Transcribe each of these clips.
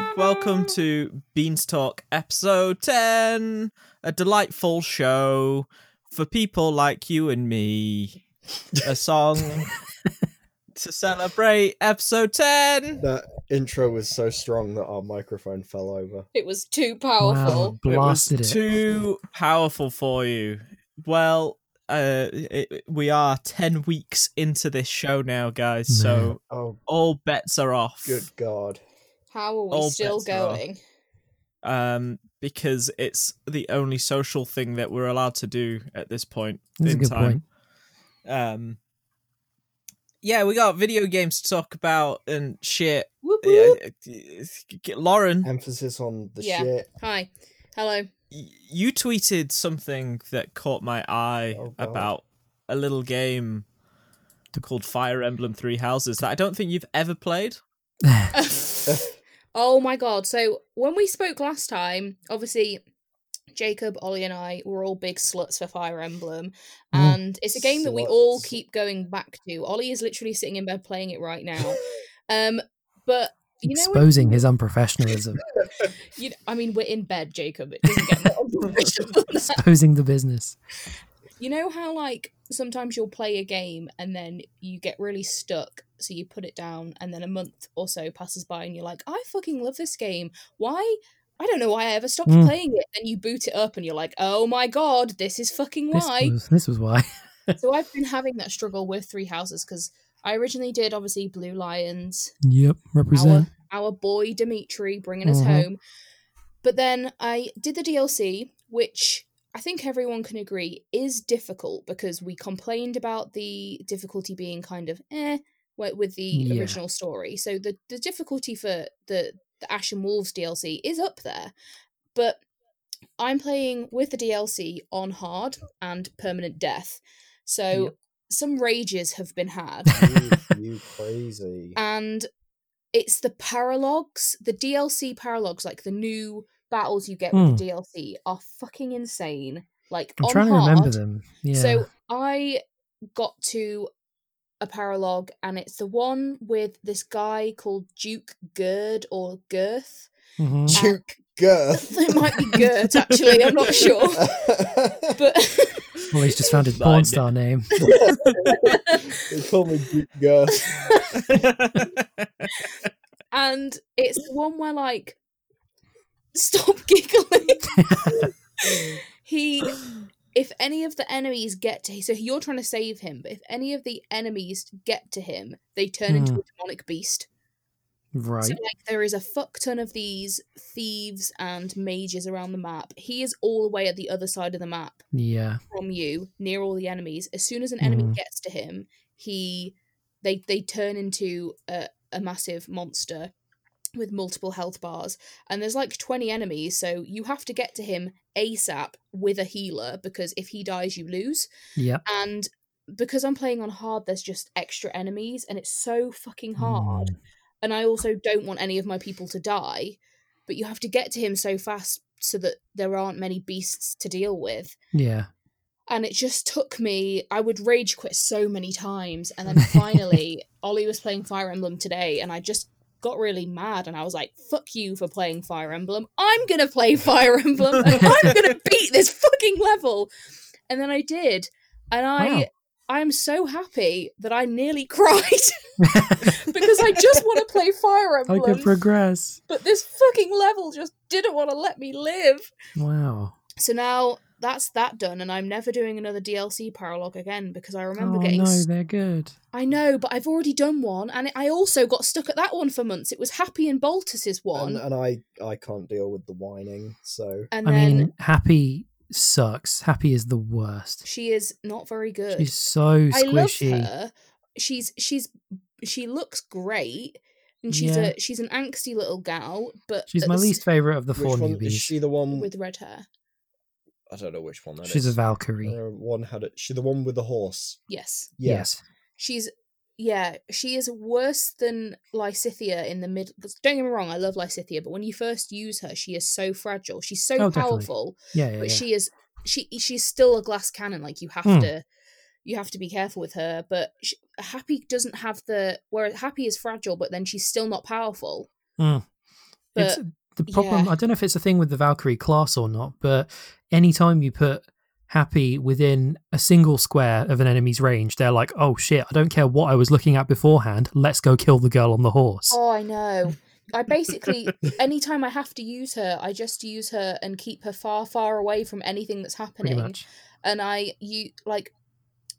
Hello, welcome to Beans Talk episode 10, a delightful show for people like you and me. A song to celebrate episode 10. That intro was so strong that our microphone fell over. It was too Wow, powerful. blasted it was it. too powerful for you. Well, uh, it, we are 10 weeks into this show now, guys, so Oh, all bets are off. good God. How are we All still bets are off. going? um, because it's the only social thing that we're allowed to do at this point That's a in good time. point. Um, yeah, we got video games to talk about and shit. Whoop, Yeah, whoop. Lauren, Emphasis on the Yeah. shit. Hi. Hello. y- you tweeted something that caught my eye Oh, about a little game called Fire Emblem Three Houses that I don't think you've ever played. oh my god. So when we spoke last time, obviously Jacob, Ollie, and I were all big sluts for Fire Emblem. Mm. And it's a game that we all keep going back to. Ollie is literally sitting in bed playing it right now. Um, but you know when- Exposing his unprofessionalism, you know, I mean we're in bed, Jacob. It doesn't get more unprofessional exposing the business. You know how like sometimes you'll play a game and then you get really stuck, so you put it down, and then a month or so passes by and you're like, I fucking love this game. Why? I don't know why I ever stopped Mm. playing it. and you boot it up and you're like, oh my god, this is fucking This why. was, this was why. so I've been having that struggle with Three Houses because I originally did obviously Blue Lions, yep, represent. our boy Dimitri bringing us Mhm. home. But then I did the DLC, which I think everyone can agree is difficult because we complained about the difficulty being kind of eh wi- with the Yeah. original story. So the the difficulty for the the Ashen Wolves DLC is up there, but I'm playing with the DLC on hard and permanent death. So Yep. some rages have been had you, you crazy. and it's the paralogs, the DLC paralogs, like the new battles you get with the DLC, are fucking insane. Like Hmm. I'm on trying to remember them. Yeah. So I got to a paralog, and it's the one with this guy called Duke Gerd or Girth. Mhm. Duke Girth. it might be Gert actually. I'm not sure, but. well, he's just found his porn star name. they call me Duke Girth. and it's the one where like stop giggling he if any of the enemies get to so you're trying to save him but if any of the enemies get to him they turn into Hmm. a demonic beast Right. so like there is a fuck ton of these thieves and mages around the map he is all the way at the other side of the map yeah. from you near all the enemies as soon as an enemy Mhm. gets to him he they they turn into a, a massive monster with multiple health bars and there's like 20 enemies so you have to get to him asap with a healer because if he dies you lose Yep. and because i'm playing on hard there's just extra enemies and it's so fucking hard Mm. and i also don't want any of my people to die but you have to get to him so fast so that there aren't many beasts to deal with Yeah. and it just took me i would rage quit so many times and then finally ollie was playing fire emblem today and i just got really mad and i was like fuck you for playing fire emblem i'm gonna play fire emblem i'm gonna beat this fucking level and then i did and i Wow. i'm so happy that i nearly cried because i just want to play fire Emblem. I could progress. but this fucking level just didn't want to let me live Wow. so now that's that done, and I'm never doing another DLC paralog again because I remember oh getting. no, s- they're good. I know, but I've already done one, and I also got stuck at that one for months. It was Hapi and Balthus's one, And, and I, I can't deal with the whining, so and I then mean, Hapi sucks. Hapi is the worst. she is not very good. She's so squishy. I love squishy. her. She's she's she looks great, and she's Yeah. a she's an angsty little gal, but She's my the least favorite of the which four one newbies. is she? The one with red hair. I don't know which one that is. She's a Valkyrie. Uh, one had it. She the one with the horse. Yes, Yeah. Yes. she's yeah, she is worse than Lysithea in the mid. Don't get me wrong, I love Lysithea, but when you first use her, she is so fragile. She's so Oh, definitely. powerful, Yeah, yeah, but yeah. she is she she's still a glass cannon. Like you have Hmm. to you have to be careful with her. But sh Hapi doesn't have the whereas Hapi is fragile, but then she's still not powerful. Mm. But it's the problem. yeah. I don't know if it's a thing with the Valkyrie class or not, but anytime you put Hapi within a single square of an enemy's range, they're like, "Oh shit! I don't care what I was looking at beforehand. Let's go kill the girl on the horse." Oh, I know. I basically, anytime I have to use her, I just use her and keep her far, far away from anything that's happening. And I, you like,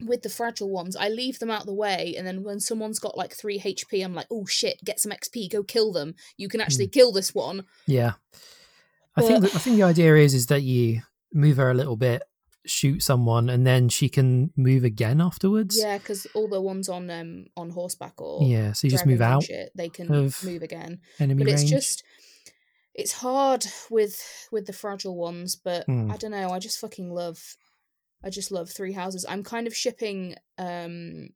with the fragile ones, I leave them out the way, and then when someone's got like three HP, I'm like, oh shit, get some XP, go kill them. You can actually kill this one. Yeah. I think that, I think the idea is is that you move her a little bit, shoot someone, and then she can move again afterwards. Yeah, because all the ones on um on horseback or Yeah. So you just move out shit, they can move again. enemy but it's just it's hard with with the fragile ones but Hmm. i don't know i just fucking love i just love three houses i'm kind of shipping um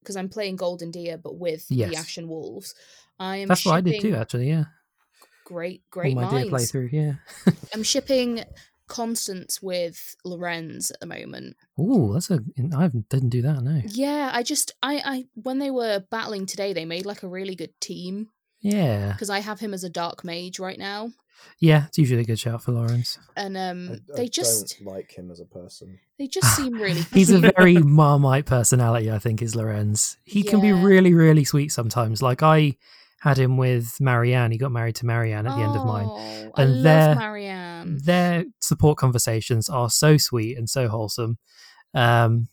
because i'm playing golden deer but with Yes. the ashen wolves i am That's what I did too, actually. Yeah. great great my dear minds playthrough. Yeah. i'm shipping constance with lorenz at the moment Oh, that's a. I didn't do that. No. yeah i just i i when they were battling today they made like a really good team Yeah. because i have him as a dark mage right now Yeah. It's usually a good shout for Lorenz. and um I, I they just don't like him as a person. they just seem really He's a very marmite personality, I think, is Lorenz. He can be really, really sweet sometimes. Like I had him with Marianne. He got married to Marianne at the end of mine. Oh, I And love they're- Marianne. Their support conversations are so sweet and so wholesome. Um,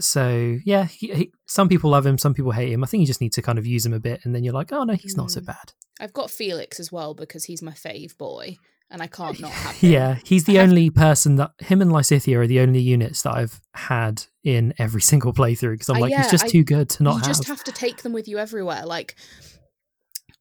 so yeah, he, he, some people love him, some people hate him. I think you just need to kind of use him a bit, and then you're like, oh no, he's not so Mm. bad. I've got Felix as well because he's my fave boy, and I can't not have him. Yeah, he's the I have- only person that him and Lysithea are the only units that I've had in every single playthrough because I'm Uh, like, yeah, he's just I- too good to not you have. just have to take them with you everywhere. Like,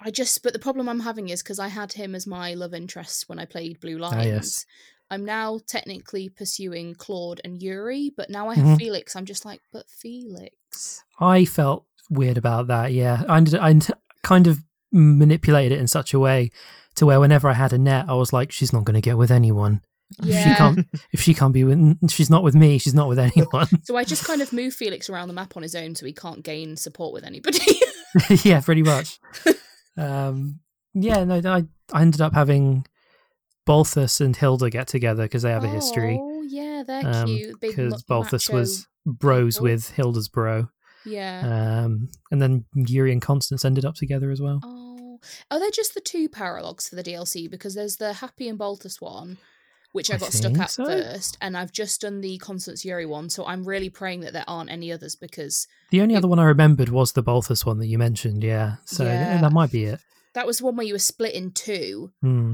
I just, but the problem I'm having is because I had him as my love interest when I played Blue Lions. Ah, yes. I'm now technically pursuing Claude and Yuri, but now I have Mhm. Felix. I'm just like, but Felix. I felt weird about that. Yeah, I, ended, I kind of manipulated it in such a way to where whenever I had a net, I was like, she's not going to get with anyone. If she Yeah. can't, if she can't be with, she's not with me. She's not with anyone. So I just kind of move Felix around the map on his own so he can't gain support with anybody. yeah, pretty much. um, yeah, no, I I ended up having Balthus and Hilda get together because they have a history. Oh, yeah, they're Um, cute. Because Balthus macho was bros with Hilda's bro. Yeah. Um, and then Yuri and Constance ended up together as well. Oh, are they just the two paralogs for the DLC? Because there's the Hapi and Balthus one, which I I got stuck at so. first, and I've just done the Constance Yuri one. So I'm really praying that there aren't any others because The only It- other one I remembered was the Balthus one that you mentioned. Yeah, so Yeah. that might be it. that was one where you were split in two Hmm.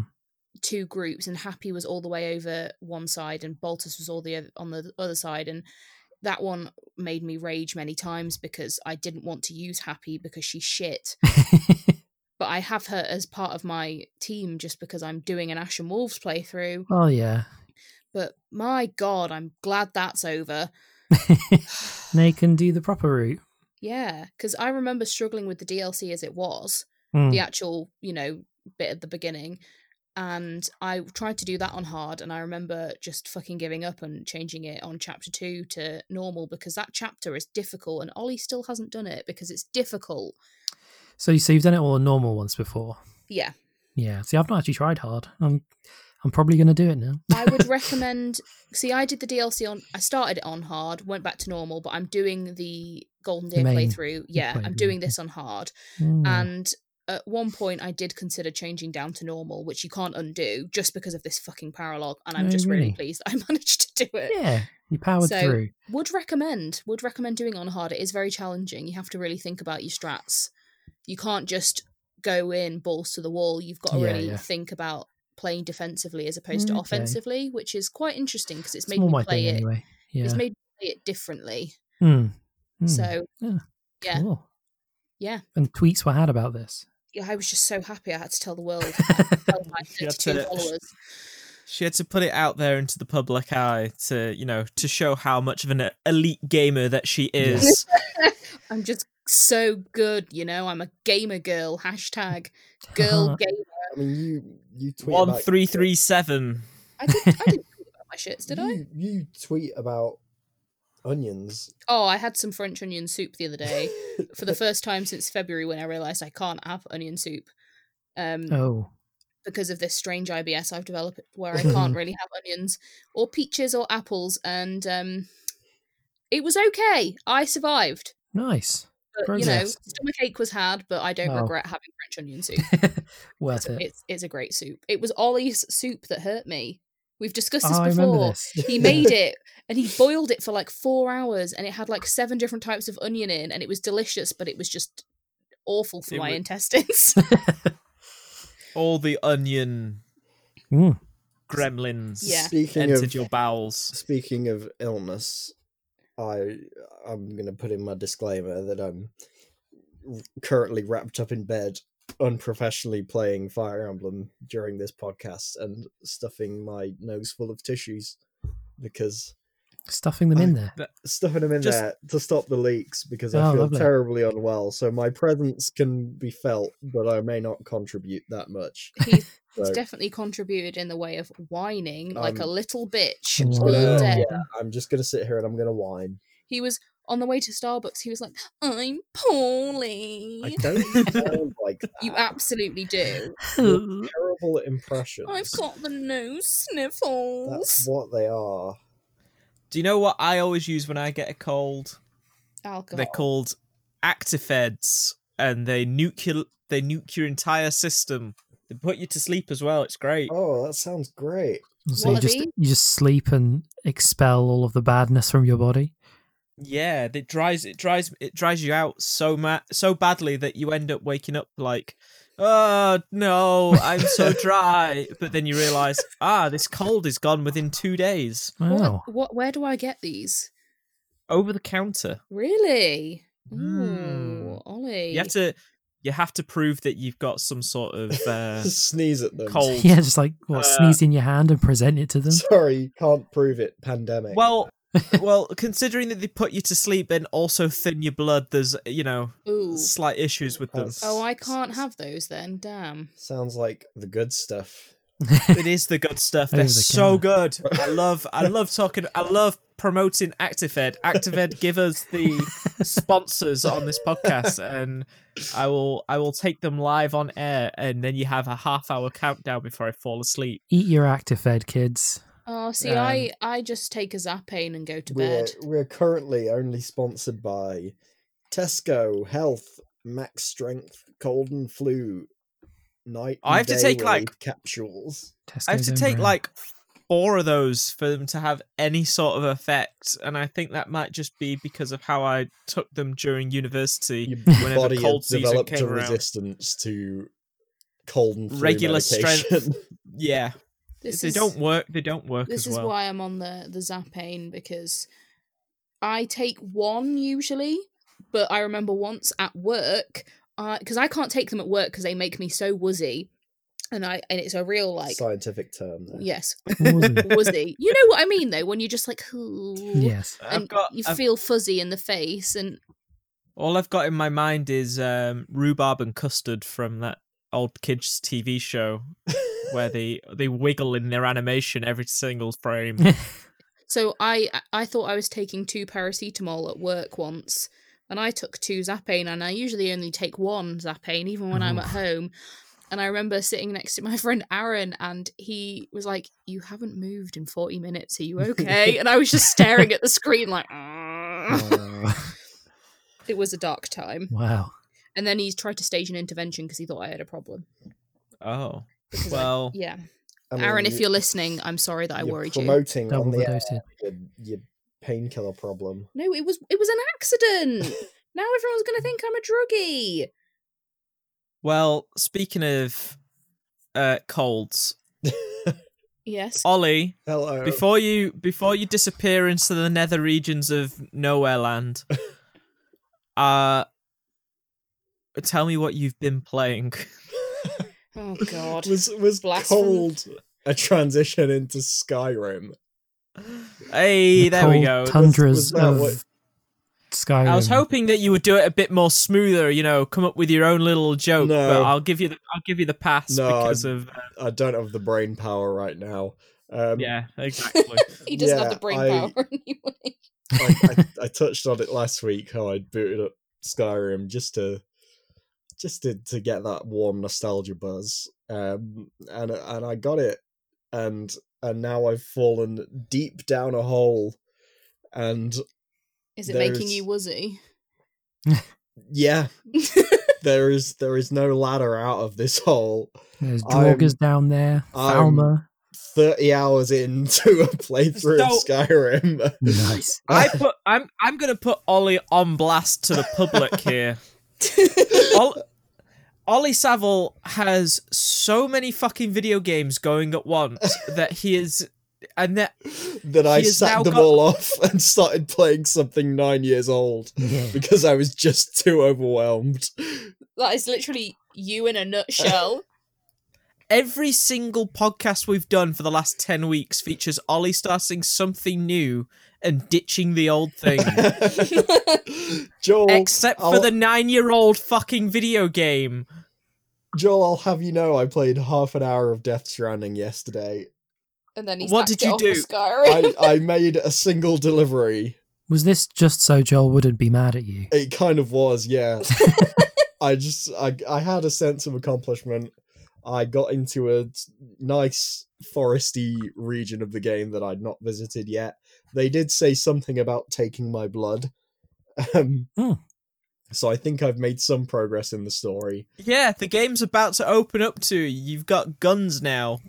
Two groups, and Hapi was all the way over one side, and Balthus was all the oth- on the other side, and that one made me rage many times because I didn't want to use Hapi because she's shit. but I have her as part of my team just because I'm doing an Ashen Wolves playthrough. oh yeah, But my god, I'm glad that's over. they can do the proper route. Yeah, because I remember struggling with the DLC as it was, Hmm. the actual, you know, bit at the beginning. And I tried to do that on hard, and I remember just fucking giving up and changing it on chapter two to normal because that chapter is difficult, and Ollie still hasn't done it because it's difficult. So, you so you've done it all on normal once before. Yeah, Yeah. See, I've not actually tried hard. I'm, I'm probably going to do it now. I would recommend. See, I did the DLC on. I started it on hard, went back to normal, but I'm doing the Golden Deer playthrough. Yeah, I'm doing this on hard, Hmm. and at one point I did consider changing down to normal, which you can't undo just because of this fucking paralog. And I'm Oh, just really really? pleased that I managed to do it. yeah, you powered So- through. Would recommend. Would recommend doing on hard. It is very challenging. You have to really think about your strats. You can't just go in balls to the wall. You've got to Yeah, really yeah. think about playing defensively as opposed to Okay. offensively, which is quite interesting because it's It's made me play it. anyway. Yeah. It's made me play it differently. Hmm. Hmm. So Yeah. yeah. Cool. yeah, And tweets were had about this. Yeah, I was just so happy I had to tell the world. I had to tell my She had to- She had to put it out there into the public eye to, you know, to show how much of an elite gamer that she is. I'm just so good, you know. I'm a gamer girl. Hashtag girl gamer. I mean, you you tweet One about three three seven. I did. I didn't tweet about my shits, did I? you, You tweet about onions. Oh, I had some French onion soup the other day for the first time since February when I realised I can't have onion soup. Um, Oh. because of this strange IBS I've developed where I can't really have onions or peaches or apples, and um, it was okay. I survived. Nice. But, you know, stomach ache was had, but I don't Oh. regret having French onion soup. Worth it. it's it's a great soup. It was Ollie's soup that hurt me. We've discussed Oh, this I before. this. He made it and he boiled it for like four hours, and it had like seven different types of onion in, and it was delicious, but it was just awful for It my wa- intestines. All the onion Mm. gremlins Yeah. Speaking entered of your bowels. speaking of illness, I I'm gonna put in my disclaimer that I'm currently wrapped up in bed, unprofessionally playing Fire Emblem during this podcast and stuffing my nose full of tissues because Stuffing them in I- there. stuffing them in Just- there to stop the leaks because I Oh, feel lovely. terribly unwell. So my presence can be felt, but I may not contribute that much. He's So definitely contributed in the way of whining like a Um, little bitch Wow. all gonna- yeah, I'm just gonna sit here and I'm gonna whine. He was on the way to Starbucks. He was like, "I'm poorly." I don't sound like that. You absolutely do. You're terrible at impressions. I've got the nose sniffles. That's what they are. Do you know what I always use when I get a cold? Alcohol. They're called Actifeds, and they nuke your, they nuke your entire system. They put you to sleep as well. It's great. Oh, that sounds great. So What you just these? you just sleep and expel all of the badness from your body. Yeah, it dries it dries it dries you out so ma- so badly that you end up waking up like, oh no, I'm so dry. but then you realize, ah, this cold is gone within two days. Wow. What, what? Where do I get these? Over the counter. Really? Mm. Ooh, Ollie. You have to you have to prove that you've got some sort of uh, Sneeze at them. cold. Yeah, just like what, Uh, sneeze in your hand and present it to them. Sorry, can't prove it. Pandemic. Well, well, considering that they put you to sleep and also thin your blood, there's you know Ooh. slight issues with them. That's- Oh, I can't have those then. Damn. sounds like the good stuff. it is the good stuff. Over They're the so counter. good. I love I love talking I love promoting Actifed. Actifed give us the sponsors on this podcast and I will I will take them live on air and then you have a half hour countdown before I fall asleep. Eat your Actifed, kids. Oh, see, um, I I just take a Zapain and go to We're bed. we're currently only sponsored by Tesco Health Max Strength Cold and Flu Night. I and have to take, like- capsules. Tesco's I have to take brand. like four of those for them to have any sort of effect and I think that might just be because of how I took them during university. Your Whenever body cold has season developed came a around. resistance to cold and flu Regular medication. strength. Yeah. This they is, don't work they don't work This as is well. why I'm on the the Zapain because I take one usually, but I remember once at work because I can't take them at work because they make me so woozy, and I and it's a real like Scientific term. There. yes Woozy. woozy. you know what I mean though when you're just like yes. I've and got you I've- feel fuzzy in the face and All I've got in my mind is um, rhubarb and custard from that old kids TV show where they they wiggle in their animation every single frame. So I I thought I was taking two paracetamol at work once, and I took two Zapain, and I usually only take one Zapain, even when I'm at home. And I remember sitting next to my friend Aaron, and he was like, "You haven't moved in forty minutes. Are you okay?" and I was just staring at the screen like, it was a dark time. wow. And then he tried to stage an intervention because he thought I had a problem. Oh Because I- well, yeah, I mean, Aaron, if you- you're listening, I'm sorry that I you're worried you. promoting on the the air your, your painkiller problem. No, it was it was an accident. now everyone's gonna think I'm a druggie. well. Speaking of uh, colds, Yes. Ollie, Hello. before you before you disappear into the nether regions of nowhere land, uh, tell me what you've been playing. Oh God. was was Blasphemy. cold a transition into Skyrim? hey, The there we go. Tundras Was that of what- Skyrim. I was hoping that you would do it a bit more smoother, you know, come up with your own little joke. But I'll give you the I'll give you the pass No, because of uh, I don't have the brain power right now. Um, yeah, exactly. he doesn't have the brain I- power anyway. I, I, I touched on it last week how I booted up Skyrim just to just to, to get that warm nostalgia buzz. Um, and and I got it, and and now I've fallen deep down a hole, and Is it making you woozy? yeah, there is there is no ladder out of this hole. There's I'm- Draugrs down there. I'm- Falmer. Thirty hours into a playthrough of Skyrim. Nice. I put I'm I'm gonna put Ollie on blast to the public here. Ol- Ollie Saville has so many fucking video games going at once that he is and that that I He sacked them got- all off and started playing something nine years old because I was just too overwhelmed. that is literally you in a nutshell. every single podcast we've done for the last 10 weeks features Ollie starting something new and ditching the old thing. Joel, Except for I'll- the nine year old fucking video game. Joel, I'll have you know, I played half an hour of Death Stranding yesterday. and then he What did you do? for I, I made a single delivery. Was this just so Joel wouldn't be mad at you? It kind of was, yeah. I just, I, I had a sense of accomplishment. I got into a nice foresty region of the game that I'd not visited yet. They did say something about taking my blood. Um, Hmm. So I think I've made some progress in the story. Yeah, the game's about to open up to you. You've got guns now.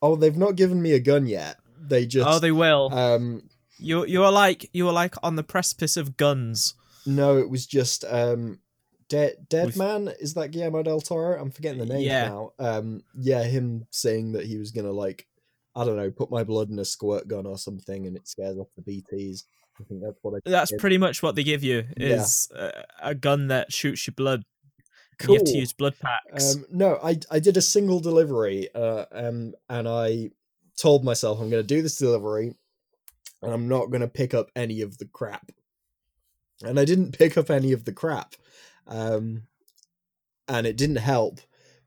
Oh, they've not given me a gun yet. They just oh, they will. um you you are like you are like on the precipice of guns. no, it was just um Dead Dead With- Man is that Guillermo del Toro? I'm forgetting the name Yeah. now. Um yeah, him saying that he was gonna like I don't know, put my blood in a squirt gun or something and it scares off the BTs. I think that's what I That's did. pretty much what they give you Yeah. is a, a gun that shoots your blood. And You have to use blood packs. Um, no, I I did a single delivery, uh, um, and I told myself I'm going to do this delivery, and I'm not going to pick up any of the crap. And I didn't pick up any of the crap, um, and it didn't help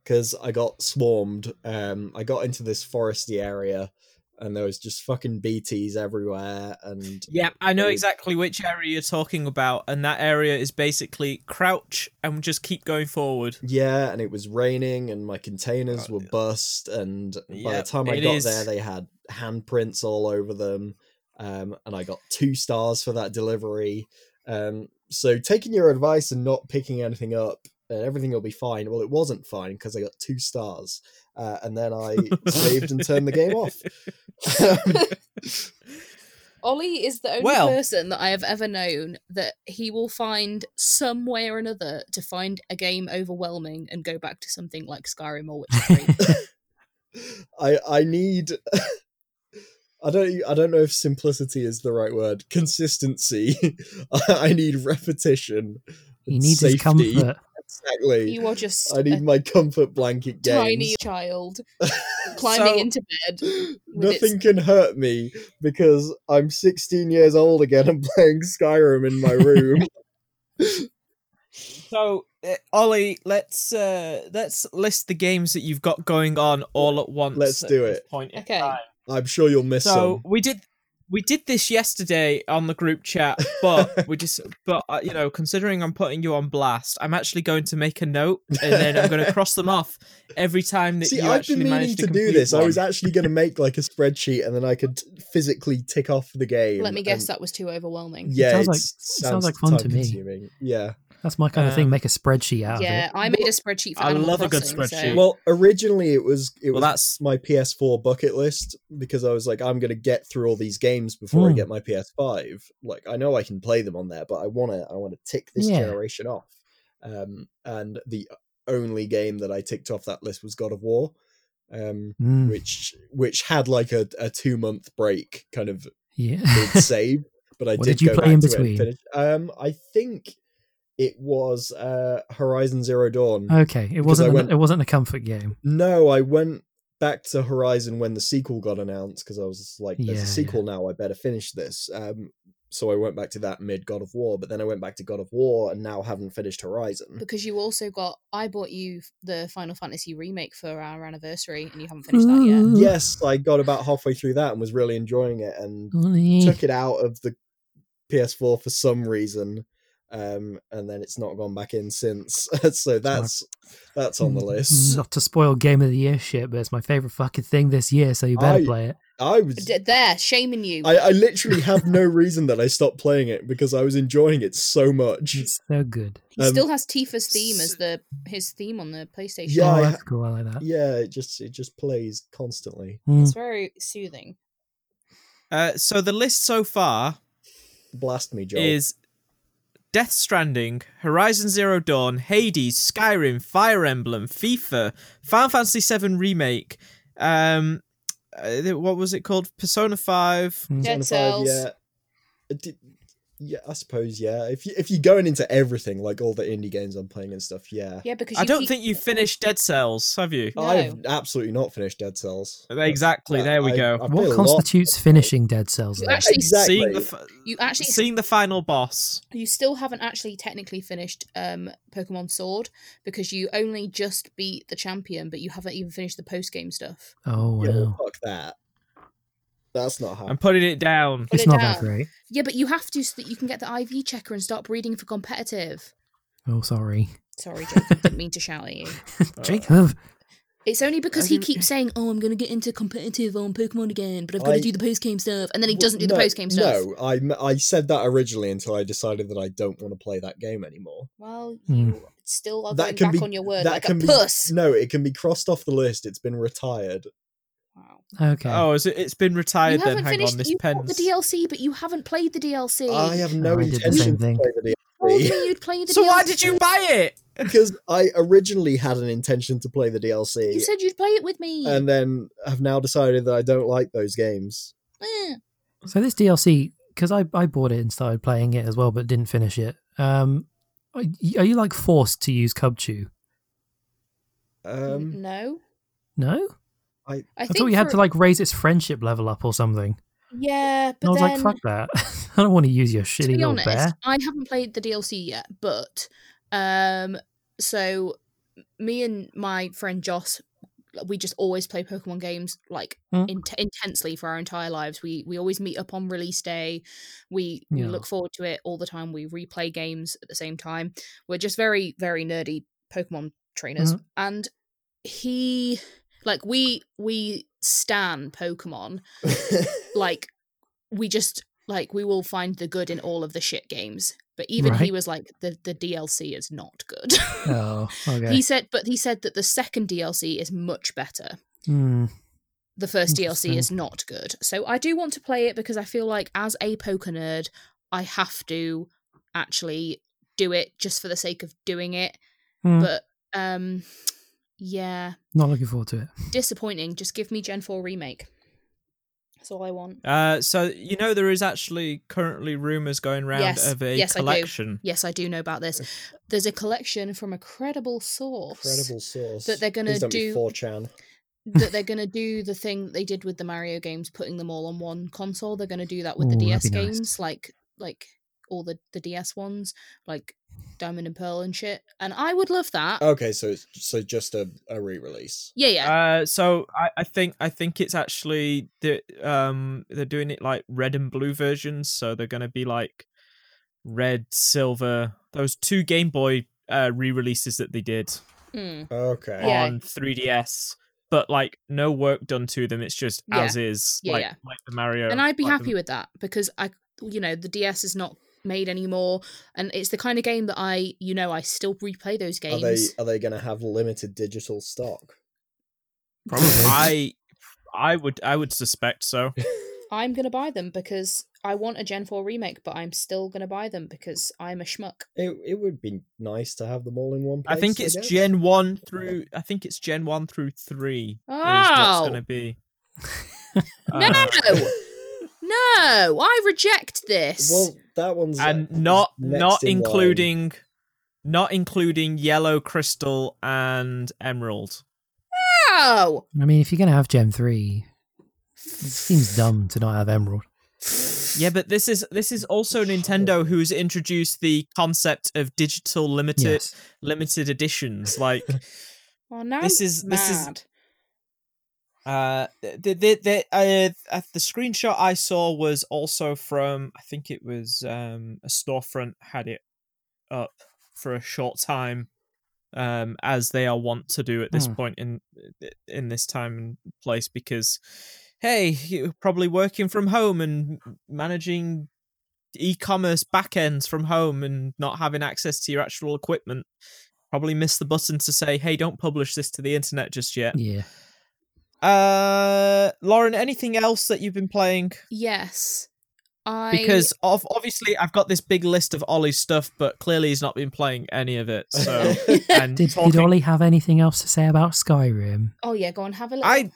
because I got swarmed. Um, I got into this foresty area, and there was just fucking BTS everywhere, and Yeah, I know exactly which area you're talking about, and that area is basically crouch and just keep going forward. Yeah, and it was raining, and my containers Oh, were yeah. bust, and by Yep, the time I got is. there, they had handprints all over them, um, and I got two stars for that delivery. Um, so taking your advice and not picking anything up, uh, everything will be fine. Well, it wasn't fine because I got two stars, uh, and then I saved and turned the game off. Ollie is the only Well- person that I have ever known that he will find some way or another to find a game overwhelming and go back to something like Skyrim or Witcher 3. I I need. I don't. I don't know if simplicity is the right word. Consistency. I need repetition. He and needs his comfort. Exactly. you are just I need my comfort blanket games. tiny child climbing So- into bed. Nothing its- can hurt me because I'm 16 years old again and playing Skyrim in my room. So, uh, Ollie, let's uh, let's list the games that you've got going on all at once. Let's at do it. Point in Okay. time. I'm sure you'll miss So some. we did we did this yesterday on the group chat, but we just but uh, you know, considering I'm putting you on blast, I'm actually going to make a note and then I'm going to cross them off every time that See, you I've actually been meaning manage to, to, do complete this. I was actually going to make like a spreadsheet and then I could physically tick off the game. Let me guess, and- that was too overwhelming. Yeah, sounds like- sounds, like fun to me. time-consuming. Yeah. That's my kind of thing. Um, Make a spreadsheet out of it. Yeah, I made a spreadsheet for I Animal love a good spreadsheet. So... Well, originally it was it Well, was that's my PS4 bucket list because I was like, I'm gonna get through all these games before I Mm. get my PS5. Like, I know I can play them on there, but I wanna I wanna tick this Yeah. generation off. Um, and the only game that I ticked off that list was God of War, um. Mm, which which had like a, a two month break kind of yeah. mid save, but I What did, did you go play back in to it and between? Um, I think it was uh Horizon Zero Dawn. okay, it wasn't. Went- it wasn't a comfort game. No, I went back to Horizon when the sequel got announced because I was like, "There's Yeah, a sequel now. I better finish this." Um, so I went back to that mid God of War, but then I went back to God of War and now haven't finished Horizon. Because you also got, I bought you the Final Fantasy remake for our anniversary, and you haven't finished that yet. Yes, I got about halfway through that and was really enjoying it, and Ollie. took it out of the PS4 for some reason. Um, and then it's not gone back in since. so that's that's on the list. Not to spoil game of the year shit, but it's my favorite fucking thing this year, so you better I- play it. I was D- there, shaming you. I, I literally have no reason that I stopped playing it because I was enjoying it so much. It's so good. he um, still has Tifa's theme as the his theme on the PlayStation. Yeah, oh, that's cool. I like that. Yeah, it just it just plays constantly. Mm. It's very soothing. Uh, so the list so far Blast me, Joel. is Death Stranding, Horizon Zero Dawn, Hades, Skyrim, Fire Emblem, FIFA, Final Fantasy VII Remake. Um, uh, what was it called? Persona Five. Mm. Dead Persona 5, Cells. yeah. Did- yeah, I suppose. Yeah, if you if you're going into everything, like all the indie games I'm playing and stuff, yeah. Yeah, because I don't keep- think you finished Dead Cells, have you? No. I've absolutely not finished Dead Cells. Exactly. Yeah, There we I- go. I played a What lot. constitutes finishing Dead Cells? You actually Exactly. Seeing the fi- you actually seeing the final boss. you still haven't actually technically finished um Pokemon Sword because you only just beat the champion, but you haven't even finished the post game stuff. Oh Yeah, well, fuck that. That's not how. I'm putting it down. Put it's it not down. that great. Yeah, but you have to so that you can get the IV checker and start breeding for competitive. Oh sorry, Sorry, Jacob, didn't mean to shout at you. Jacob. It's only because he keeps saying, "Oh, I'm going to get into competitive on Pokemon again, but I've got I- to do the post game stuff," and then he Well, doesn't do the no- post game stuff. No, I I said that originally until I decided that I don't want to play that game anymore. Well, Hmm. you still are That going can back be- on your word that like can a be puss. no, it can be crossed off the list. It's been retired. Wow. Okay. Oh, is it, it's been You retired then. Hang finished. on, this you bought the DLC, but you haven't played the DLC. I have no Oh, I intention same to thing. play the You told DLC me you'd play the So DLC. why did you buy it? because I originally had an intention to play the DLC, You said you'd play it with me. and then have now decided that I don't like those games. Eh. So this DLC, because I, I bought it and started playing it as well, but didn't finish it. Um, are y- are you like forced to use Kubfu? Um, no, No, I, I, think thought you had to like raise its friendship level up or something. Yeah, And but I was then like, fuck that. I don't want to use your shitty to be honest, bear. I haven't played the DLC yet, but um, so me and my friend Joss, we just always play Pokemon games like Hmm. in- intensely for our entire lives. We we always meet up on release day. We we look forward to it all the time. We replay games at the same time. We're just very very nerdy Pokemon trainers, Mhm. and he like we we stan Pokemon. Like we just like we will find the good in all of the shit games. But even he was like the the dlc is not good. Oh, okay. he said but he said that the second dlc is much better. Hmm. the first dlc is not good. So i do want to play it because i feel like as a poker nerd i have to actually do it just for the sake of doing it. Hmm. but um yeah Not looking forward to it. disappointing just give me gen 4 remake that's all i want Uh, so you know there is actually currently rumors going around Yes, of a yes, I do. Yes, I do know about this. There's a collection from a credible source Incredible source. That they're gonna don't be 4chan. that they're going to do the thing that they did with the Mario games, putting them all on one console. They're going to do that with the DS that'd nice. games, like like all the the DS ones, like Diamond and Pearl and shit. And I would love that. Okay, so it's so just a, a re-release. yeah, yeah. Uh, so I, I think I think it's actually the um they're doing it like red and blue versions. So they're gonna be like red, silver. Those two Game Boy uh re-releases that they did Mm. Okay. Yeah. on 3DS, but like no work done to them. It's just Yeah. as is, Yeah, like yeah. like the Mario. and I'd be like happy the- with that because I, you know, the DS is not made anymore, and it's the kind of game that I, you know, I still replay those games. Are games. they are they going to have limited digital stock? Probably. I I would I would suspect so. I'm gonna buy them because I want a Gen 4 remake, but I'm still gonna buy them because I'm a schmuck. It it would be nice to have them all in one place. I think it's guess. Gen one through. I think it's Gen one through three. Is Oh! going to be. No, Uh, no, I reject this. Well, that one's and uh, not not in line. including, not including yellow crystal and emerald. no, I mean, if you're gonna have Gen three, it seems dumb to not have Emerald. Yeah, but this is this is also Nintendo who's introduced the concept of digital limited Yes. limited editions. Like oh, now This I'm is- this is- mad. Uh, the the the uh, uh, the screenshot I saw was also from I think it was um a storefront had it up for a short time, um, as they are wont to do at this Hmm. point in in this time and place. Because, hey, you're probably working from home and managing e-commerce backends from home and not having access to your actual equipment. Probably missed the button to say, "Hey, don't publish this to the internet just yet." Yeah. Uh, Lauren, anything else that you've been playing? Yes. I Because of obviously I've got this big list of Ollie's stuff, but clearly he's not been playing any of it. So and Did, talking, did Ollie have anything else to say about Skyrim? Oh yeah, go on, have a look. I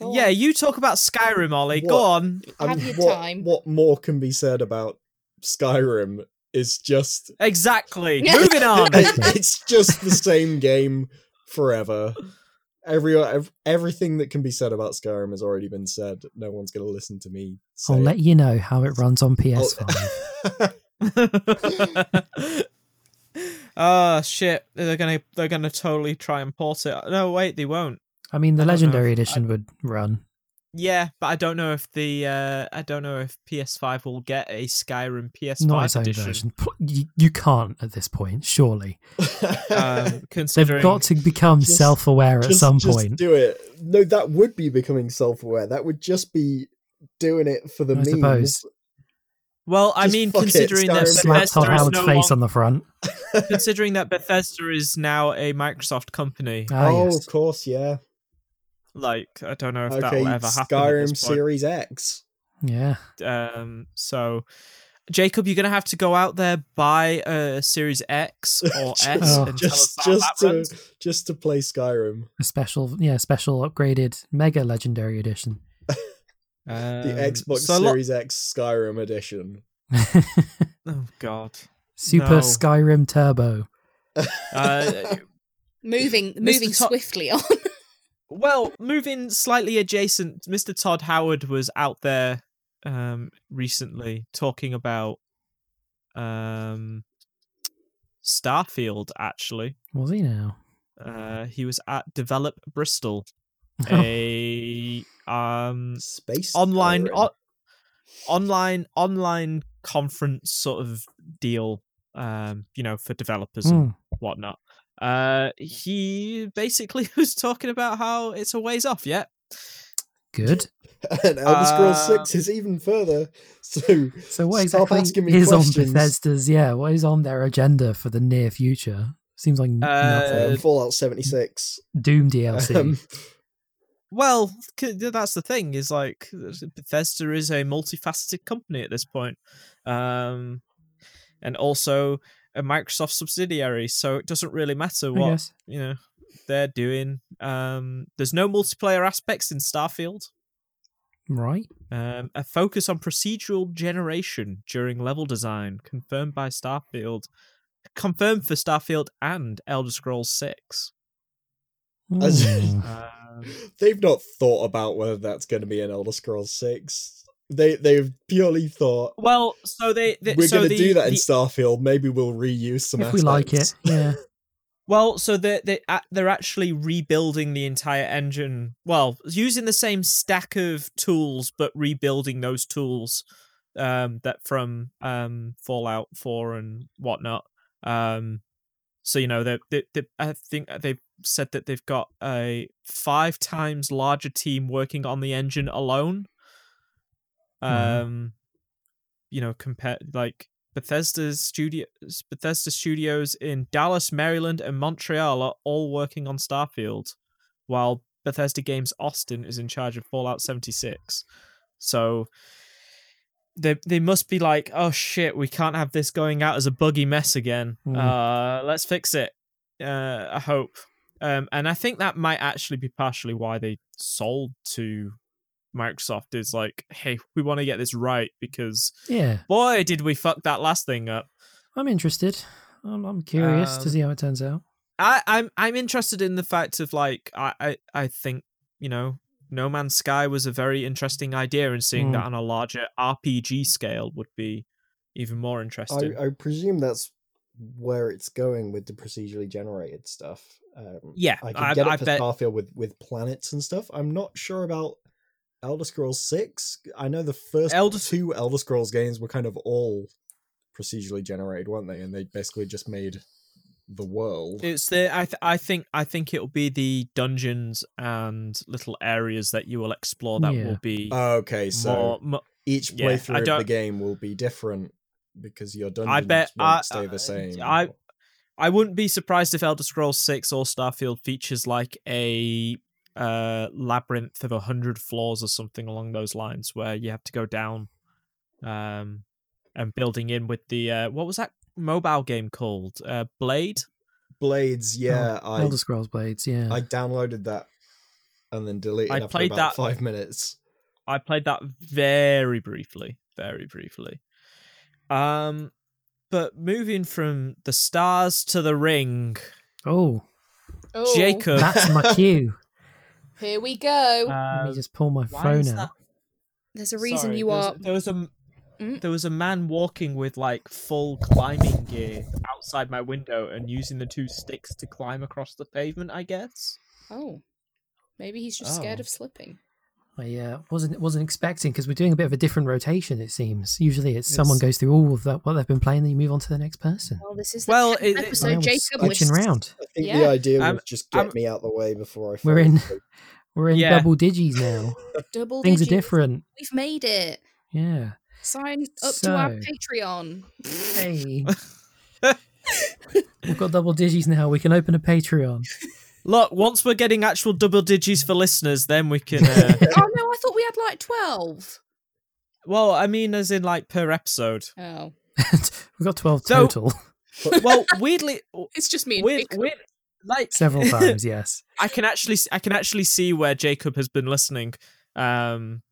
yeah, you talk about Skyrim, Ollie. Go What? on. Have your what, time. what more can be said about Skyrim is just Exactly. Moving on. it's just the same game forever. Every, ev- everything that can be said about Skyrim has already been said. No one's going to listen to me. Say I'll it. let you know how it runs on Oh. PS5. oh ah, shit! They're gonna they're gonna totally try and port it. No, wait, they won't. I mean, the I Legendary if- Edition would run. Yeah, but I don't know if the uh I don't know if PS5 will get a Skyrim PS5 Not its own edition. version. You, you can't at this point, surely. Um, They've got to become Just- self aware at Just- some just point. do it. No, that would be becoming self-aware. That would just be doing it for the I memes. suppose. Well, I mean, fuck it, considering that Skyrim. Slap Bethesda is Howard's no face long- on the front. considering that Bethesda is now a Microsoft company, Ah, oh, yes. of course, yeah. Like I don't know if Okay, that'll ever happen. at Skyrim. Series X. Yeah. Um, so Jacob, you're gonna have to go out there buy a Series X or S Oh. and tell us just just that to runs. just to play Skyrim. A special, yeah, special upgraded Mega Legendary Edition. The Um, Xbox so lo- Series X Skyrim edition. oh God. Super No. Skyrim Turbo. Uh, moving moving Top- swiftly on. Well, moving slightly adjacent, Mr. Todd Howard was out there um, recently talking about um, Starfield. Actually, Was he now? uh, he was at Develop Bristol, a um, Space online o- online online conference sort of deal. Um, you know, for developers and Mm. whatnot. Uh, he basically was talking about how it's a ways off yet. Good. and Elder Scrolls Uh, Six is even further. So So what exactly asking me is questions. on Bethesda's? Yeah, what is on their agenda for the near future? Seems like nothing. Um, Fallout seventy six. Doom DLC. Um, Well, c- that's the thing is like Bethesda is a multifaceted company at this point, um, and also a Microsoft subsidiary. So it doesn't really matter what you know they're doing. Um, there's no multiplayer aspects in Starfield. Right. Um, a focus on procedural generation during level design, confirmed by Starfield, confirmed for Starfield and Elder Scrolls Six. As- Hmm. Um, they've not thought about whether that's going to be an Elder Scrolls Six. They they've purely thought well, so they, they we're so going to the- do that in the- Starfield. Maybe we'll reuse some. if we like it, yeah. Well, so they they a- they're actually rebuilding the entire engine. Well, using the same stack of tools, but rebuilding those tools um, that from um, Fallout Four and whatnot. Um, so you know they, they, they I think they've said that they've got a five times larger team working on the engine alone. Wow. Um, you know, compared like Bethesda's studio, Bethesda studios in Dallas, Maryland, and Montreal are all working on Starfield, while Bethesda Games Austin is in charge of Fallout 76. So they they must be like, oh shit, we can't have this going out as a buggy mess again. Hmm. Uh, let's fix it. Uh, I hope. Um, and I think that might actually be partially why they sold to Microsoft. Is like, hey, we want to get this right because Yeah. boy, did we fuck that last thing up. I'm interested. I'm, I'm curious to Um, see how it turns out. I, I'm I'm interested in the fact of like I, I, I think you know No Man's Sky was a very interesting idea, and seeing Mm. that on a larger RPG scale would be even more interesting. I, I presume that's where it's going with the procedurally generated stuff. Um, Yeah, I can I- get it I for bet- Starfield with with planets and stuff. I'm not sure about Elder Scrolls Six. I know the first Elder- two Elder Scrolls games were kind of all procedurally generated, weren't they? And they basically just made the world. It's the I th- I think I think it'll be the dungeons and little areas that you will explore that Yeah. will be okay, so more, mo- each yeah, playthrough of the game will be different because your dungeons bet- won't I- stay the uh, same. I- I wouldn't be surprised if Elder Scrolls 6 or Starfield features like a uh labyrinth of a hundred floors or something along those lines where you have to go down um and building in with the uh what was that mobile game called? Uh Blade? Blades, yeah, I Elder Scrolls Blades, yeah. I downloaded that and then deleted I after played about that- five minutes. I played that very briefly, very briefly. Um, but moving from the stars to the ring, oh, Oh, Jacob. that's my cue. Here we go. Let um, me just pull my phone out. that- There's a reason sorry, you there was- are. There was a Mm? there was a man walking with like full climbing gear outside my window and using the two sticks to climb across the pavement. I guess. Oh, maybe he's just scared Oh. of slipping. I uh, wasn't wasn't expecting because we're doing a bit of a different rotation. It seems usually it's someone goes through all of that what they've been playing, then you move on to the next person. Well, this is the Well, 10th it- it- episode. I Jacob was switching round. I think Yeah. the idea was I'm- just get I'm- me out of the way before I. We're in- asleep. We're in Yeah. double digis now. double. Things are different. We've made it. Yeah. Sign up to our Patreon. Hey. We've got double digis now. We can open a Patreon. Look, once we're getting actual double digits for listeners, then we can. Uh, oh no, I thought we had like twelve. well, I mean, as in like per episode. Oh, We've got 12 So- total. Well, weirdly, it's just me weird, weird, like Several times, yes. I can actually, I can actually see where Jacob has been listening. Um,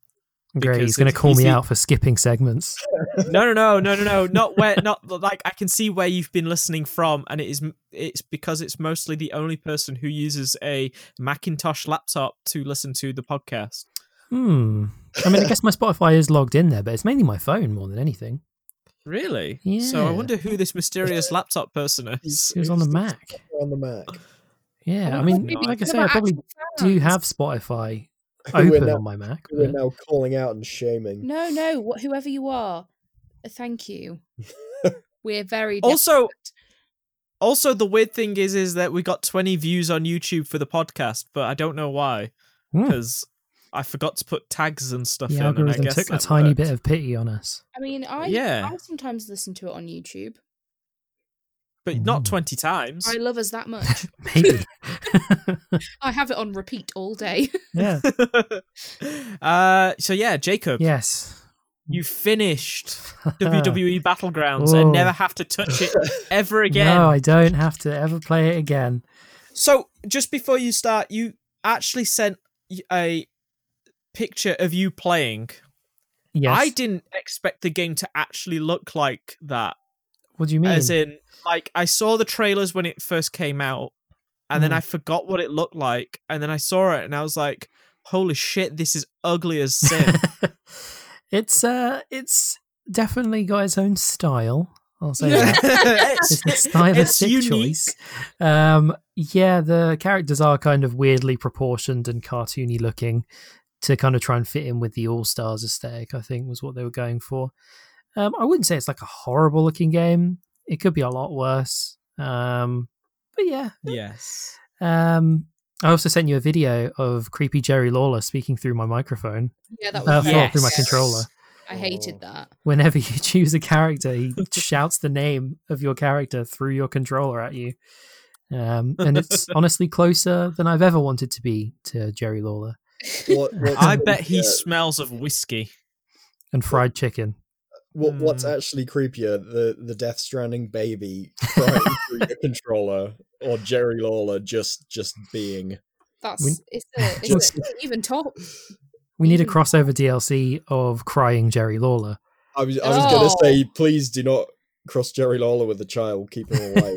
Great. He's going to it's call me out for skipping segments. no, no, no, no, no, no, not where, not like I can see where you've been listening from, and it is, it's because it's mostly the only person who uses a Macintosh laptop to listen to the podcast. Hmm. I mean, I guess my Spotify is logged in there, but it's mainly my phone more than anything. Really? Yeah. So I wonder who this mysterious laptop person is. It was on the Mac. on the Mac. Yeah, I Oh, mean, like I say, I probably do have Spotify We're open now- on my Mac. We're but- now calling out and shaming. No, no, wh- whoever you are, uh, thank you. We're very Also- desperate. Also, the weird thing is, is that we got 20 views on YouTube for the podcast, but I don't know why, Hmm. because I forgot to put tags and stuff The in. and I algorithm guess took a that tiny worked. bit of pity on us. I mean, I Yeah. I sometimes listen to it on YouTube. But not Ooh. 20 times. I love us that much. Maybe. I have it on repeat all day. yeah. uh, so yeah, Jacob, Yes. you finished WWE Battlegrounds Oh. and never have to touch it ever again. No, I don't have to ever play it again. So just before you start, you actually sent a picture of you playing. Yes. I didn't expect the game to actually look like that. What do you mean? As in, like, I saw the trailers when it first came out, and then Mhm. I forgot what it looked like, and then I saw it, and I was like, "Holy shit, this is ugly as sin." it's uh it's definitely got its own style. I'll say that. it's, It's a stylistic unique. choice. Um, yeah, the characters are kind of weirdly proportioned and cartoony looking to kind of try and fit in with the All Stars aesthetic. I think was what they were going for. Um, I wouldn't say it's like a horrible looking game. It could be a lot worse. Um, but yeah. Yes. Um, I also sent you a video of creepy Jerry Lawler speaking through my microphone, yeah, that uh, was through- Yes. through my yes. controller. I hated that. Whenever you choose a character, he shouts the name of your character through your controller at you. Um, and it's honestly closer than I've ever wanted to be to Jerry Lawler What, what's I bet he creepier- smells of whiskey. and fried chicken. What, what's Mm. actually creepier, the the Death Stranding baby crying through your controller, or Jerry Lawler just just being? That's We- it's a, it's Just- a, it's an even top. We need a crossover DLC of crying Jerry Lawler. I was I was gonna Oh. say, please do not cross Jerry Lawler with a child. Keep him away.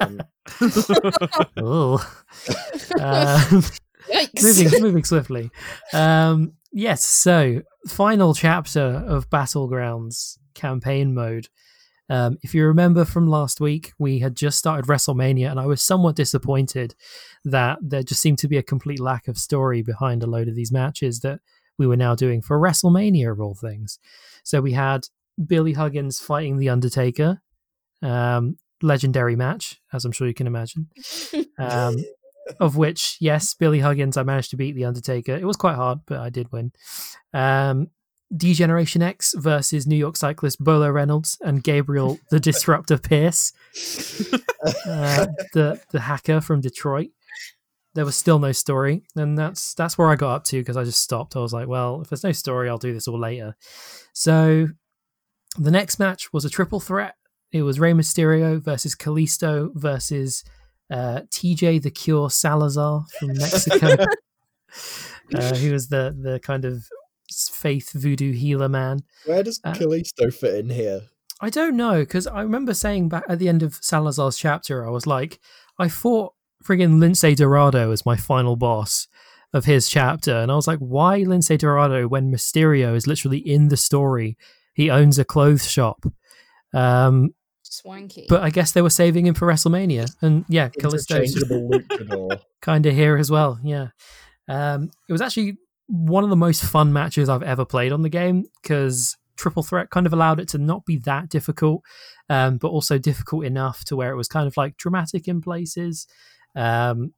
um, Ugh. um, Yikes! moving moving swiftly. Um, yes, so final chapter of Battlegrounds campaign mode. Um, if you remember from last week, we had just started WrestleMania, and I was somewhat disappointed that there just seemed to be a complete lack of story behind a load of these matches that we were now doing for WrestleMania of all things. So we had Billy Huggins fighting The Undertaker. Um, legendary match, as I'm sure you can imagine. Um, of which, yes, Billy Huggins, I managed to beat The Undertaker. It was quite hard, but I did win. Um, D-Generation X versus New York cyclist Bolo Reynolds and Gabriel the Disruptor Pierce, uh, the the hacker from Detroit. There was still no story, and that's that's where I got up to because I just stopped. I was like, well, if there's no story, I'll do this all later. So the next match was a triple threat. It was Rey Mysterio versus Kalisto versus uh, TJ the Cure Salazar from Mexico. uh, he was the the kind of faith voodoo healer man. Where does Uh, Kalisto fit in here? I don't know because I remember saying back at the end of Salazar's chapter, I was like, I thought friggin' Lince Dorado as my final boss of his chapter, and I was like, why Lince Dorado when Mysterio is literally in the story? He owns a clothes shop. Um, Swanky. but I guess they were saving him for WrestleMania, and yeah, Kalisto's kind of here as well. Yeah, um, it was actually one of the most fun matches I've ever played on the game because triple threat kind of allowed it to not be that difficult, um, but also difficult enough to where it was kind of like dramatic in places. Um,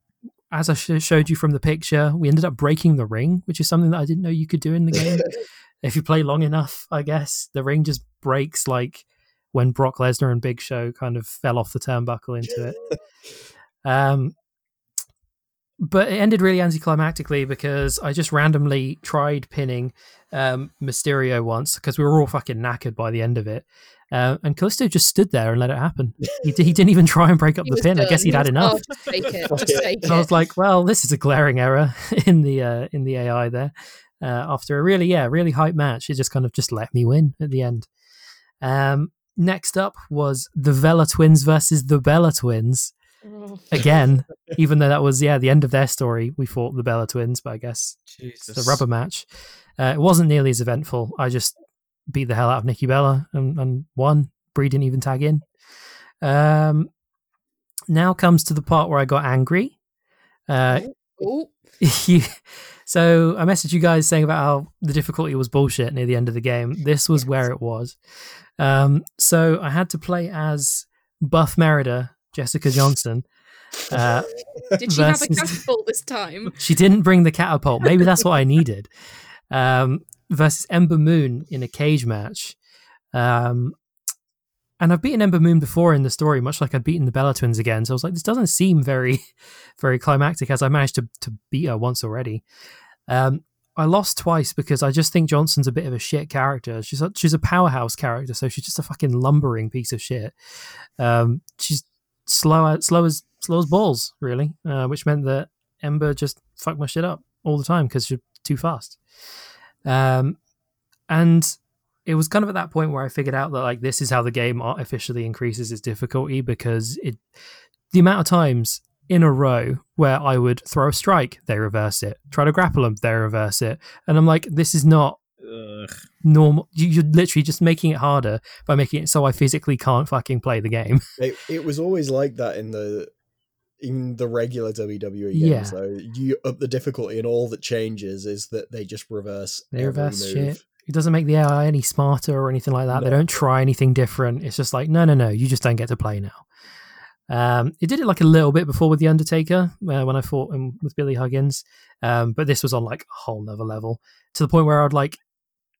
as I sh- showed you from the picture, we ended up breaking the ring, which is something that I didn't know you could do in the game. if you play long enough, I guess the ring just breaks like when Brock Lesnar and Big Show kind of fell off the turnbuckle into it. Um, but it ended really anticlimactically because I just randomly tried pinning um, Mysterio once because we were all fucking knackered by the end of it. Uh, and Kalisto just stood there and let it happen. He, d- he didn't even try and break up He the was pin. I guess He he'd had enough. "Oh, it. Fuck Just it." take And I was like, well, this is a glaring error in the uh, in the AI there. Uh, after a really, yeah, really hype match, it just kind of just let me win at the end. Um, next up was the Vela Twins versus the Bella Twins again. even though that was yeah the end of their story, we fought the Bella Twins, but I guess Jesus. the rubber match. Uh, it wasn't nearly as eventful. I just beat the hell out of Nikki Bella and, and won. Brie didn't even tag in. Um, now comes to the part where I got angry. Uh, Ooh. you, so I messaged you guys saying about how the difficulty was bullshit near the end of the game. This was where it was. Um, so I had to play as Buff Merida, Jessica Johnson. Uh, Did she have a catapult this time? she didn't bring the catapult. Maybe that's what I needed. Um, versus Ember Moon in a cage match. Um, and I've beaten Ember Moon before in the story, much like I'd beaten the Bella Twins again. So I was like, this doesn't seem very, very climactic as I managed to, to beat her once already. Um, I lost twice because I just think Johnson's a bit of a shit character. She's a, she's a powerhouse character, so she's just a fucking lumbering piece of shit. Um, she's slow, slow as slow as balls, really, uh, which meant that Ember just fucked my shit up all the time because she's too fast. Um, and it was kind of at that point where I figured out that like this is how the game artificially increases its difficulty because it the amount of times in a row where I would throw a strike, they reverse it, try to grapple them, they reverse it, and I'm like, this is not Ugh. normal. You- You're literally just making it harder by making it so I physically can't fucking play the game. It, it was always like that in the in the regular WWE games. Yeah. So you up the difficulty, and all that changes is that they just reverse. They every reverse move. shit. It doesn't make the AI any smarter or anything like that. They don't try anything different. It's just like, no, no, no, you just don't get to play now. Um, it did it like a little bit before with the Undertaker uh, when I fought him with Billy Huggins, um, but this was on like a whole nother level to the point where I'd like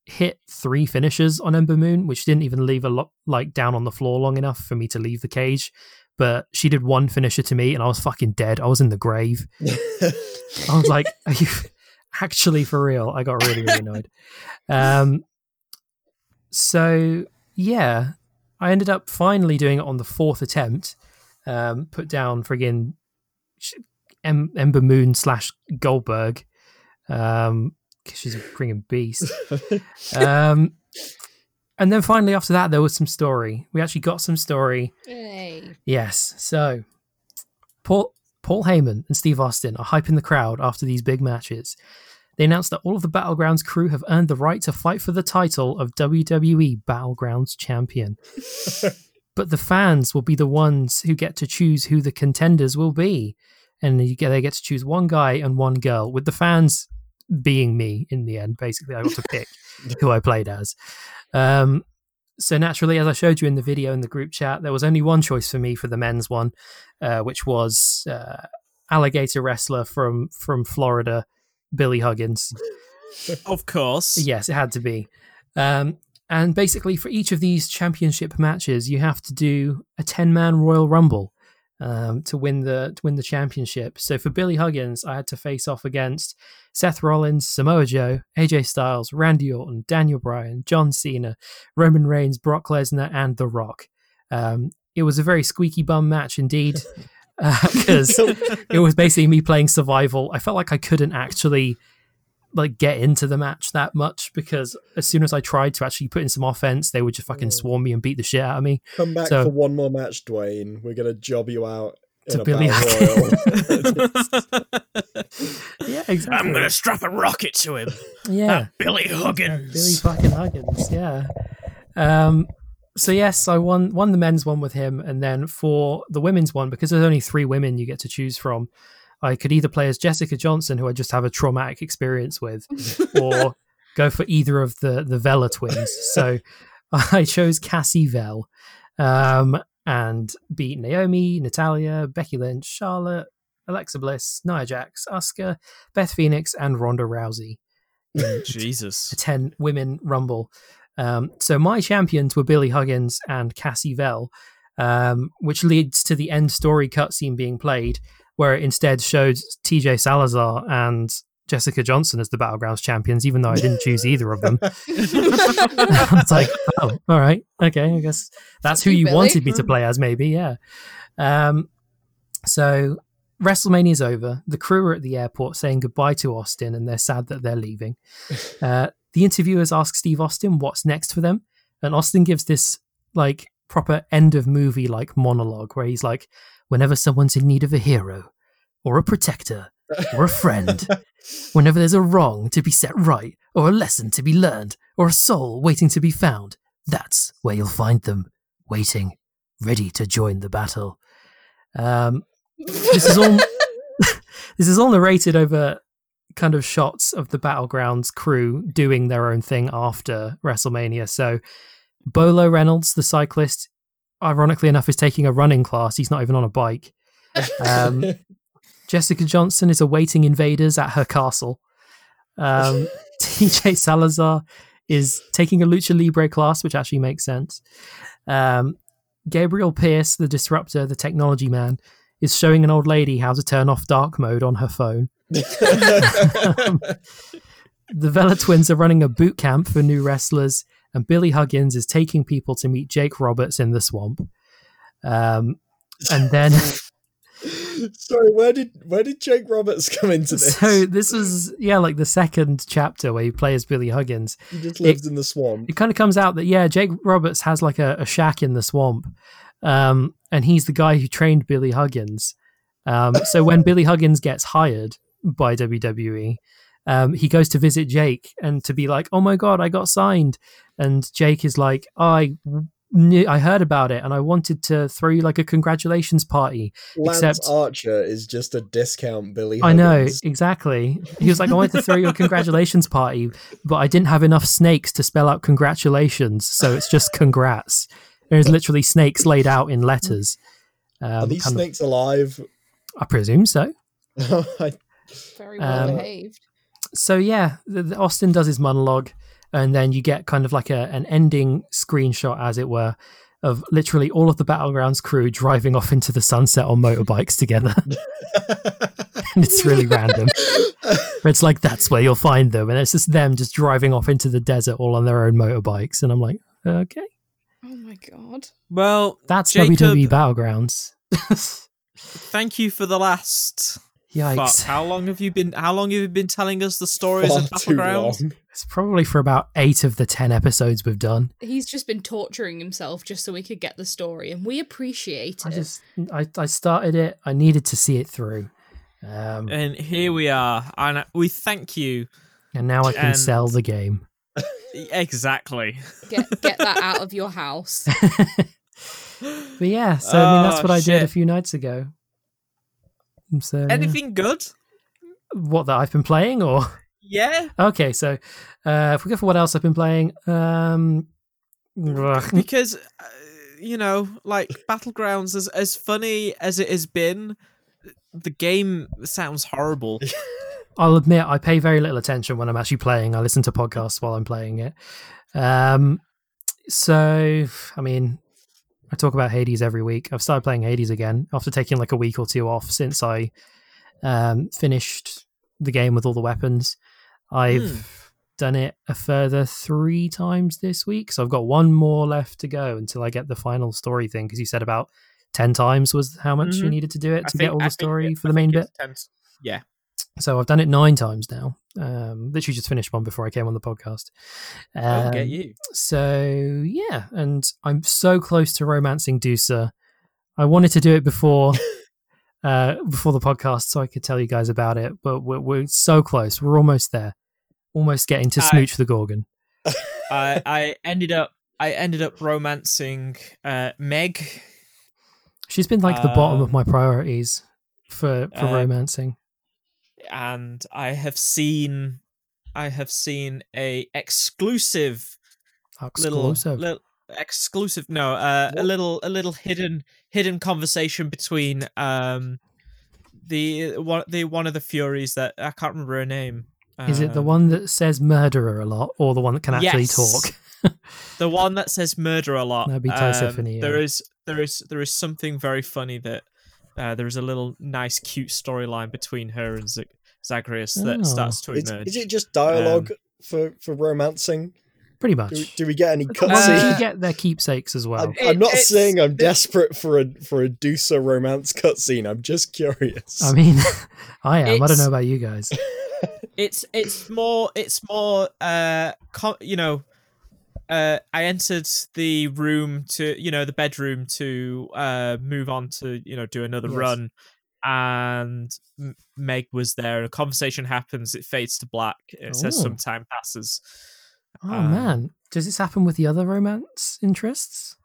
hit three finishes on Ember Moon, which didn't even leave a lot like down on the floor long enough for me to leave the cage. But she did one finisher to me, and I was fucking dead. I was in the grave. I was like, are you actually for real? I got really, really annoyed. Um, so yeah, I ended up finally doing it on the fourth attempt. Um, put down friggin' sh- em- Ember Moon slash Goldberg. um because she's a friggin' beast. Um, and then finally after that, there was some story. We actually got some story. Yay. Yes. So Paul Paul Heyman and Steve Austin are hyping the crowd after these big matches. They announced that all of the Battlegrounds crew have earned the right to fight for the title of WWE Battlegrounds champion. but the fans will be the ones who get to choose who the contenders will be. And you get, they get to choose one guy and one girl, with the fans being me in the end. Basically, I got to pick who I played as. Um, so naturally, as I showed you in the video in the group chat, there was only one choice for me for the men's one, uh, which was uh, alligator wrestler from from Florida, Billy Huggins. Of course. Yes, it had to be. Um, and basically, for each of these championship matches, you have to do a ten man Royal Rumble um, to win the to win the championship. So for Billy Huggins, I had to face off against Seth Rollins, Samoa Joe, AJ Styles, Randy Orton, Daniel Bryan, John Cena, Roman Reigns, Brock Lesnar, and The Rock. Um, it was a very squeaky bum match indeed. Because uh, it was basically me playing survival. I felt like I couldn't actually like get into the match that much because as soon as I tried to actually put in some offense, they would just fucking Oh. swarm me and beat the shit out of me. Come back So- for one more match, Dwayne. We're gonna job you out in To a Billy battle royal. Yeah, exactly. I'm gonna strap a rocket to him. yeah. Billy Huggins. Billy fucking Huggins, yeah. Um, so yes, I won won the men's one with him, and then for the women's one, because there's only three women you get to choose from, I could either play as Jessica Johnson, who I just have a traumatic experience with, or go for either of the the Vela twins. So I chose Cassie Vell, um, and beat Naomi, Natalya, Becky Lynch, Charlotte, Alexa Bliss, Nia Jax, Asuka, Beth Phoenix, and Ronda Rousey. Jesus. a 10 women rumble. Um, so my champions were Billy Huggins and Cassie Vell, um, which leads to the end story cutscene being played, where it instead showed TJ Salazar and Jessica Johnson as the Battlegrounds champions, even though I didn't choose either of them. it's like, oh, all right, okay, I guess that's who you, you Billy. wanted me to play as, maybe, yeah. Um, so WrestleMania's over. The crew are at the airport saying goodbye to Austin, and they're sad that they're leaving. Uh, the interviewers ask Steve Austin what's next for them, and Austin gives this like proper end of movie like monologue where he's like, "Whenever someone's in need of a hero, or a protector, or a friend, whenever there's a wrong to be set right, or a lesson to be learned, or a soul waiting to be found, that's where you'll find them, waiting, ready to join the battle." Um, this is all. this is all narrated over kind of shots of the battlegrounds crew doing their own thing after WrestleMania. So Bolo Reynolds, the cyclist, ironically enough, is taking a running class. He's not even on a bike. Um, Jessica Johnson is awaiting invaders at her castle. Um, TJ Salazar is taking a lucha libre class, which actually makes sense. Um, Gabriel Pierce, the disruptor, the technology man, is showing an old lady how to turn off dark mode on her phone. the Vela twins are running a boot camp for new wrestlers, and Billy Huggins is taking people to meet Jake Roberts in the swamp. Um, and then, Sorry, where did where did Jake Roberts come into this? so this is yeah, like the second chapter where he plays Billy Huggins. he just lives in the swamp. It kind of comes out that yeah, Jake Roberts has like a, a shack in the swamp, um, and he's the guy who trained Billy Huggins. Um, so when Billy Huggins gets hired by WWE, um, he goes to visit Jake and to be like, "Oh my god, I got signed," and Jake is like, "I knew, I heard about it, and I wanted to throw you like a congratulations party." Lance Except- Archer is just a discount Billy. I know exactly. He was like, "I wanted to throw you a congratulations party, but I didn't have enough snakes to spell out congratulations, so it's just congrats." There's literally snakes laid out in letters. Um, Are these kind of- snakes alive? I presume so. I- Very well Um, behaved. so yeah, the, the Austin does his monologue, and then you get kind of like a an ending screenshot, as it were, of literally all of the battlegrounds crew driving off into the sunset on motorbikes together. and it's really random. It's like that's where you'll find them, and it's just them just driving off into the desert all on their own motorbikes, and I'm like, okay, Oh my god. Well, that's Jacob- WWE Battlegrounds. thank you for the last. Fuck, how long have you been? How long have you been telling us the stories Far of too Battleground? long. It's probably for about eight of the ten episodes we've done. He's just been torturing himself just so we could get the story, and we appreciate I it. just I, I started it. I needed to see it through. Um, And here we are, and we thank you. and now I can and- sell the game. Exactly. Get get that out of your house. But yeah, so I mean that's Oh, what I did a few nights ago. So yeah. Anything good? what that I've been playing, or Yeah. okay, so uh, if we go for what else I've been playing, um, because uh, you know, like Battlegrounds, as as funny as it has been, the game sounds horrible. I'll admit I pay very little attention when I'm actually playing. I listen to podcasts while I'm playing it. Um, so I mean, I talk about Hades every week. I've started playing Hades again after taking like a week or two off since I um, finished the game with all the weapons. I've Hmm. done it a further three times this week, so I've got one more left to go until I get the final story thing. Because you said about ten times was how much you Mhm. needed to do it I to think- get all the story for the main bit. tense. Yeah. So I've done it nine times now. Um, literally just finished one before I came on the podcast. I'll Um, get you. So yeah, and I'm so close to romancing Dusa. I wanted to do it before, uh, before the podcast, so I could tell you guys about it. But we're, we're so close. We're almost there. Almost getting to I- smooch the Gorgon. I I ended up I ended up romancing uh, Meg. She's been like the bottom of Um, my priorities for for uh, romancing. And I have seen I have seen a exclusive little, Exclusive. little exclusive no uh, a little a little hidden hidden conversation between um the one the one of the furies that I can't remember her name. Is it the Um, one that says murderer a lot, or the one that can actually Yes. talk? the one that says murder a lot. That'd be Um, There is there is there is something very funny that uh, there is a little nice cute storyline between her and Z- Zagreus that Oh. starts to It's, emerge. is it just dialogue Um, for, for romancing? Pretty much. Do, do we get any Why cutscenes? Uh, you get their keepsakes as well? I'm, It- I'm not it's- saying I'm desperate for a for a Dusa romance cutscene. I'm just curious. I mean, I am. I don't know about you guys. it's it's more it's more uh co- you know uh i entered the room to you know the bedroom to uh move on to you know do another Yes. run and meg was there a conversation happens it fades to black it says Oh. some time passes Oh Um, man, does this happen with the other romance interests?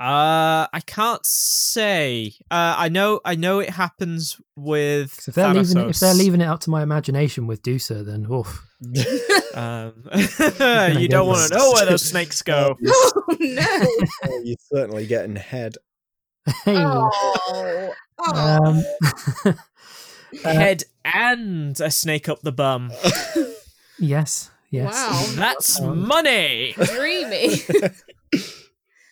Uh i can't say uh i know i know it happens with. if they're leaving, it, if they're leaving it up to my imagination with Dusa, then oof. um you don't want to know where those snakes go Oh no! Oh, you're certainly getting head. Hey, Oh, oh. um, head and a snake up the bum. yes, yes. wow, That's Um, money. dreamy.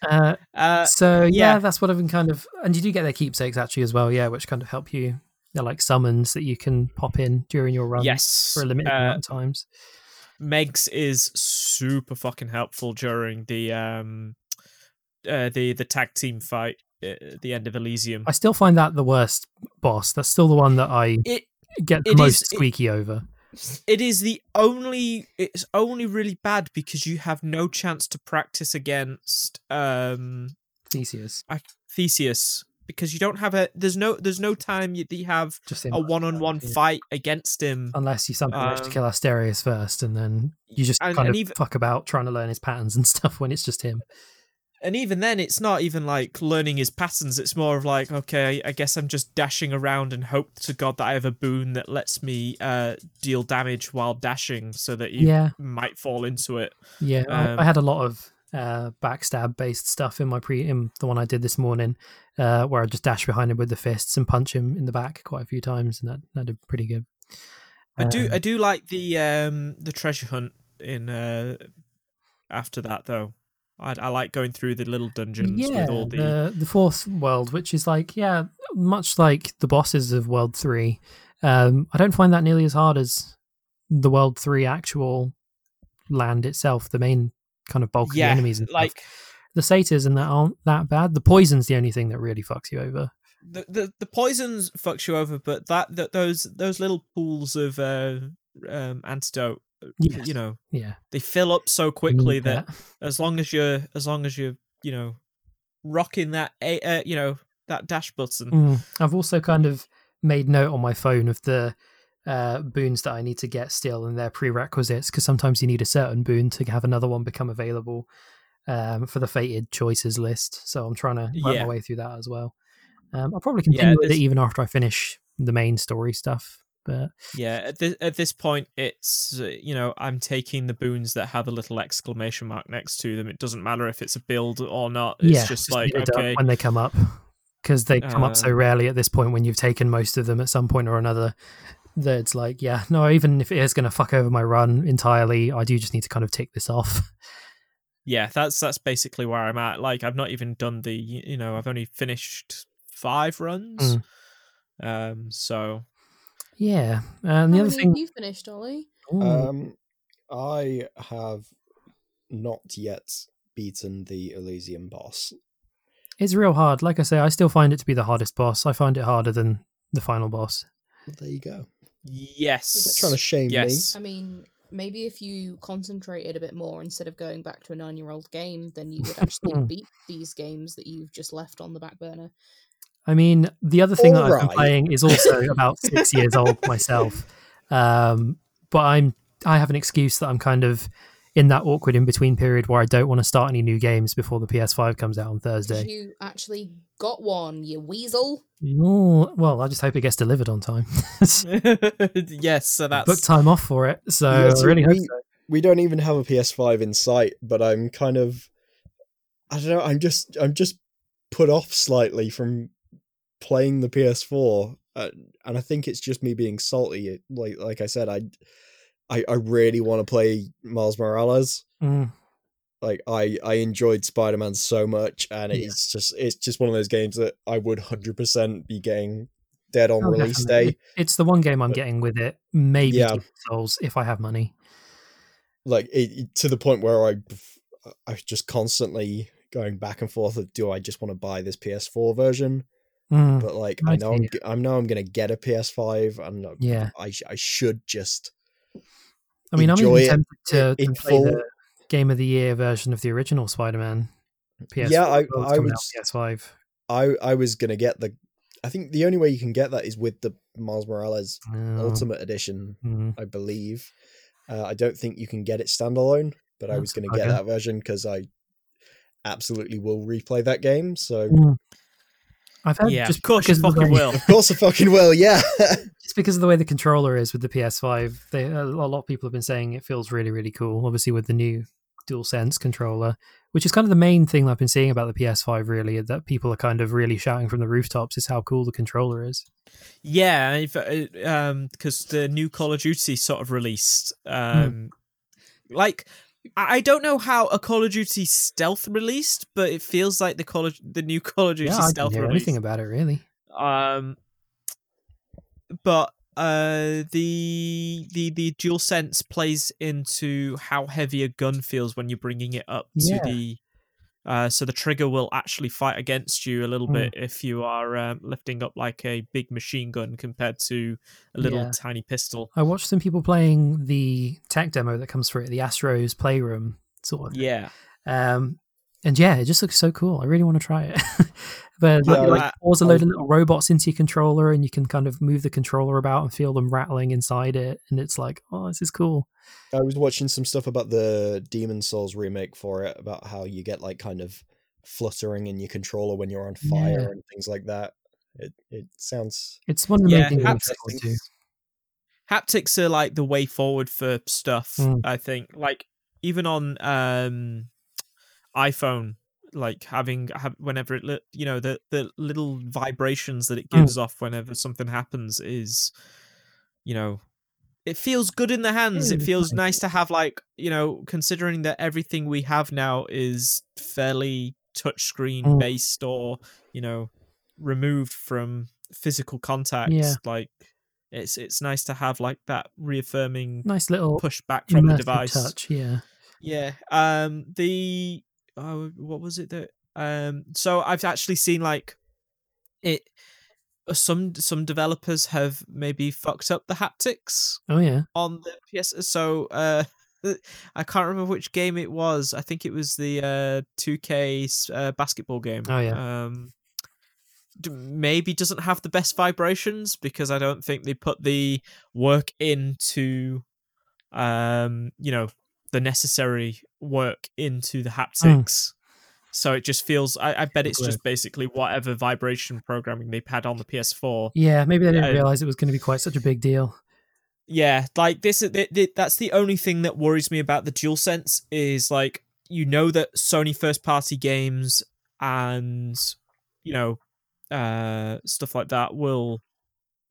Uh, Uh, so yeah. yeah. that's what I've been kind of, and you do get their keepsakes actually as well, yeah, which kind of help you. They're like summons that you can pop in during your run yes, for a limited uh, amount of times. Megs is super fucking helpful during the um, uh, the the tag team fight at the end of Elysium. I still find that the worst boss. That's still the one that I It get the most is- it- squeaky over. It is the only it's only really bad because you have no chance to practice against um Theseus. Theseus because you don't have a there's no there's no time you, you have Just a one-on-one yeah. fight against him unless you somehow manage to Um, kill Asterius first, and then you just and- kind and of even- fuck about trying to learn his patterns and stuff when it's just him. And even then it's not even like learning his patterns it's more of like okay i guess i'm just dashing around and hope to god that i have a boon that lets me uh deal damage while dashing so that you Yeah, might fall into it yeah. Um, I, I had a lot of uh, backstab based stuff in my pre in the one I did this morning, uh, where I just dash behind him with the fists and punch him in the back quite a few times, and that that did pretty good. i do Um, i do like the um the treasure hunt in uh after that though i, I like going through the little dungeons yeah, with all the, the the fourth world, which is like yeah, much like the bosses of World Three. Um, I don't find that nearly as hard as the World Three actual land itself. The main kind of bulk of the enemies and stuff. like the satyrs and that aren't that bad. The poison's the only thing that really fucks you over. the, the the poisons fucks you over, but that, that those those little pools of uh, um, antidote, Yes. you know, Yeah, they fill up so quickly need that as long as you're as long as you're you know rocking that a uh, you know that dash button. Mm. I've also kind of made note on my phone of the uh, boons that I need to get still and their prerequisites because sometimes you need a certain boon to have another one become available um, for the fated choices list. So I'm trying to work Yeah. my way through that as well. Um, I'll probably Yeah, continue with it even after I finish the main story stuff. But Yeah, at this, at this point, it's uh, you know I'm taking the boons that have a little exclamation mark next to them. It doesn't matter if it's a build or not. It's yeah, just like it up okay, when they come up because they come up so Uh, rarely at this point when you've taken most of them at some point or another. That it's like, yeah, no, even if it is going to fuck over my run entirely, I do just need to kind of tick this off. yeah, that's that's basically where I'm at. Like I've not even done the you know I've only finished five runs. Mm. Um, so Yeah, and the How other thing, have you finished, Oli? Um, I have not yet beaten the Elysium boss. it's real hard. Like I say, I still find it to be the hardest boss. I find it harder than the final boss. Well, there you go. yes, Trying to shame yes. I mean, maybe if you concentrated a bit more instead of going back to a nine-year-old game, then you would actually beat these games that you've just left on the back burner. I mean, the other thing that I've been playing is also about six years old myself. Um, but I'm I have an excuse that I'm kind of in that awkward in between period where I don't want to start any new games before the PS5 comes out on Thursday. You actually got one, you weasel. Oh, well, I just hope it gets delivered on time. yes, so that's Book time off for it, so Yeah, I see, really hope we, so. we don't even have a PS5 in sight, but I'm kind of I don't know, I'm just I'm just put off slightly from playing the PS4. Uh, and I think it's just me being salty. Like like I said, I I, I really want to play Miles Morales. Mm, Like I I enjoyed Spider Man so much, and Yeah. it's just it's just one of those games that I would hundred percent be getting dead on oh, release definitely. day. It's the one game I'm But- getting with it. Maybe Yeah. Souls if I have money. like it, it- to the point where I I was just constantly going back and forth of do I just want to buy this PS4 version Mm, but like I I know I'm, see. g- I know I'm gonna get a PS5 and Yeah. I I should just I mean, I'm enjoy even it tempted to, in to play full. the Game of the Year version of the original Spider-Man. PS yeah I, I was PS5 I I was gonna get the I think the only way you can get that is with the Miles Morales Oh, Ultimate Edition mm. I believe uh, I don't think you can get it standalone but I was gonna a get that version because I absolutely will replay that game so Mm. I've heard yeah, just of course you because of the fucking way- will. of course I fucking will yeah just because of the way the controller is with the PS5, they, a lot of people have been saying it feels really, really cool. Obviously, with the new DualSense controller, which is kind of the main thing I've been seeing about the PS5. Really, that people are kind of really shouting from the rooftops is how cool the controller is. Yeah, if, uh, um, because the new Call of Duty sort of released. Hmm. Um, like I don't know how a Call of Duty stealth released, but it feels like the Call of the new Call of Duty yeah, I didn't stealth anything about it really. Um, but uh, the the the dual sense plays into how heavy a gun feels when you're bringing it up Yeah. to the. Uh, so the trigger will actually fight against you a little Mm. bit if you are um, lifting up like a big machine gun compared to a little Yeah. tiny pistol. I watched some people playing the tech demo that comes through the Astro's Playroom sort of. Yeah, Um, and yeah, it just looks so cool. I really want to try it. but Yeah, like, like I- pours a I- load of little robots into your controller, and you can kind of move the controller about and feel them rattling inside it, and it's like, oh, this is cool. I was watching some stuff about the Demon Souls remake for it, about how you get like kind of fluttering in your controller when you're on fire Yeah. and things like that. It it sounds It's one of the yeah. main things I'm looking forward to. Haptics, haptics are like the way forward for stuff. Mm. I think, like even on um, iPhone, like having have, whenever it li- you know the the little vibrations that it Mm. gives off whenever something happens is, you know. It feels good in the hands. It feels nice. nice to have, like, you know, considering that everything we have now is fairly touchscreen Mm. based or, you know, removed from physical contact. Yeah. Like, it's it's nice to have like that reaffirming Nice little push back from the device. touch. Yeah. Yeah. Um. The oh, what was it that um? So I've actually seen like it. uh, Some some developers have maybe fucked up the haptics Oh yeah. on the PS. So uh, I can't remember which game it was. I think it was the uh 2K uh, basketball game. Oh, yeah. Um, maybe doesn't have the best vibrations because I don't think they put the work into, um, you know, the necessary work into the haptics. So it just feels. I, I bet it's Agreed. just basically whatever vibration programming they've had on the PS4. Yeah, maybe they didn't Uh, realize it was going to be quite such a big deal. Yeah, like this. Th- th- that's the only thing that worries me about the DualSense is like you know that Sony first party games and you know uh stuff like that will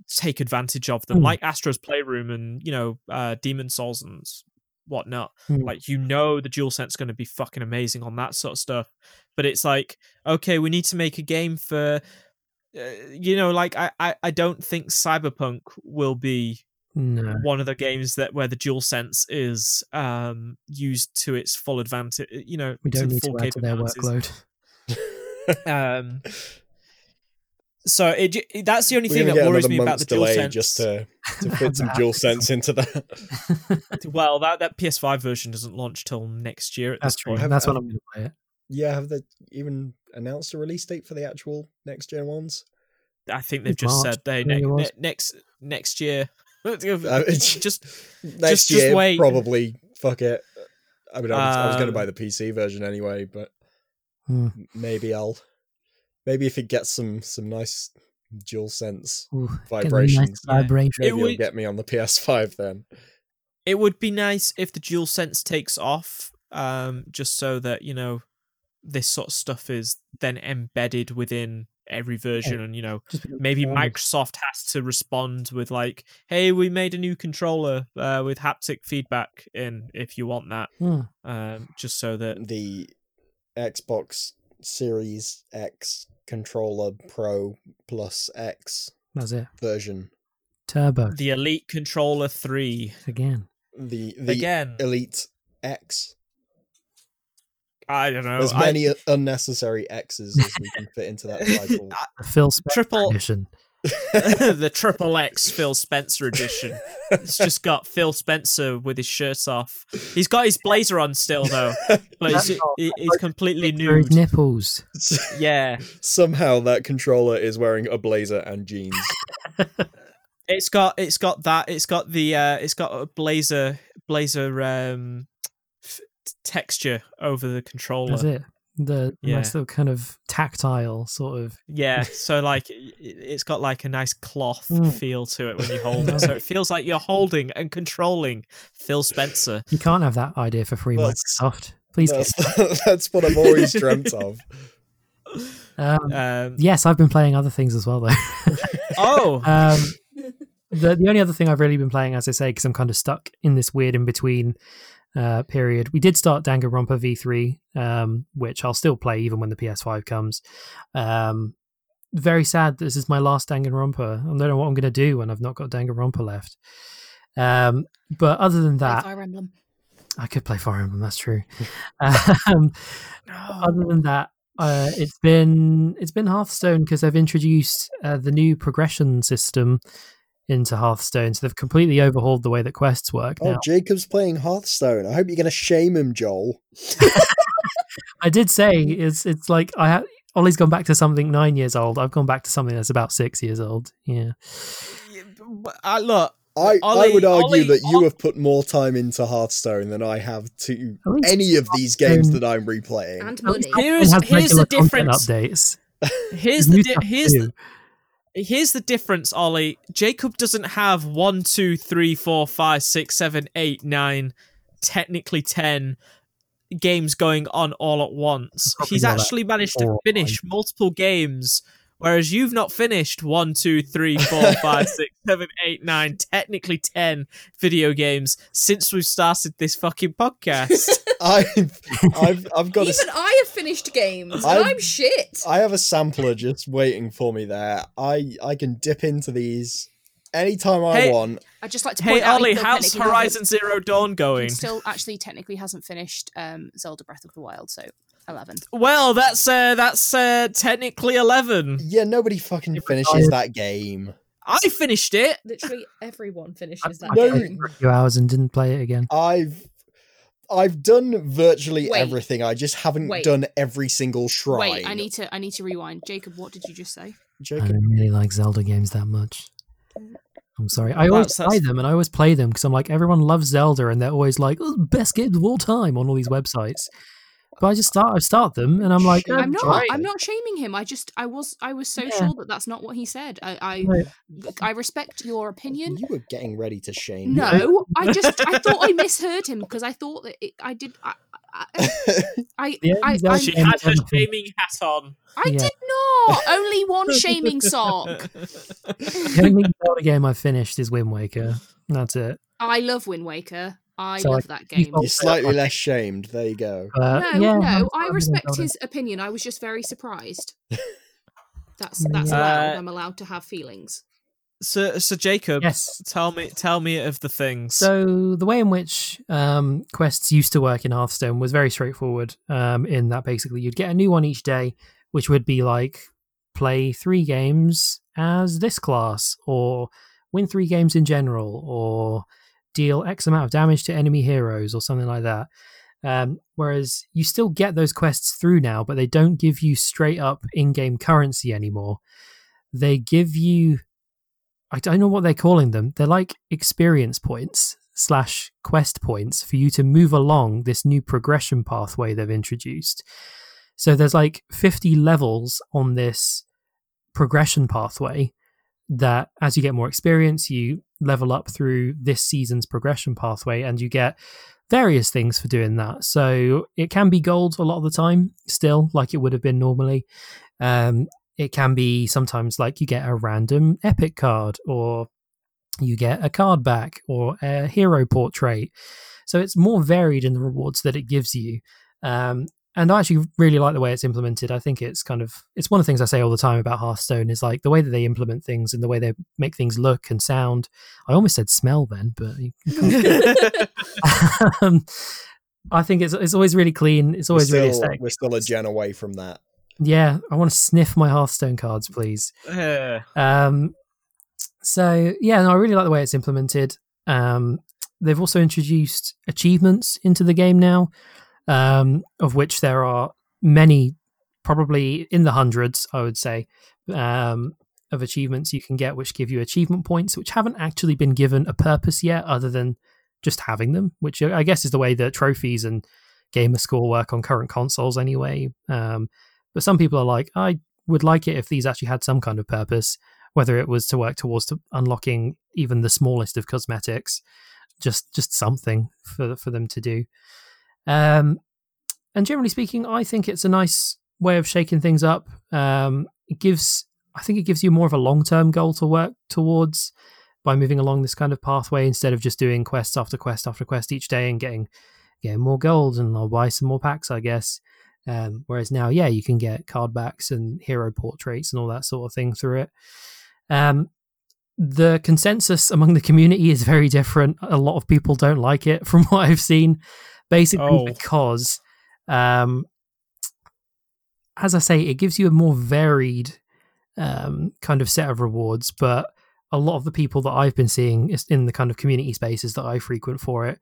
take advantage of them, Hmm. like Astro's Playroom and you know uh Demon Souls and whatnot. Hmm. Like you know the DualSense is going to be fucking amazing on that sort of stuff, but it's like okay, we need to make a game for. Uh, you know, like I, I, I don't think Cyberpunk will be No. one of the games that where the dual sense is um used to its full advantage you know We don't to need full to add to their workload. um so it, j- that's the only We're thing that worries me about the dual delay sense just to, to fit some That dual sense into that. well that that ps5 version doesn't launch till next year at That's this true. point Have- That's when have- I'm going to play it. Yeah, have they even announced a release date for the actual next gen ones? i think they've It's just March, said they ne- ne- next next year Uh, just Next just year, wait. probably. Fuck it. I mean, I was, I was going to Um, buy the PC version anyway, but Hmm. maybe I'll. Maybe if it gets some some nice dual sense Ooh, getting nice vibrations, Yeah. vibration. maybe It it'll get me on the PS5 then. it would be nice if the dual sense takes off um just so that you know this sort of stuff is then embedded within every version and you know maybe microsoft has to respond with like hey we made a new controller uh, with haptic feedback in if you want that Hmm. um just so that The Xbox Series X controller Pro Plus X That's it. version, Turbo the elite controller 3 again. the the again Elite X. i don't know As I- many unnecessary X's as we can fit into that title. The Phil Spencer Triple- edition. the triple X Phil Spencer edition. It's just got Phil Spencer with his shirt off. He's got his blazer on still though, but he's, That's all. he- he's completely For his nude. nipples. Yeah, Somehow that controller is wearing a blazer and jeans. it's got it's got that. It's got the uh, it's got a blazer blazer um f- texture over the controller. That's it. The Yeah. nice little kind of tactile sort of. Yeah, so like it- it's got like a nice cloth Mm. feel to it when you hold it. So it feels like you're holding and controlling Phil Spencer. You can't have that idea for free, That's- Microsoft. Please. That's, that's what I've always dreamt of. Um, Um, yes, I've been playing other things as well, though. oh, um, the the only other thing I've really been playing, as I say, because I'm kind of stuck in this weird in between uh, period. We did start Danganronpa V3, um, which I'll still play even when the PS5 comes. Um, very sad. This is my last Danganronpa. I don't know what I'm going to do when I've not got Danganronpa left. Um, but other than that, Fire Emblem. I could play Fire Emblem. That's true. um, other than that, uh, it's been it's been Hearthstone because they've introduced uh, the new progression system into Hearthstone. So they've completely overhauled the way that quests work Oh, now. Jacob's playing Hearthstone. I hope you're going to shame him, Joel. I did say it's it's like I ha- Oli's gone back to something nine years old. I've gone back to something that's about six years old. Yeah, uh, look, I, I would argue Oli- that you Ol- have put more time into Hearthstone than I have to At any of these games that I'm replaying. And At money. least Here's- here's the difference. Updates. here's the di- here's the, here's the difference, Oli. Jacob doesn't have one, two, three, four, five, six, seven, eight, nine, technically ten games going on all at once. Probably He's actually managed to finish multiple games. Whereas you've not finished one, two, three, four, five, six, seven, eight, nine, technically ten video games since we've started this fucking podcast. I've, I've, I've got Even I have finished games, and I've- I'm shit. I have a sampler just waiting for me there. I, I can dip into these anytime I want. I'd just like to hey, point out. he Oli, how's technically hasn't- Horizon Zero Dawn going? Still, actually, technically hasn't finished um, Zelda Breath of the Wild, so eleven. Well, that's uh, that's uh, technically eleven. Yeah, nobody fucking finishes that game. I finished it. Literally everyone I finishes that No. played game. for a few hours and didn't play it again. I've I've done virtually Wait. everything. I just haven't Wait. done every single shrine. Wait, I need to. I need to rewind. Jacob, what did you just say? I don't really like Zelda games that much. I'm sorry. I always That's- that's- play them and I always play them because I'm like, everyone loves Zelda and they're always like, oh, best games of all time on all these websites. But I just start I start them and I'm like, Sure. oh, I'm not. Right. I'm not shaming him. I just. I was. I was so Yeah. sure that that's not what he said. I. I, Right. I respect your opinion. You were getting ready to shame. me. No, I just. I thought I misheard him because I thought that it, I did. I. I, I, I, I, she actually- had her shaming hat on. I Yeah. did not. Only one shaming sock. the only Zelda game I've finished is Wind Waker. That's it. I love Wind Waker. I So, love like, that game. not- You're slightly less shamed. There you go. But, no, Uh, yeah, no, I'm- I respect his opinion. I was just very surprised. That's that's Yeah. allowed. Uh, I'm allowed to have feelings. So, so Jacob, Yes. tell me, tell me of the things. So the way in which um, quests used to work in Hearthstone was very straightforward. Um, in that basically you'd get a new one each day, which would be like play three games as this class, or win three games in general, or deal X amount of damage to enemy heroes, or something like that. Um, whereas you still get those quests through now, but they don't give you straight up in-game currency anymore. They give you I don't know what they're calling them. They're like experience points slash quest points for you to move along this new progression pathway they've introduced. So there's like 50 levels on this progression pathway that as you get more experience, you level up through this season's progression pathway and you get various things for doing that. So it can be gold a lot of the time, still, like it would have been normally. Um, it can be sometimes like you get a random epic card or you get a card back or a hero portrait. So it's more varied in the rewards that it gives you. Um, and I actually really like the way it's implemented. I think it's kind of it's one of the things I say all the time about Hearthstone is like the way that they implement things and the way they make things look and sound. I almost said smell then, but you um, I think it's it's always really clean. It's always we're really still, aesthetic. we're still a gen away from that. Yeah, I want to sniff my Hearthstone cards, please. Um, so yeah, no, I really like the way it's implemented. Um, they've also introduced achievements into the game now, um, of which there are many, probably in the hundreds, I would say, um, of achievements you can get, which give you achievement points, which haven't actually been given a purpose yet, other than just having them, which I guess is the way that trophies and gamer score work on current consoles anyway. Um, but some people are like, I would like it if these actually had some kind of purpose, whether it was to work towards to unlocking even the smallest of cosmetics, just just something for for them to do. Um, and generally speaking, I think it's a nice way of shaking things up. Um, it gives, I think, it gives you more of a long term goal to work towards by moving along this kind of pathway instead of just doing quest after quest after quest each day and getting getting more gold and I'll buy some more packs, I guess. Um, whereas now, yeah, you can get card backs and hero portraits and all that sort of thing through it. Um, the consensus among the community is very different. A lot of people don't like it, from what I've seen, basically Oh. because, um, as I say, it gives you a more varied um, kind of set of rewards. But a lot of the people that I've been seeing in the kind of community spaces that I frequent for it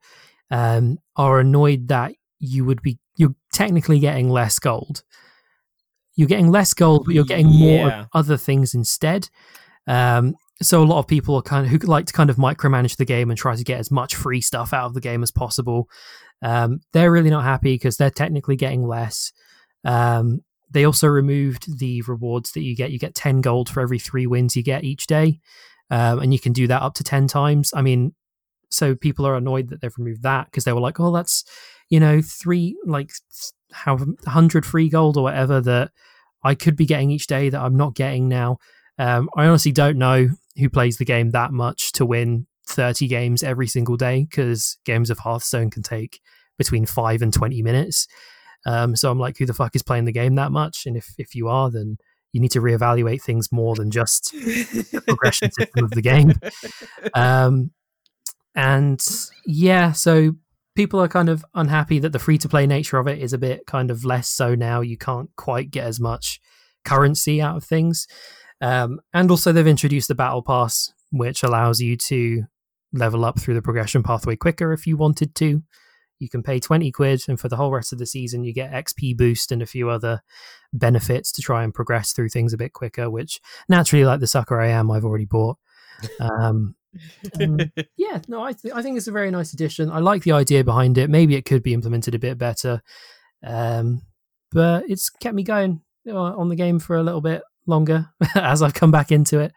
um, are annoyed that you would be you're technically getting less gold. You're getting less gold, but you're getting more Yeah. other things instead. Um, so a lot of people are kind of who like to kind of micromanage the game and try to get as much free stuff out of the game as possible. Um, they're really not happy because they're technically getting less. Um, they also removed the rewards that you get. You get ten gold for every three wins you get each day, um, and you can do that up to ten times. I mean, so people are annoyed that they've removed that because they were like, "Oh, that's you know three like how hundred free gold or whatever that I could be getting each day that I'm not getting now." Um, I honestly don't know who plays the game that much to win 30 games every single day because games of Hearthstone can take between five and 20 minutes. Um, so I'm like, who the fuck is playing the game that much? And if, if you are, then you need to reevaluate things more than just the progression system of the game. Um, and yeah, so people are kind of unhappy that the free to play nature of it is a bit kind of less so now. You can't quite get as much currency out of things. Um, and also, they've introduced the battle pass, which allows you to level up through the progression pathway quicker if you wanted to. You can pay 20 quid, and for the whole rest of the season, you get XP boost and a few other benefits to try and progress through things a bit quicker, which naturally, like the sucker I am, I've already bought. Um, um, yeah, no, I, th- I think it's a very nice addition. I like the idea behind it. Maybe it could be implemented a bit better. Um, but it's kept me going uh, on the game for a little bit longer as I've come back into it,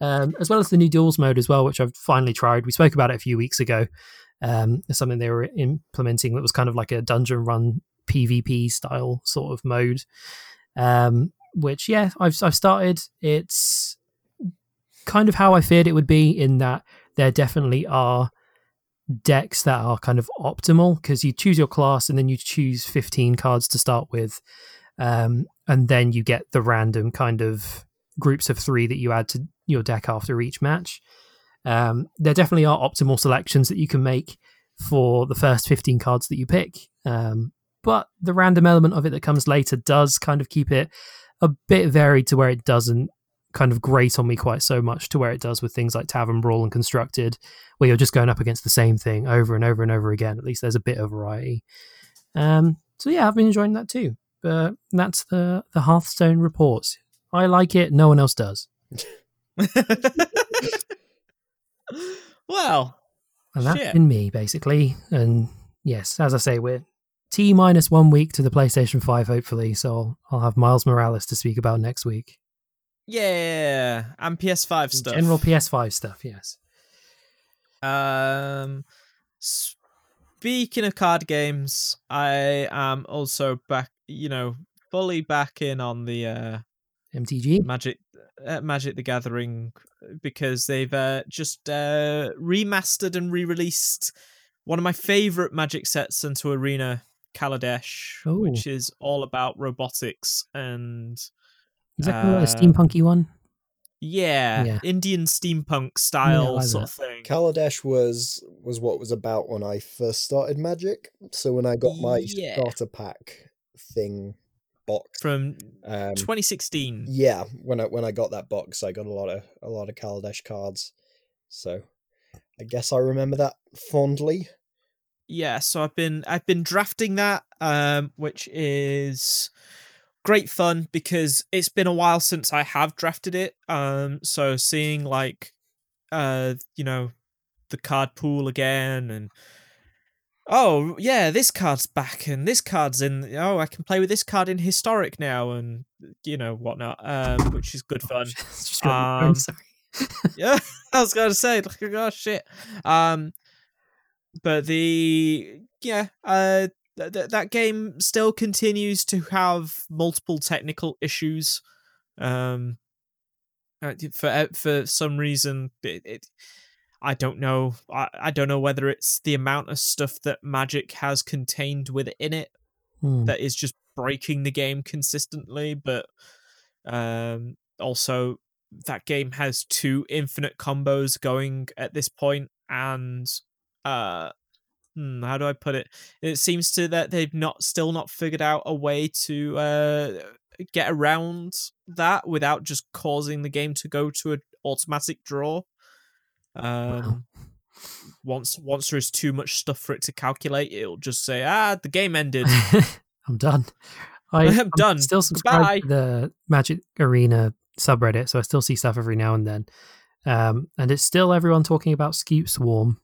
um, as well as the new duels mode as well, which I've finally tried. We spoke about it a few weeks ago. Um, something they were implementing that was kind of like a dungeon run PvP style sort of mode. Um, which yeah, I've I've started. It's kind of how I feared it would be in that there definitely are decks that are kind of optimal because you choose your class and then you choose 15 cards to start with um, and then you get the random kind of groups of three that you add to your deck after each match um, there definitely are optimal selections that you can make for the first 15 cards that you pick um, but the random element of it that comes later does kind of keep it a bit varied to where it doesn't kind of grate on me quite so much to where it does with things like Tavern Brawl and Constructed, where you're just going up against the same thing over and over and over again. At least there's a bit of variety. Um, so yeah, I've been enjoying that too. But that's the the Hearthstone reports. I like it. No one else does. well, and that's shit. been me basically. And yes, as I say, we're T minus one week to the PlayStation Five, hopefully. So I'll, I'll have Miles Morales to speak about next week. yeah, and PS5 stuff. General PS5 stuff, yes. Um, speaking of card games, I am also back. You know, fully back in on the uh, MTG. Magic, uh, Magic the Gathering because they've uh, just uh, remastered and re-released one of my favorite Magic sets into Arena, Kaladesh, Oh. which is all about robotics and Is that kind of like a Uh, steampunky one? yeah, Yeah. Indian steampunk style like sort that. of thing. Kaladesh was was what was about when I first started Magic. So when I got my Yeah. starter pack thing box, From um, 2016. yeah, when I when I got that box, I got a lot of a lot of Kaladesh cards. So I guess I remember that fondly. yeah so i've been i've been drafting that um which is great fun because it's been a while since i have drafted it um so seeing like uh you know the card pool again and oh yeah this card's back and this card's in oh i can play with this card in historic now and you know whatnot um which is good fun got my Um, sorry. yeah, I was going to say, like, oh shit. Um, but the yeah, uh, th- th- that game still continues to have multiple technical issues. Um, uh, for uh, for some reason, it, it I don't know. I, I don't know whether it's the amount of stuff that Magic has contained within it Hmm. that is just breaking the game consistently, but um, also that game has two infinite combos going at this point, and uh, hmm, how do I put it? It seems to that they've not still not figured out a way to uh, get around that without just causing the game to go to an automatic draw. Um, once once there's too much stuff for it to calculate, it'll just say, "Ah, the game ended." I'm done. I, I'm done. Still subscribed to the Magic Arena subreddit, so I still see stuff every now and then. Um, and it's still everyone talking about Scute Swarm.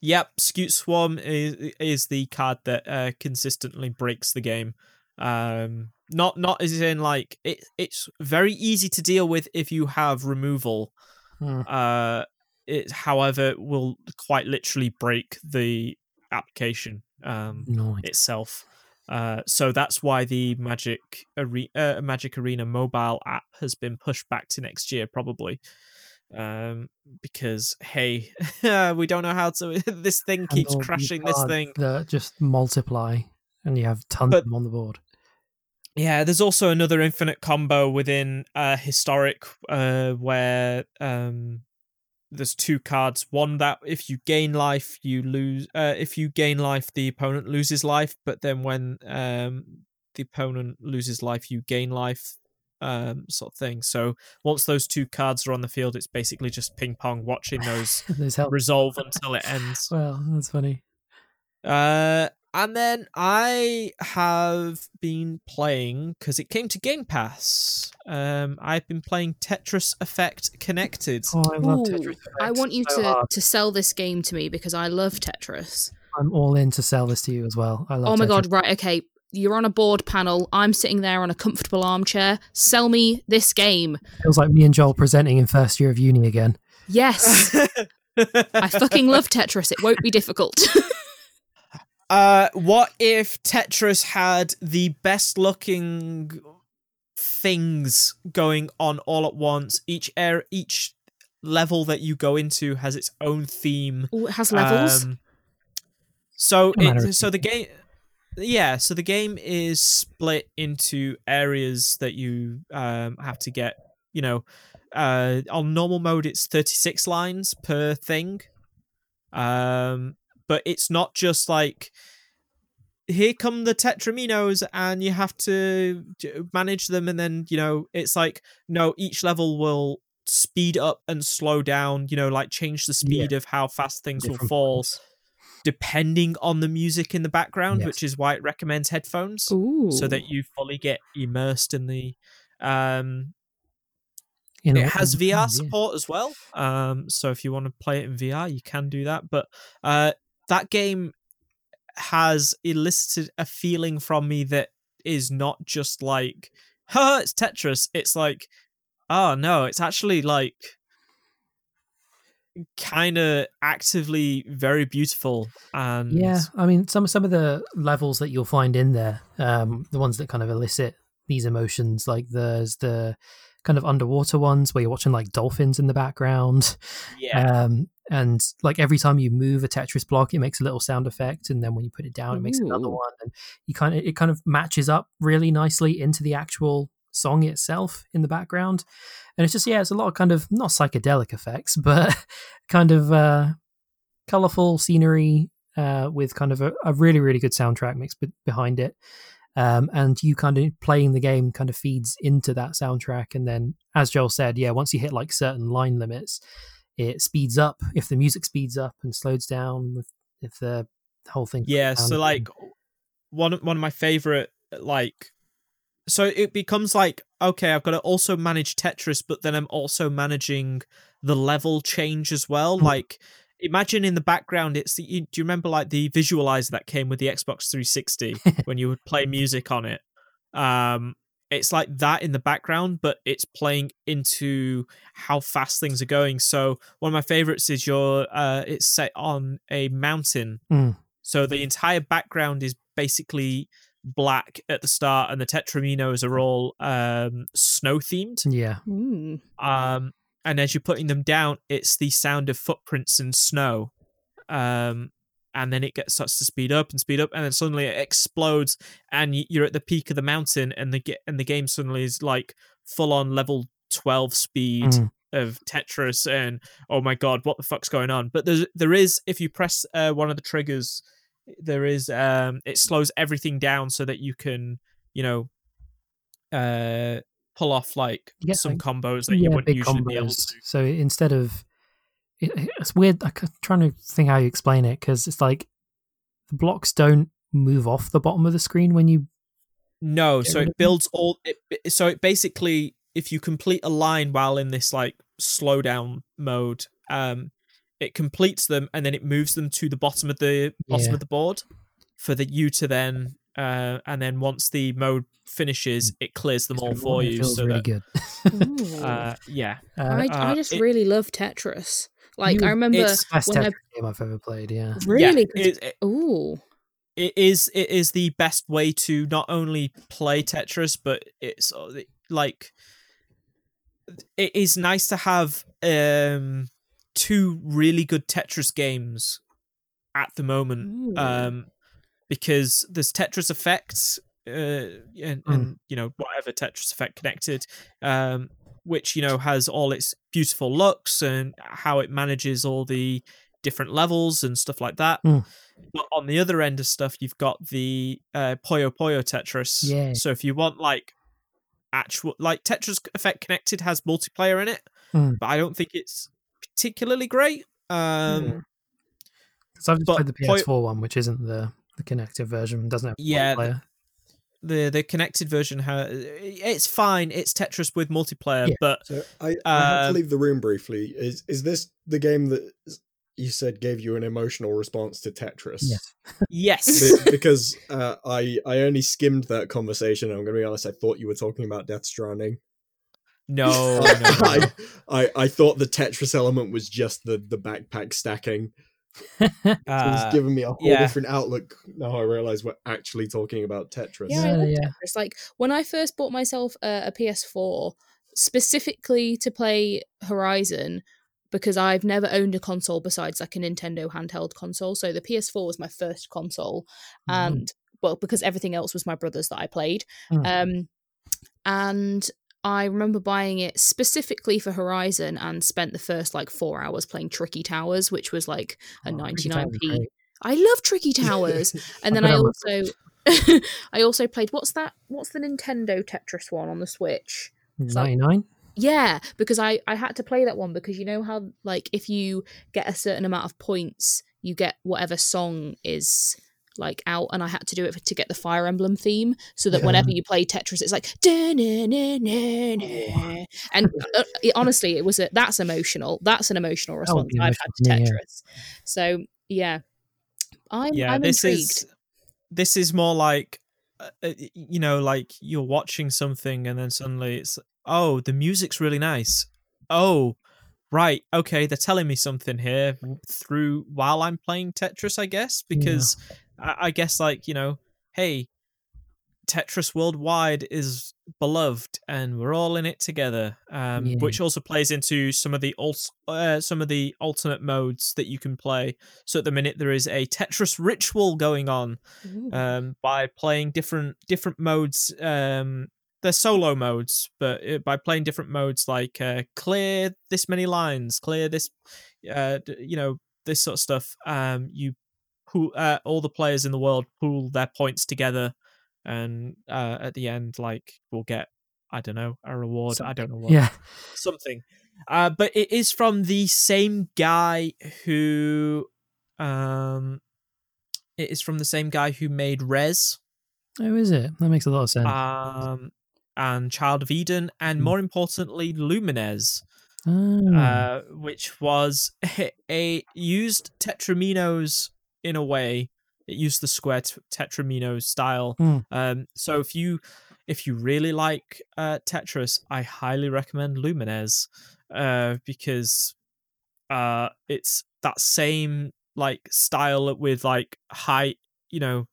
Yep, Scute Swarm is is the card that uh, consistently breaks the game. Um, not not as in like it. It's very easy to deal with if you have removal. Hmm. Uh, it however will quite literally break the application um Nice. itself. Uh, so that's why the Magic Are- uh, Magic Arena mobile app has been pushed back to next year, probably. Um, because hey, we don't know how to. this thing keeps crashing. This thing. that just multiply, and you have tons But- of them on the board. Yeah, there's also another infinite combo within uh historic uh where um there's two cards. One that if you gain life, you lose uh if you gain life, the opponent loses life, but then when um the opponent loses life, you gain life um sort of thing. So once those two cards are on the field, it's basically just ping pong watching those resolve until it ends. Well, that's funny. Uh, and then I have been playing because it came to Game Pass. Um, I've been playing Tetris Effect Connected. Oh, I love Ooh, Tetris. I want you so to, hard. to sell this game to me because I love Tetris. I'm all in to sell this to you as well. I love. Oh my Tetris. god, right, okay. you're on a board panel. I'm sitting there on a comfortable armchair. Sell me this game. Feels like me and Joel presenting in first year of uni again. Yes, I fucking love Tetris. It won't be difficult. Uh, what if Tetris had the best looking things going on all at once? Each air, each level that you go into has its own theme. Ooh, it has levels. Um, so, it, so the game, yeah. So the game is split into areas that you um have to get. You know, uh, on normal mode it's thirty six lines per thing. Um, but it's not just like here come the tetraminos and you have to manage them and then you know it's like no each level will speed up and slow down you know like change the speed of how fast things will fall depending on the music in the background Yes. which is why it recommends headphones Ooh. so that you fully get immersed in the um In it has VR things, yeah. support as well. Um, so if you want to play it in VR, you can do that. But uh, that game has elicited a feeling from me that is not just like, "Huh, it's Tetris." It's like, oh no, it's actually like kind of actively very beautiful and Yeah, I mean some some of the levels that you'll find in there, um, the ones that kind of elicit these emotions, like there's the kind of underwater ones where you're watching like dolphins in the background, yeah, um, and like every time you move a Tetris block, it makes a little sound effect, and then when you put it down, it makes another one, and you kind of it kind of matches up really nicely into the actual song itself in the background, and it's just yeah, it's a lot of kind of not psychedelic effects, but kind of uh, colorful scenery uh, with kind of a, a really really good soundtrack mix be- behind it. Um, and you kind of playing the game kind of feeds into that soundtrack, and then as Joel said, yeah, once you hit like certain line limits, it speeds up if the music speeds up and slows down with if the whole thing. yeah so like one of- one of my favorite like so it becomes like okay i've got to also manage tetris but then i'm also managing the level change as well Hmm. like imagine in the background it's the, you, do you remember like the visualizer that came with the xbox 360 when you would play music on it um it's like that in the background but it's playing into how fast things are going so one of my favorites is your uh it's set on a mountain Hmm. so the entire background is basically black at the start, and the tetraminos are all um, snow themed. yeah, Ooh. Um, and as you're putting them down, it's the sound of footprints in snow. Um, and then it gets starts to speed up and speed up, and then suddenly it explodes, and you're at the peak of the mountain, and the and the game suddenly is like full on level twelve speed Mm. of Tetris, and oh my god, what the fuck's going on? But there's there is if you press uh, one of the triggers, there is um it slows everything down so that you can you know uh pull off like Yeah, some combos that you wouldn't usually be able combos. to. So instead of it, it's weird. I'm trying to think how you explain it because it's like the blocks don't move off the bottom of the screen when you. No, so it builds all. It, it- so it basically, if you complete a line while in this like slowdown mode, um, it completes them and then it moves them to the bottom of the bottom Yeah. of the board for the you to then, uh, and then once the mode finishes, it clears them all for you. feels So really that, good. Uh, yeah, Uh, I, I uh, just it- really love Tetris. Like You- I remember it's best when I, game I've ever played. Yeah, really. yeah, it, it- Ooh. it is it is the best way to not only play Tetris, but it's uh, like it is nice to have um two really good Tetris games at the moment. Ooh. Um because there's Tetris Effect uh and, Mm. and you know whatever Tetris Effect connected um which you know has all its beautiful looks and how it manages all the different levels and stuff like that. Mm. But on the other end of stuff, you've got the uh, Puyo Puyo Tetris. Yeah. So if you want like actual like Tetris Effect Connected has multiplayer in it, Mm. but I don't think it's particularly great. Um, Mm. because I've just played the point- PS4 one, which isn't the the connected version. Doesn't have Yeah, multiplayer. The the connected version has it's fine. It's Tetris with multiplayer, Yeah. but So I, I have to leave the room briefly. Is is this the game that you said gave you an emotional response to Tetris. Yes. Yes. Be- because uh, I I only skimmed that conversation. I'm gonna be honest. I thought you were talking about Death Stranding. no, no, no. I, I I thought the Tetris element was just the the backpack stacking. So Uh, it's given me a whole yeah. different outlook. Now I realize we're actually talking about Tetris. Yeah, I Yeah, love yeah. Tetris. Like when I first bought myself a, a PS4 specifically to play Horizon because I've never owned a console besides like a Nintendo handheld console. So the PS4 was my first console, Mhm. and well, because everything else was my brother's that I played. Mm. Um, and I remember buying it specifically for Horizon and spent the first like four hours playing Tricky Towers, which was like a Oh, Tricky Towers is 99p. love Tricky Towers. And then I my also I also played what's that what's the Nintendo Tetris one on the Switch? like- 99? Yeah, because I I had to play that one because you know how like if you get a certain amount of points, you get whatever song is like out and I had to do it to get the Fire Emblem theme so that Yeah. whenever you play Tetris it's like and uh, it- honestly it was a that's emotional that's an emotional That would response be I've had to emotional for me, Tetris. So yeah. I'm yeah, I'm this intrigued. is this is more like uh, uh, you know, like you're watching something and then suddenly it's oh, the music's really nice. Oh, right, okay, they're telling me something here through while I'm playing Tetris, I guess, because I, I guess like you know, hey, Tetris Worldwide is beloved, and we're all in it together. Um, Yeah. which also plays into some of the alt- uh, some of the alternate modes that you can play. So at the minute there is a Tetris ritual going on um, by playing different different modes. Um, they're solo modes, but uh, by playing different modes like uh, clear this many lines, clear this, uh, you know, this sort of stuff. Um, you pool uh, all the players in the world pool their points together, and uh, at the end, like we'll get I don't know a reward. I don't know what Yeah. something. Uh, but it is from the same guy who, um, it is from the same guy who made Rez, Oh, is it? That makes a lot of sense. um, and Child of Eden, and Hmm. more importantly, Lumines, Oh. uh, which was a used Tetraminos in a way. It used the square t- Tetraminos style. Hmm. Um, so if you if you really like uh, Tetris, I highly recommend Lumines uh, because uh, it's that same like style with like high, you know,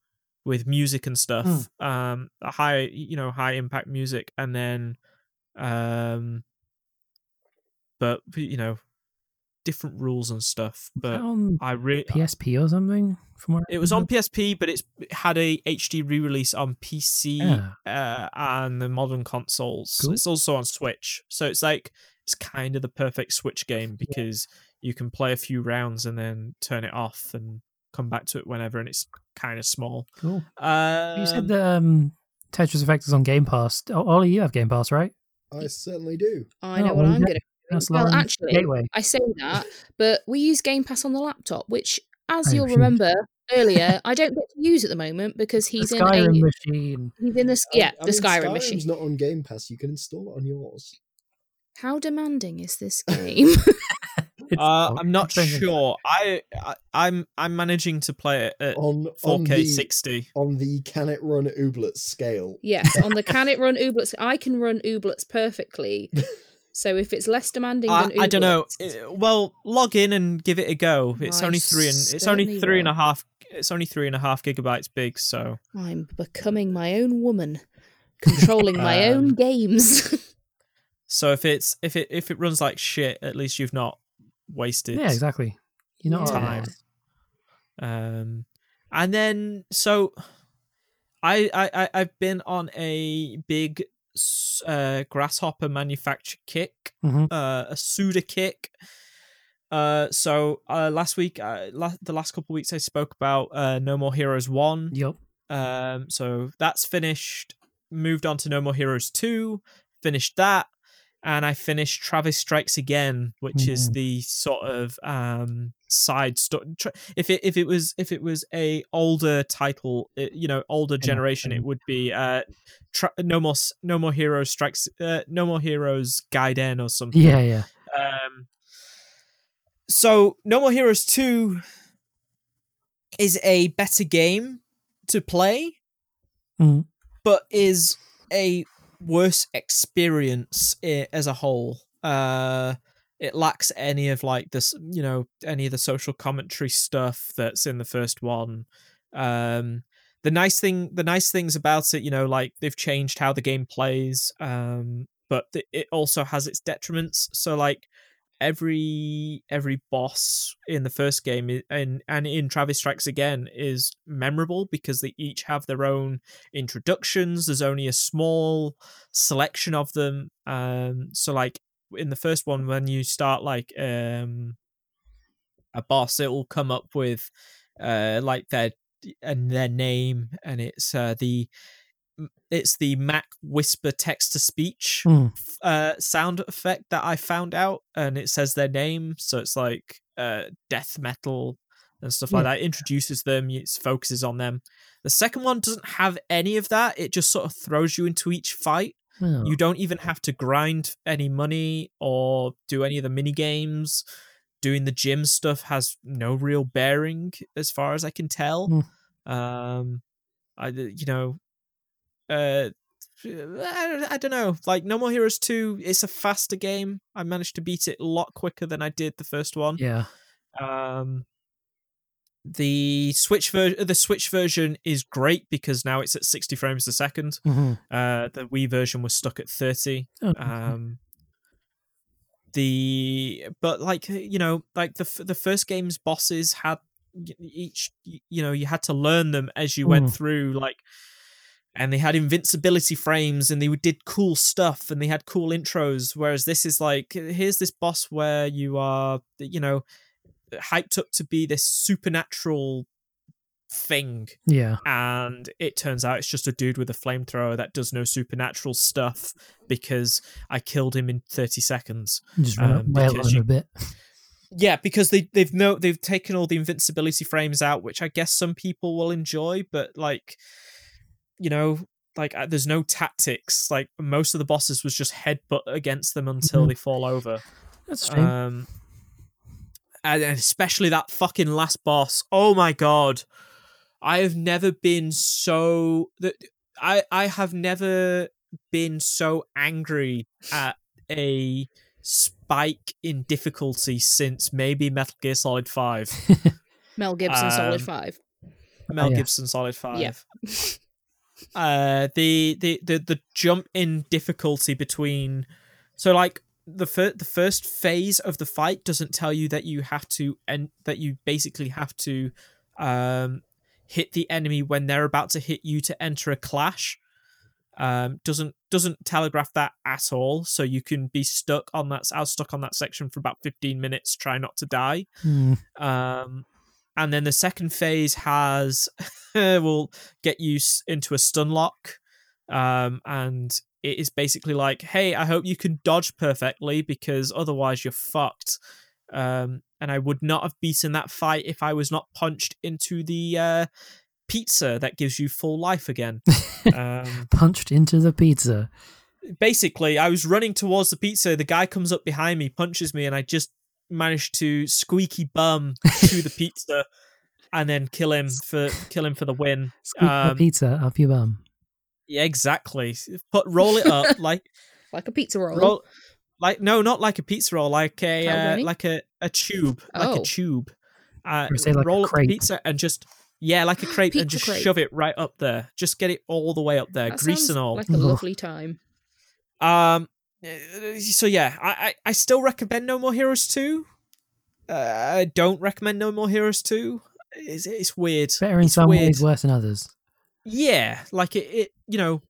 with music and stuff. Um, a high, you know, high impact music, and then, um, but you know, different rules and stuff. But on I really PSP or something? From where it was on PSP, but it's it had a HD re-release on PC Yeah. uh, and the modern consoles. Cool. It's also on Switch, so it's like it's kind of the perfect Switch game because you can play a few rounds and then turn it off and come back to it whenever, and it's kind of small. Cool. Um, You said that um, Tetris Effect is on Game Pass. Oh, Oli, you have Game Pass, right? I certainly do. I know Oh, what well, I'm yeah, gonna That's well actually Gateway. I say that, but we use Game Pass on the laptop, which, as I you'll refuse. remember earlier, I don't get to use at the moment because he's the in a Skyrim machine. he's in the yeah I the mean, Skyrim Skyrim's machine. not on Game Pass. You can install it on yours. How demanding is this game? Uh. I'm not sure. I, I I'm I'm managing to play it at On on 4K the 60. on the can it run Ooblets scale. yes, on the can it run Ooblets? I can run Ooblets perfectly. So if it's less demanding I, than I don't know. Ooblets- Uh, Well, log in and give it a go. It's I only three and it's only certainly three and a will. half. It's only three and a half gigabytes big. So I'm becoming my own woman, controlling my own Um, games. so if it's if it if it runs like shit, at least you've not wasted Yeah, exactly. You're not Yeah. time. Um, and then so I I I- I've been on a big s- uh grasshopper manufacture kick. Mhm. uh, a Suda kick. Uh, so uh, last week, uh, la- the last couple of weeks, I spoke about uh, No More Heroes One. Yup. Um, so that's finished. Moved on to No More Heroes Two. Finished that, and I finished Travis Strikes Again, which is Mhm. the sort of um side story. If it if it was if it was a older title, uh, you know, older generation, it would be uh, tra- No More No More Heroes Strikes uh, No More Heroes Gaiden or something. Yeah, yeah. Um, so No More Heroes 2 is a better game to play, Mhm. but is a worse experience i- as a whole. Uh, it lacks any of like this, you know, any of the social commentary stuff that's in the first one. Um, the nice thing, the nice things about it, you know, like they've changed how the game plays. Um, but it also has its detriments. So like every every boss in the first game and and in Travis Strikes Again is memorable because they each have their own introductions. There's only a small selection of them. Um, so like in the first one, when you start like um a boss, it will come up with uh like their and their name, and it's uh the it's the Mac Whisper text to speech Hmm. f- uh sound effect that I found out, and it says their name, so it's like uh death metal and stuff like Yeah. that. It introduces them, it focuses on them. The second one doesn't have any of that. It just sort of throws you into each fight. Oh. You don't even have to grind any money or do any of the mini games. Doing the gym stuff has no real bearing, as far as I can tell. Um, I you know, uh, I, I don't know. Like No More Heroes Two, it's a faster game. I managed to beat it a lot quicker than I did the first one. yeah. Um, the Switch ver- the Switch version is great because now it's at 60 frames a second. Mhm. Uh, the Wii version was stuck at 30. Oh, Um, the but like you know like the the first game's bosses had each you know you had to learn them as you went Mm. through like and they had invincibility frames and they did cool stuff and they had cool intros whereas this is like here's this boss where you are you know hyped up to be this supernatural thing yeah. and it turns out it's just a dude with a flamethrower that does no supernatural stuff because I killed him in 30 seconds. Just um, wail on you- a bit. Yeah, because they they've no they've taken all the invincibility frames out, which I guess some people will enjoy, but like you know, like uh, there's no tactics. Like most of the bosses was just headbutt against them until Mhm. they fall over. That's a shame. Um, and and especially that fucking last boss. Oh my god, I have never been so that I I have never been so angry at a spike in difficulty since maybe Metal Gear Solid Five, Mel Gibson, Solid Um, Five. Mel yeah. Gibson Solid Five. Yeah. uh the, the the the jump in difficulty between so like the fir- the first phase of the fight doesn't tell you that you have to and that you basically have to um hit the enemy when they're about to hit you to enter a clash. Um doesn't doesn't telegraph that at all. So you can be stuck on that i was stuck on that section for about 15 minutes try not to die. Hmm. um, and then the second phase has will get you into a stun lock, um, and it is basically like, hey, I hope you can dodge perfectly because otherwise you're fucked. Um, and I would not have beaten that fight if I was not punched into the uh, pizza that gives you full life again. um, Punched into the pizza. basically, I was running towards the pizza. The guy comes up behind me, punches me, and I just managed to squeaky bum to the pizza and then kill him for kill him for the win. Scoop Um, pizza up your bum. Yeah, exactly. Put roll it up like Like a pizza roll. roll like no, not like a pizza roll, like a uh, like a, a tube, like Oh. a tube. Uh, Or say like a roll up the pizza and just yeah, like a crepe, and just crepe. shove it right up there. Just get it all the way up there, That grease and all. Like a lovely time. Um. Uh, So yeah, I I, I still recommend No More Heroes two. Uh, I don't recommend No More Heroes two. It's it's weird. Better in it's some weird. ways, worse in others. Yeah, like it. it you know.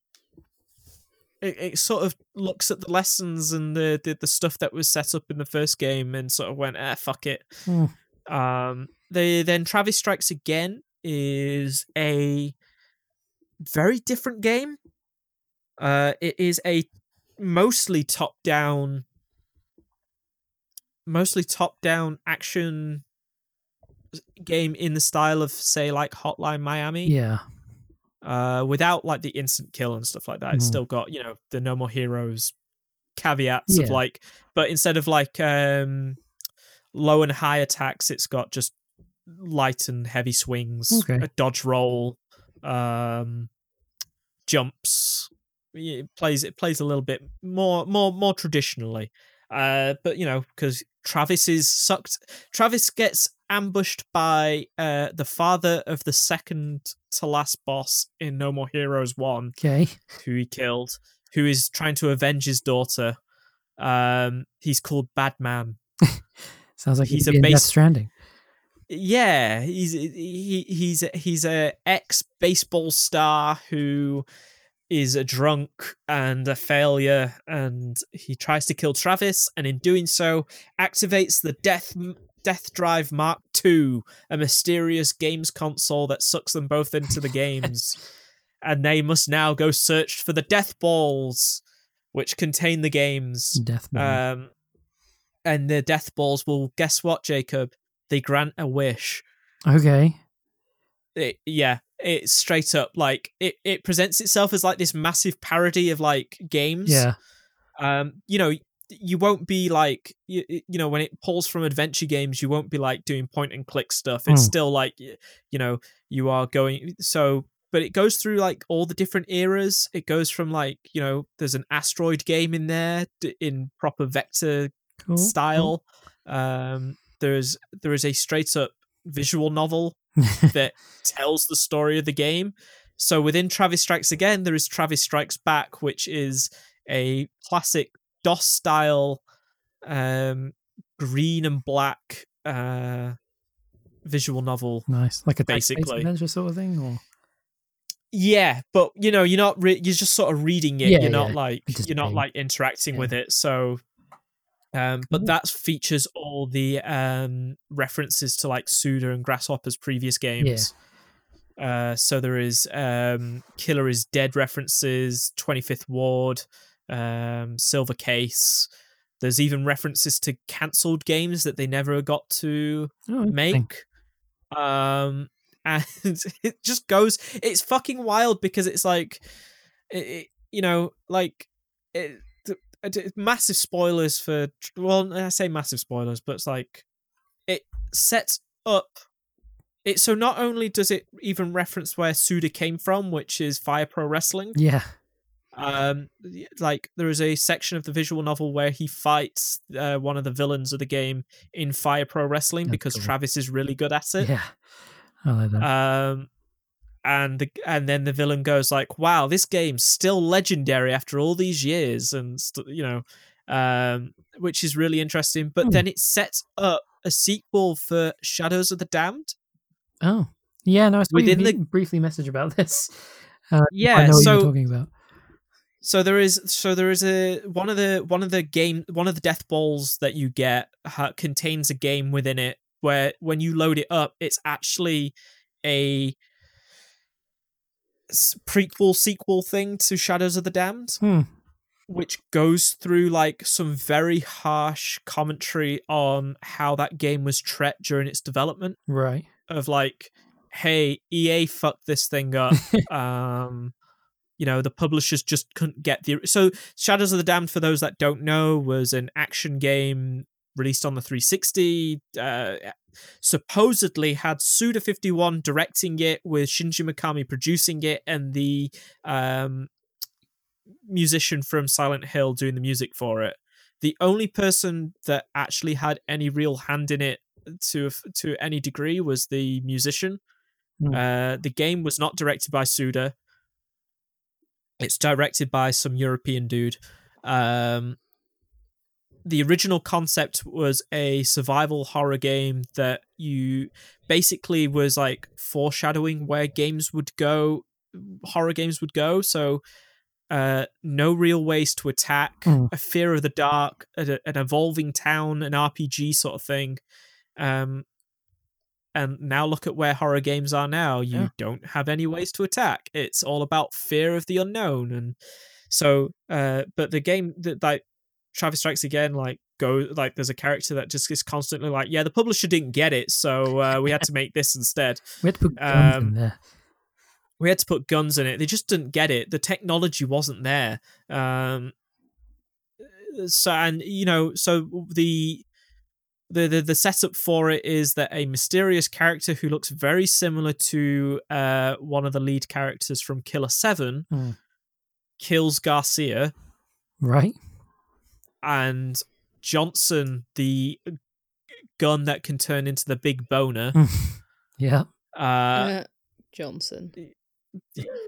It, it sort of looks at the lessons and the, the the stuff that was set up in the first game and sort of went ah fuck it. Hmm. Um. The then Travis Strikes Again is a very different game. Uh, it is a mostly top down, mostly top down action game in the style of say like Hotline Miami. Yeah. Uh, without like the instant kill and stuff like that. It's Mhm. still got you know the No More Heroes caveats of like, but instead of like um. low and high attacks. It's got just light and heavy swings, Okay. a dodge roll, um, jumps. It plays it plays a little bit more more more traditionally. Uh, but you know, because Travis is sucked. Travis gets ambushed by uh the father of the second to last boss in No More Heroes One, Okay. who he killed, who is trying to avenge his daughter. Um, he's called Bad Man. Sounds like He's a Death base- Stranding. Yeah, he's he he's he's a ex baseball star who is a drunk and a failure, and he tries to kill Travis, and in doing so, activates the death Death Drive Mark II, a mysterious games console that sucks them both into the games, and they must now go search for the Death Balls, which contain the games. Death Ball. Um, and the death balls will guess what, Jacob? They grant a wish. okay. It, yeah, it's straight up like it. It presents itself as like this massive parody of like games. Yeah. Um, you know, you won't be like you, you know when it pulls from adventure games, you won't be like doing point and click stuff. It's Hmm. still like you know you are going so. But it goes through like all the different eras. It goes from like you know, there's an asteroid game in there in proper vector Cool. style. Um, there's there is a straight up visual novel cool. that tells the story of the game. So within Travis Strikes Again, there is Travis Strikes Back, which is a classic DOS style, um, green and black uh, visual novel. nice. Like a Basically. adventure sort of thing, or Yeah, but you know, you're not re- you're just sort of reading it. Yeah, you're not yeah, like you're not like interacting Yeah. with it. So, um, but Cool. that features all the um references to like Suda and Grasshopper's previous games. Uh, so there is um, Killer is Dead references, 25th Ward, um, Silver Case. There's even references to cancelled games that they never got to oh, make. Um, and it just goes. It's fucking wild because it's like, it, it- you know, like it- massive spoilers for. Well, I say massive spoilers, but it's like it sets up. It so not only does it even reference where Suda came from, which is Fire Pro Wrestling. Yeah. Um, like there is a section of the visual novel where he fights uh, one of the villains of the game in Fire Pro Wrestling That's because cool. Travis is really good at it. Yeah. I like that. Um, and the and then the villain goes like, "Wow, this game's still legendary after all these years," and you know, um, which is really interesting. But Hmm. then it sets up a sequel for Shadows of the Damned. oh. Yeah, no, I within the- briefly message about this. I Yeah, know what so you're talking about. so there is so there is a one of the one of the game one of the death balls that you get ha- contains a game within it where when you load it up it's actually a prequel sequel thing to shadows of the damned Hmm. which goes through like some very harsh commentary on how that game was treated during its development Right. of like hey ea fucked this thing up um you know the publishers just couldn't get the so shadows of the damned for those that don't know was an action game released on the 360 uh supposedly had suda 51 directing it with shinji mikami producing it and the um musician from silent hill doing the music for it the only person that actually had any real hand in it to to any degree was the musician Hmm. uh the game was not directed by suda it's directed by some European dude. Um, the original concept was a survival horror game that you basically was like foreshadowing where games would go, horror games would go. So, uh, no real ways to attack, Hmm. a fear of the dark, a, an evolving town, an RPG sort of thing. Um, and now look at where horror games are now. You Yeah. don't have any ways to attack. It's all about fear of the unknown. And so, uh, but the game that like Travis Strikes Again, like go like there's a character that just is constantly like, yeah, the publisher didn't get it, so uh, we had to make this instead. We had to put guns Um, in there. We had to put guns in it. They just didn't get it. The technology wasn't there. Um, so and you know, so the the, the the setup for it is that a mysterious character who looks very similar to uh, one of the lead characters from Killer Seven Hmm. kills Garcia, Right. And Johnson, the gun that can turn into the big boner. Yeah. Uh, Uh, Johnson.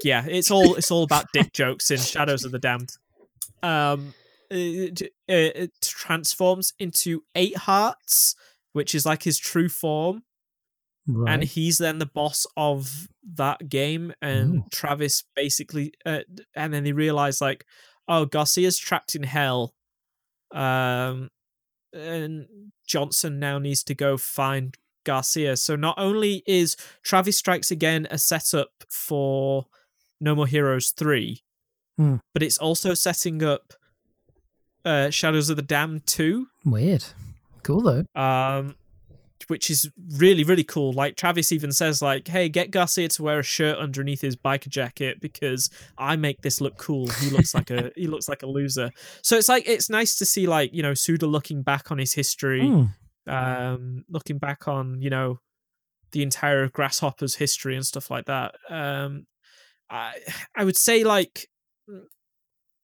yeah, it's all it's all about dick jokes in Shadows of the Damned. Um, it, it, it transforms into Eight Hearts, which is like his true form, Right. and he's then the boss of that game. And Ooh. Travis basically, uh, and then they realize like, oh, Garcia's trapped in hell. Um, and Johnson now needs to go find Garcia. So not only is Travis Strikes Again a setup for No More Heroes 3, Hmm. but it's also setting up uh, Shadows of the Damned 2, Weird. Cool though. um, which is really, really cool. Like Travis even says, like, hey, get Garcia to wear a shirt underneath his biker jacket because I make this look cool. He looks like a he looks like a loser. So it's like it's nice to see like, you know, Suda looking back on his history Hmm. um, looking back on you know the entire grasshoppers history and stuff like that um, i i would say like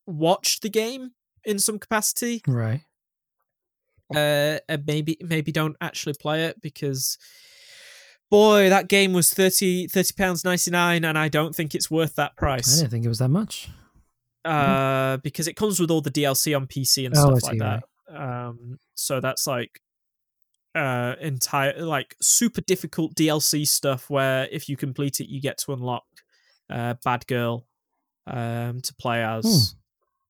watch the game in some capacity Right. Uh and maybe maybe don't actually play it because boy that game was 30 30 pounds 99 and i don't think it's worth that price. I didn't think it was that much. uh because it comes with all the dlc on pc and Oh, stuff like that. um so that's like uh entire like super difficult dlc stuff where if you complete it you get to unlock uh bad girl um to play as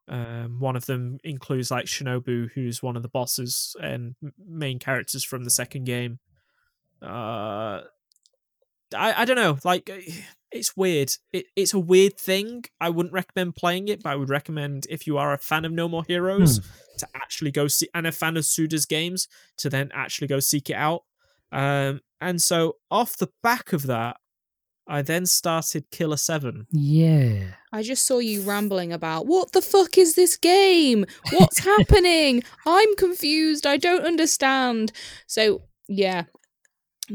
um one of them includes like shinobu who's one of the bosses and main characters from the second game. Uh i i don't know like it's weird. It, it's a weird thing. I wouldn't recommend playing it but i would recommend if you are a fan of no more heroes to actually go see and a fan of suda's games to then actually go seek it out. Um and so off the back of that i then started killer 7 Yeah. I just saw you rambling about what the fuck is this game? What's happening? I'm confused. I don't understand. So yeah,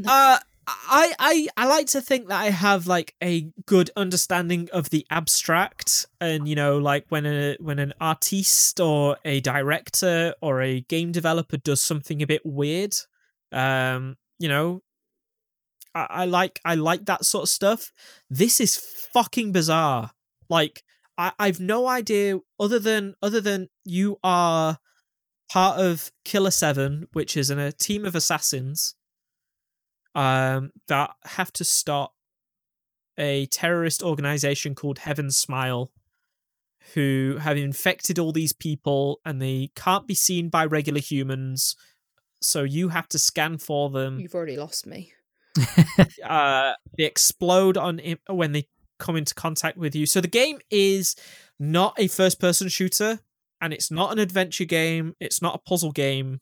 Uh, I, I I like to think that I have like a good understanding of the abstract, and you know, like when a when an artiste or a director or a game developer does something a bit weird, um, you know, I, I like I like that sort of stuff. This is fucking bizarre. Like I I've no idea other than other than you are part of Killer Seven, which is in a team of assassins um, that have to stop a terrorist organization called Heaven Smile, who have infected all these people and they can't be seen by regular humans. So you have to scan for them. you've already lost me. Uh, they explode on when they come into contact with you. So the game is not a first-person shooter, and it's not an adventure game. It's not a puzzle game.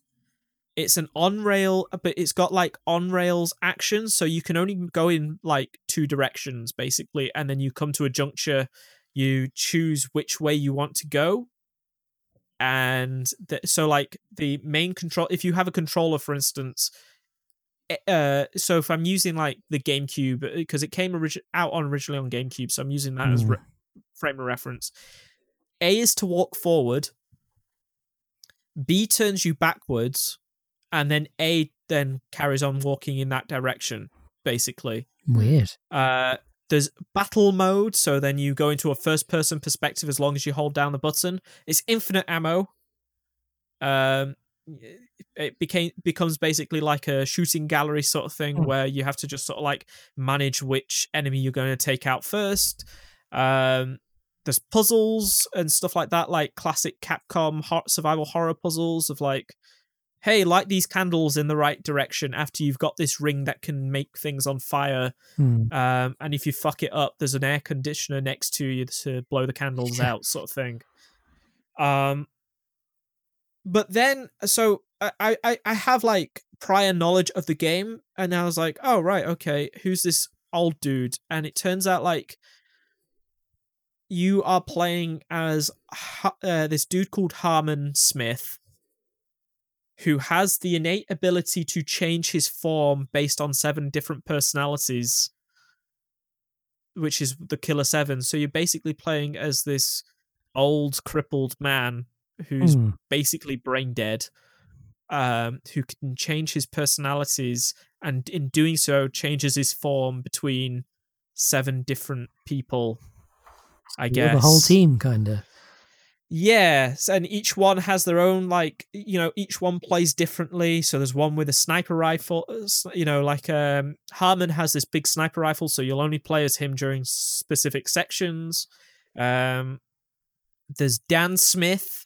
It's an on rail, but it's got like on rails action, so you can only go in like two directions basically, and then you come to a juncture. You choose which way you want to go, and so like the main control. If you have a controller, for instance, uh, so if I'm using like the GameCube because it came origi- out on originally on GameCube, so I'm using that as Mm. re- frame of reference. A is to walk forward. B turns you backwards, and then A then carries on walking in that direction. Basically, Weird. uh, there's battle mode, so then you go into a first person perspective as long as you hold down the button. It's infinite ammo. Um, it became becomes basically like a shooting gallery sort of thing Hmm. where you have to just sort of like manage which enemy you're going to take out first. Um, there's puzzles and stuff like that, like classic Capcom survival horror puzzles of like, hey, light these candles in the right direction after you've got this ring that can make things on fire. Hmm. Um, and if you fuck it up, there's an air conditioner next to you to blow the candles out, sort of thing. Um, but then, so I, I, I have like prior knowledge of the game, and I was like, oh right, okay, who's this old dude? And it turns out like you are playing as uh, this dude called Harman Smith, who has the innate ability to change his form based on seven different personalities, which is the Killer Seven. So you're basically playing as this old, crippled man who's Hmm. basically brain dead, um, who can change his personalities and in doing so changes his form between seven different people. I guess the whole team, kind of. Yes, and each one has their own like you know each one plays differently. So there's one with a sniper rifle, uh, you know, like um Harman has this big sniper rifle, so you'll only play as him during specific sections. Um, there's Dan Smith,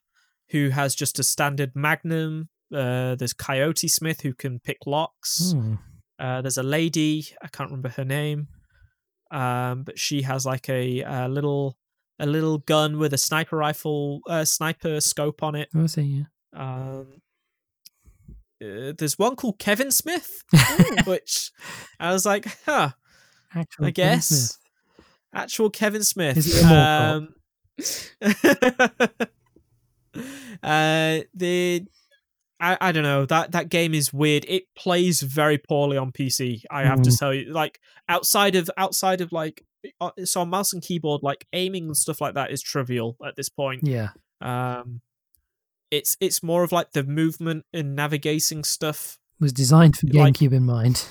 who has just a standard Magnum. Uh, there's Coyote Smith, who can pick locks. Hmm. Uh, there's a lady, I can't remember her name, um, but she has like a, a little a little gun with a sniper rifle, uh, sniper scope on it. I see, yeah. Um, uh, there's one called Kevin Smith, which I was like, huh, Actual I guess Smith. actual Kevin Smith. Is he? Um, uh, the I, I don't know that that game is weird. It plays very poorly on PC. I have to Mm. tell you, like outside of outside of like uh, so on mouse and keyboard, like aiming and stuff like that is trivial at this point. Yeah. Um, it's it's more of like the movement and navigating stuff Was designed for Like- GameCube in mind.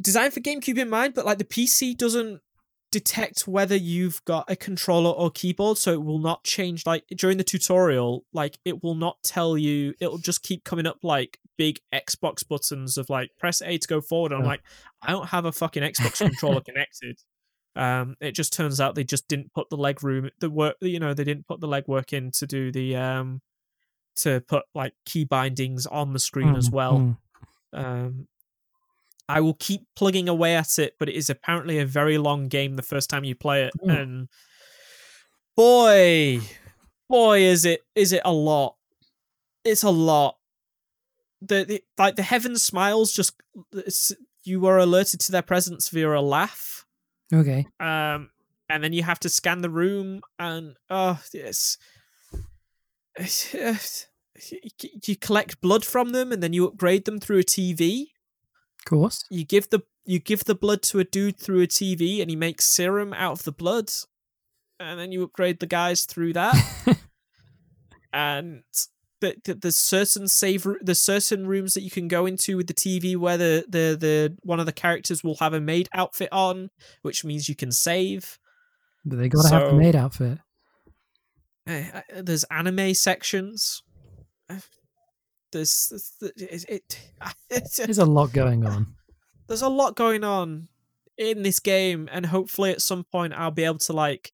designed for GameCube in mind, but like the PC doesn't detect whether you've got a controller or keyboard, so it will not change. Like during the tutorial, like it will not tell you. It'll just keep coming up like big Xbox buttons of like press A to go forward. And I'm Oh. like, I don't have a fucking Xbox controller connected. Um, it just turns out they just didn't put the leg room, the work. You know, they didn't put the leg work in to do the um, to put like key bindings on the screen as Mm, well. mm. Um, I will keep plugging away at it, but it is apparently a very long game the first time you play it, Mm. and boy, boy, is it is it a lot. It's a lot. The, the like the heaven smiles just you are alerted to their presence via a laugh, Okay. um, and then you have to scan the room, and oh, it's, it's you collect blood from them, and then you upgrade them through a TV Of course. you give the you give the blood to a dude through a TV and he makes serum out of the blood and then you upgrade the guys through that and the, the, there's certain save there's certain rooms that you can go into with the TV where the, the the one of the characters will have a maid outfit on which means you can save But they got to have the maid outfit. Uh, there's anime sections there's it, it, it, There's a lot going on. there's a lot going on in this game and hopefully at some point I'll be able to like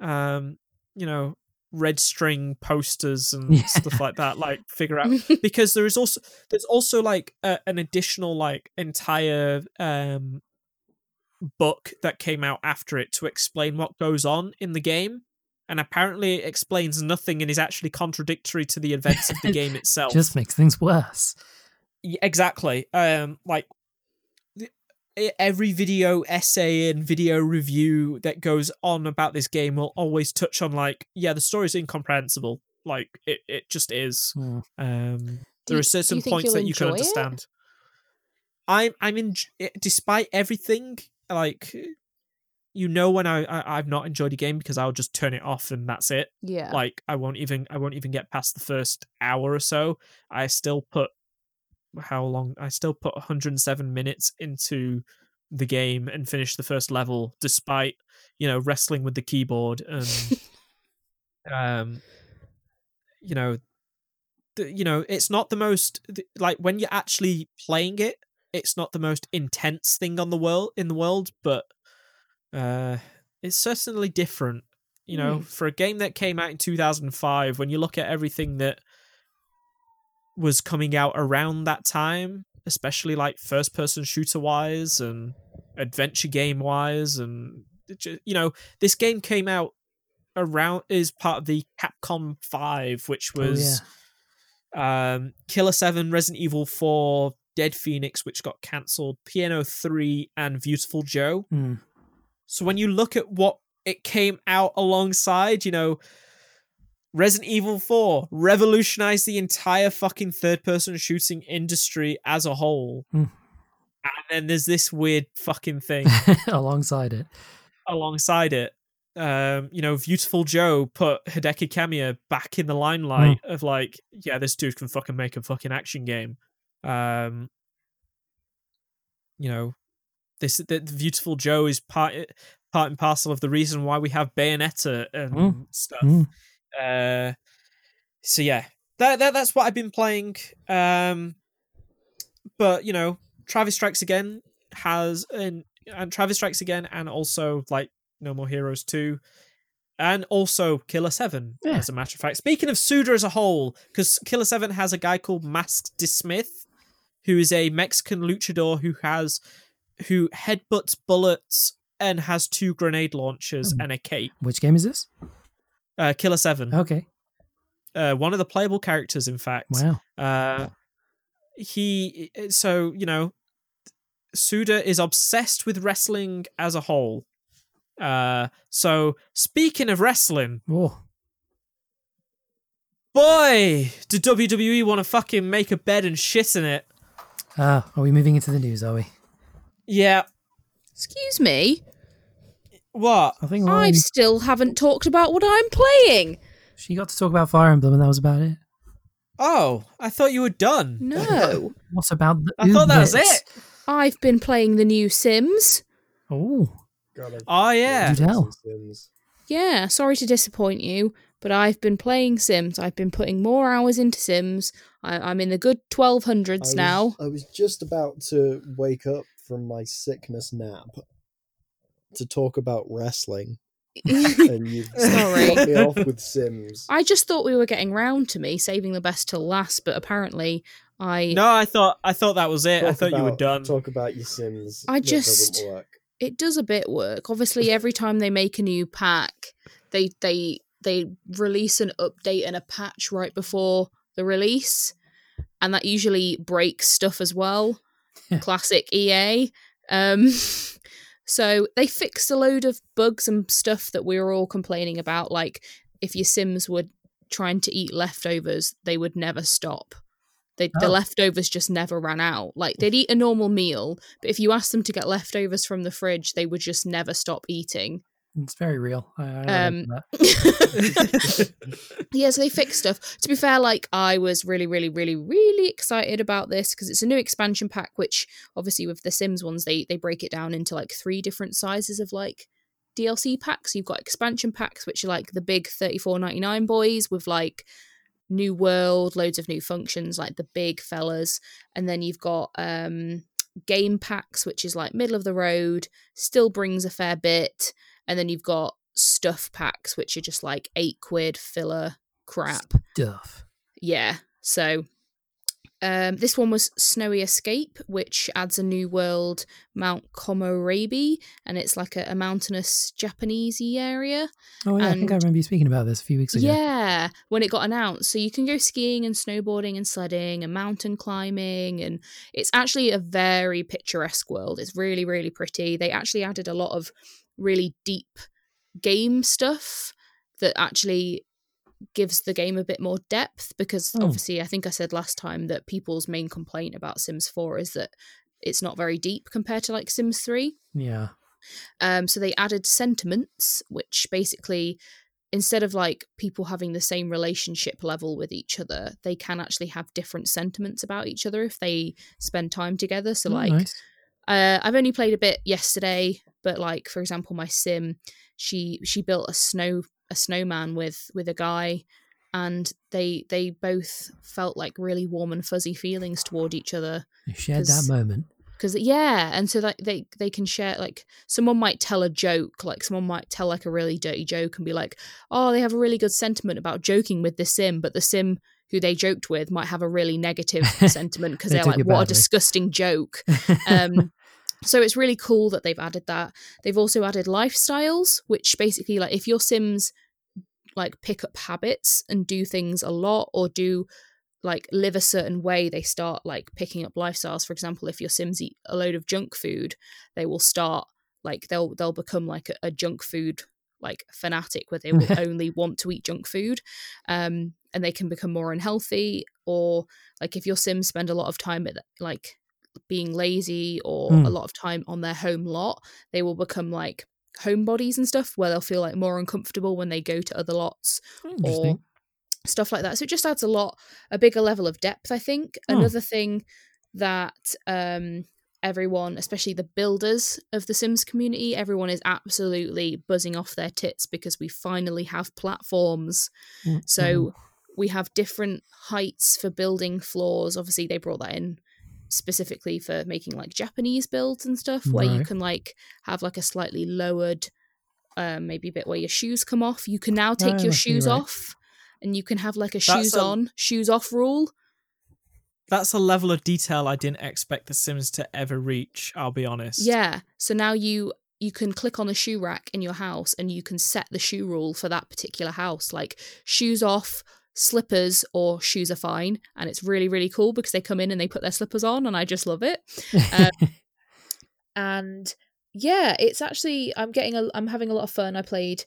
um you know red string posters and Yeah. stuff like that like figure out because there is also there's also like a, an additional like entire um book that came out after it to explain what goes on in the game and apparently it explains nothing and is actually contradictory to the events of the game itself Just makes things worse. yeah, exactly. Um, like the- every video essay and video review that goes on about this game will always touch on like, yeah, the story's incomprehensible. Like it, it just is. Hmm. Um, there you- are certain points that you can enjoy it? understand. I'm, I'm in. Despite everything, like, you know, when I, I I've not enjoyed a game because I'll just turn it off and that's it yeah. like i won't even i won't even get past the first hour or so i still put how long i still put 107 minutes into the game and finish the first level despite you know wrestling with the keyboard and um you know the, you know it's not the most like when you're actually playing it it's not the most intense thing on the world in the world but uh it's certainly different you know for a game that came out in 2005 when you look at everything that was coming out around that time especially like first person shooter wise and adventure game wise and you know this game came out around is part of the capcom 5 which Oh, was um killer 7 resident evil 4 dead phoenix which got cancelled P.N.03 and beautiful joe. Hmm. So when you look at what it came out alongside, you know, Resident Evil 4 revolutionized the entire fucking third person shooting industry as a whole. Hmm. And then there's this weird fucking thing alongside it. alongside it. Um, you know, Beautiful Joe put Hideki Kamiya back in the limelight of like, yeah, this dude can fucking make a fucking action game. Um, you know, this the Beautiful Joe is part part and parcel of the reason why we have Bayonetta and Mm. stuff. Mm. Uh, so yeah, that, that that's what I've been playing. Um, but you know, Travis Strikes Again has and and Travis Strikes Again, and also like No More Heroes two, and also Killer Seven. Yeah. As a matter of fact, speaking of Suda as a whole, because Killer Seven has a guy called Masked Smith, who is a Mexican luchador who has who headbutts bullets and has two grenade launchers Hmm. and a cape. Which game is this? Uh, Killer Seven Okay. uh, one of the playable characters, in fact. Wow. Uh, he so you know, Suda is obsessed with wrestling as a whole. Uh, so speaking of wrestling, Oh, boy, did WWE want to fucking make a bed and shit in it? ah, are we moving into the news? Are we? Yeah. Excuse me, What? I think I Lauren, still haven't talked about what I'm playing. she got to talk about Fire Emblem, and that was about it. Oh, I thought you were done. No, What about the? I thought that was it. I've been playing the new Sims. Oh, God, I've Oh yeah. Do tell. Sims. Yeah, sorry to disappoint you, but I've been playing Sims. I've been putting more hours into Sims. I, I'm in the good I 1200s was- now. I was just about to wake up from my sickness nap to talk about wrestling, and you Sorry. cut me off with Sims. I just thought we were getting round to me, saving the best till last, but apparently I No, I thought I thought that was it. I Talk thought you were done. Talk about your Sims. I just- work. it does a bit work. Obviously, every time they make a new pack, they they they release an update and a patch right before the release, and that usually breaks stuff as well. Classic EA. Um, so they fixed a load of bugs and stuff that we were all complaining about. Like if your Sims were trying to eat leftovers, they would never stop. They, The Oh. leftovers just never ran out. Like they'd eat a normal meal, but if you asked them to get leftovers from the fridge, they would just never stop eating. It's very real. I, I Um, that. yeah, so they fixed stuff. To be fair, like I was really, really, really, really excited about this because it's a new expansion pack. Which obviously with the Sims ones, they they break it down into like three different sizes of like DLC packs. You've got expansion packs, which are like the big thirty four ninety nine boys with like new world, loads of new functions, like the big fellas, and then you've got um game packs, which is like middle of the road, still brings a fair bit, and then you've got stuff packs, which are just like eight quid filler crap. Duff. Yeah. So um, this one was Snowy Escape, which adds a new world, Mount Komorebi, and it's like a, a mountainous Japanesey area. Oh yeah, I think I remember you speaking about this a few weeks ago. Yeah, when it got announced. So you can go skiing and snowboarding and sledding and mountain climbing. And it's actually a very picturesque world. It's really, really pretty. They actually added a lot of really deep game stuff that actually gives the game a bit more depth because Oh. obviously I think I said last time that people's main complaint about Sims 4 is that it's not very deep compared to like Sims 3. Yeah. Um, so they added sentiments, which basically, instead of like people having the same relationship level with each other, they can actually have different sentiments about each other if they spend time together. So, Oh, like, nice. Uh, I've only played a bit yesterday, but like for example, my sim, she she built a snow a snowman with with a guy, and they they both felt like really warm and fuzzy feelings toward each other You shared that moment. because yeah and so like they they can share like someone might tell a joke like someone might tell like a really dirty joke and be like oh they have a really good sentiment about joking with the sim but the sim who they joked with might have a really negative sentiment because They they are like what a disgusting joke um so it's really cool that they've added that. They've also added lifestyles which basically like if your sims like pick up habits and do things a lot or do like live a certain way they start like picking up lifestyles. For example if your sims eat a load of junk food they will start like they'll they'll become like a, a junk food like fanatic where they will only want to eat junk food um and they can become more unhealthy. Or like if your sims spend a lot of time at like being lazy or Hmm. a lot of time on their home lot they will become like homebodies and stuff where they'll feel like more uncomfortable when they go to other lots or stuff like that. So it just adds a lot, a bigger level of depth, I think. Hmm. Another thing that um, everyone, especially the builders of the Sims community, everyone is absolutely buzzing off their tits because we finally have platforms. Mm, So we have different heights for building floors. Obviously, they brought that in specifically for making like Japanese builds and stuff, where you can like have like a slightly lowered, um, maybe bit where your shoes come off. You can now take Oh, your shoes right. off, and you can have like a That's shoes a- on, shoes off rule. That's a level of detail I didn't expect The Sims to ever reach. I'll be honest. Yeah. So now you you can click on the shoe rack in your house and you can set the shoe rule for that particular house, like shoes off, slippers, or shoes are fine. And it's really, really cool because they come in and they put their slippers on, and I just love it. um, and yeah, it's actually I'm getting a I'm having a lot of fun. I played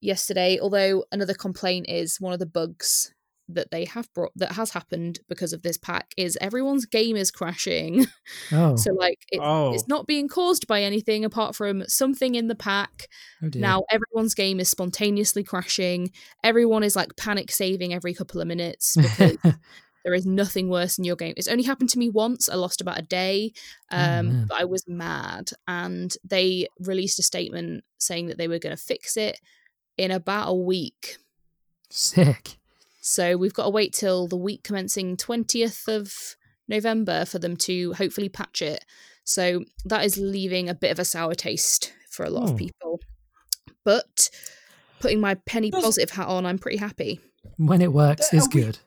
yesterday, although another complaint is one of the bugs that they have brought that has happened because of this pack is everyone's game is crashing. oh, So like it, Oh. it's not being caused by anything apart from something in the pack. oh. Now everyone's game is spontaneously crashing. Everyone is like panic saving every couple of minutes because there is nothing worse in your game. It's only happened to me once. I lost about a day, Oh, um, man. but I was mad. And they released a statement saying that they were going to fix it in about a week. Sick. So we've got to wait till the week commencing 20th of November for them to hopefully patch it. So that is leaving a bit of a sour taste for a lot Oh. of people. But putting my penny Does- positive hat on, I'm pretty happy. When it works, Uh, is we- good.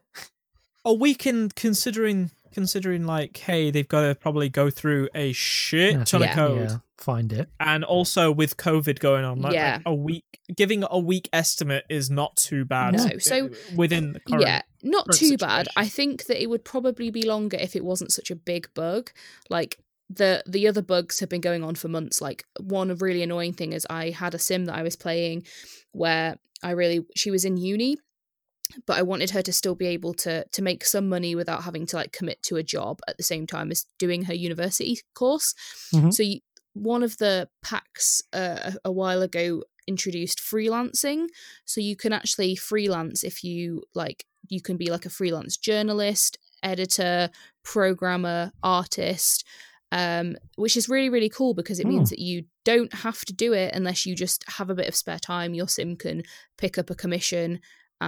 Are we can considering considering like, hey, they've got to probably go through a shit That's ton it, of code, Yeah, find it. and also with COVID going on, like, Yeah. like a week giving a week estimate is not too bad. No, so- within the current, yeah, not current too bad. I think that it would probably be longer if it wasn't such a big bug. Like the the other bugs have been going on for months. Like one really annoying thing is I had a sim that I was playing where I really she was in uni but I wanted her to still be able to to make some money without having to like commit to a job at the same time as doing her university course. Mhm. So you, one of the packs uh, a while ago introduced freelancing, so you can actually freelance if you like. You can be like a freelance journalist, editor, programmer, artist. Um, which is really really cool because it means that you don't have to do it unless you just have a bit of spare time. Your sim can pick up a commission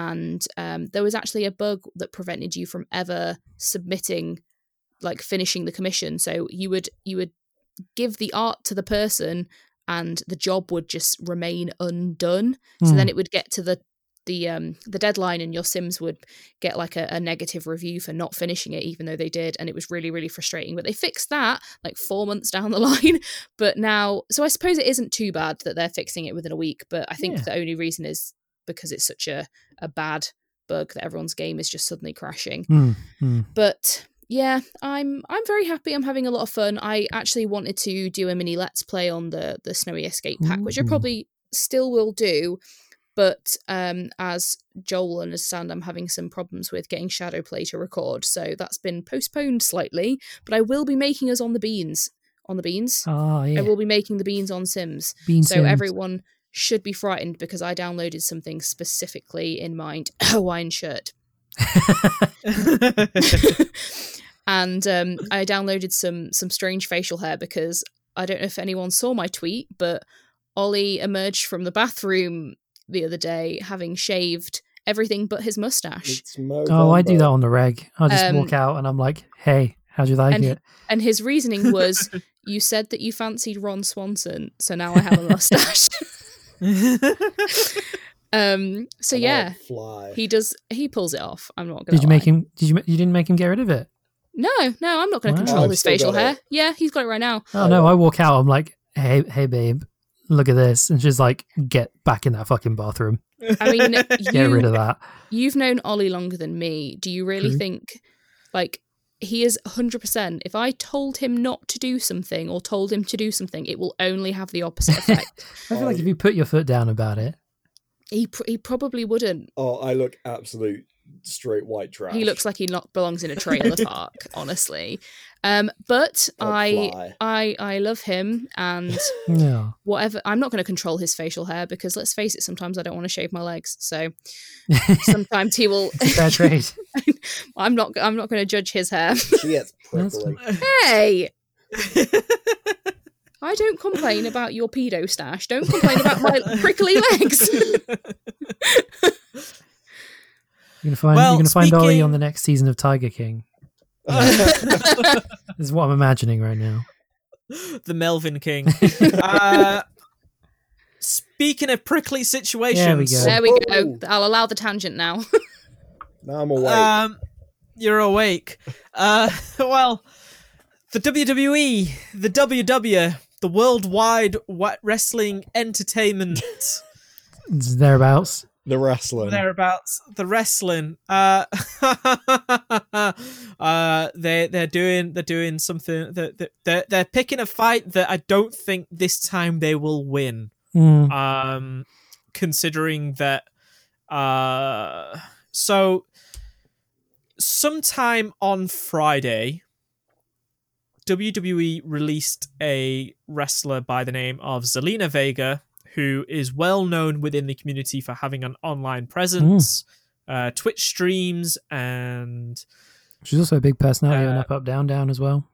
and um, there was actually a bug that prevented you from ever submitting like finishing the commission. So you would you would give the art to the person and the job would just remain undone. So Hmm. then it would get to the the um the deadline and your sims would get like a, a negative review for not finishing it even though they did. And it was really really frustrating. But they fixed that like four months down the line. But now so i suppose it isn't too bad that they're fixing it within a week. But i think Yeah. the only reason is because it's such a a bad bug that everyone's game is just suddenly crashing. Hmm, hmm. but yeah i'm i'm very happy. I'm having a lot of fun. I actually wanted to do a mini let's play on the the snowy escape pack which i probably still will do. But um as joel understand i'm having some problems with getting ShadowPlay to record. So that's been postponed slightly but i will be making us on the beans on the beans. Ah, yeah. i will be making the beans on sims. Bean so Sims. everyone should be frightened because i downloaded something specifically in mind a hawaiian shirt and um, I downloaded some some strange facial hair because I don't know if anyone saw my tweet, but Oli emerged from the bathroom the other day having shaved everything but his mustache, Oh, I do that on the reg. I just Um, walk out and I'm like, "Hey, how'd you like and- it?" and his reasoning was, "You said that you fancied Ron Swanson, so now I have a mustache." Um, so yeah, fly. he does. He pulls it off. I'm not gonna. Did you make him? Did you? You didn't make him get rid of it? No, no, I'm not going to Wow. control I've his facial hair. it. Yeah, he's got it right now. Oh Oh, no! I walk out. I'm like, "Hey, hey, babe, look at this," and she's like, "Get back in that fucking bathroom. I mean, Get rid of that." you've known Oli longer than me. Do you really True. think, like, he is 100%. If I told him not to do something or told him to do something, it will only have the opposite effect. I feel like if oh. you put your foot down about it, he pr- he probably wouldn't. Oh, I look absolute straight white trash. He looks like he not belongs in a trailer park, honestly. Um, but Like I fly. I I love him and no. whatever. I'm not going to control his facial hair because let's face it, sometimes I don't want to shave my legs. So sometimes he will. Fair trade. I'm not. I'm not going to judge his hair. She gets prickly. hey. I don't complain about your pedo stash. Don't complain about my prickly legs. You're gonna find Well, you're gonna find Oli on the next season of Tiger King. This is what I'm imagining right now. the Melvin King. uh, speaking of prickly situations, go. there we go. Oh. I'll allow the tangent now. now I'm awake. Um, you're awake. Uh, well, the WWE, the WW, the Worldwide Wrestling Entertainment, It's thereabouts. The wrestling. thereabouts, the wrestling. Uh, uh, they they're doing they're doing something that that- they're they're picking a fight that I don't think this time they will win. Mm. um considering that uh so sometime on friday wwe released a wrestler by the name of zelina vega who is well known within the community for having an online presence uh twitch streams and She's also a big personality on Uh, Up Up Down Down as well.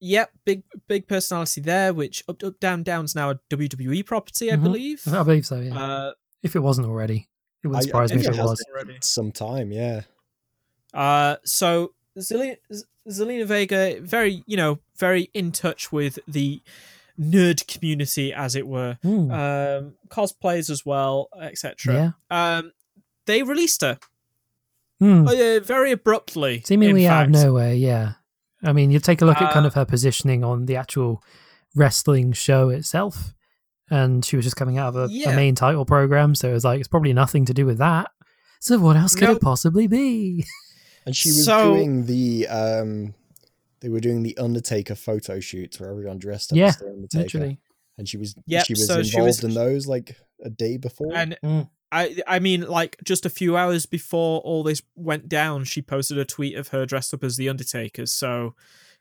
yep big big personality there which up up down down's now a wwe property i Mhm. believe I believe so. Yeah. uh if it wasn't already, it wouldn't I surprise me if it it was. Some time, yeah. Uh, so Zelina, Zelina Vega, very you know, very in touch with the nerd community, as it were, Mm. um, cosplayers as well, etc. yeah. Um, they released her Mm. uh, very abruptly, Seemingly out of nowhere. Yeah. I mean, you take a look at kind Uh, of her positioning on the actual wrestling show itself, and she was just coming out of a, Yeah. a main title program, so it was like it's probably nothing to do with that. So what else could Nope. it possibly be? And she was So- doing the um they were doing the Undertaker photo shoots where everyone dressed up Yeah, as the Undertaker. Literally. And she was Yep, she was so involved she was- in those like a day before. And Mm. I, I mean, like just a few hours before all this went down, she posted a tweet of her dressed up as the Undertaker. So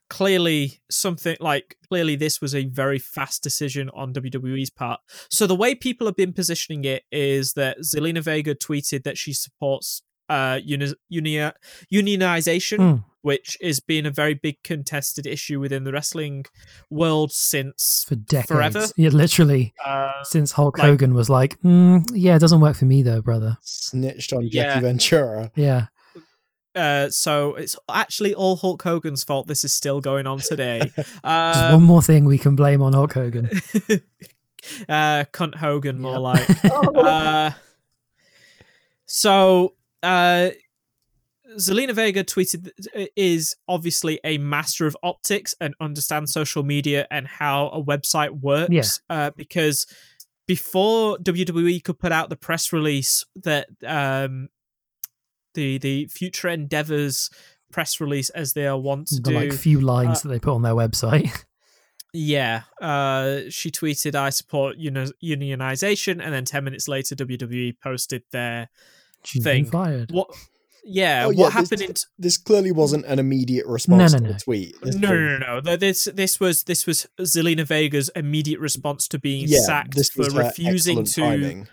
clearly, something like clearly this was a very fast decision on WWE's part. So the way people have been positioning it is that Zelina Vega tweeted that she supports uh uni- uni- unionization, Mm. Which is being a very big contested issue within the wrestling world since For decades. Forever? Yeah, literally. uh, Since Hulk like- Hogan was like, mm, yeah, it doesn't work for me though, brother. Snitched on Yeah. Jackie Ventura. Yeah. Uh, so it's actually all Hulk Hogan's fault. This is still going on today. Just Uh, one more thing we can blame on Hulk Hogan. uh, cunt Hogan, more Yep. like. uh, so, uh, Zelina Vega tweeted is obviously a master of optics and understands social media and how a website works. Yeah. Uh, because before WWE could put out the press release that um, the the future endeavors press release as they are wont to the do. like few lines uh, that they put on their website. Yeah, uh, she tweeted, "I support uni- unionization," and then ten minutes later, WWE posted their She's thing. fired. what. Yeah, Oh, what yeah, happened this, in? This clearly wasn't an immediate response no, to no. the tweet. This No, no, no, no. This this was this was Zelina Vega's immediate response to being Yeah, sacked this for refusing to. timing.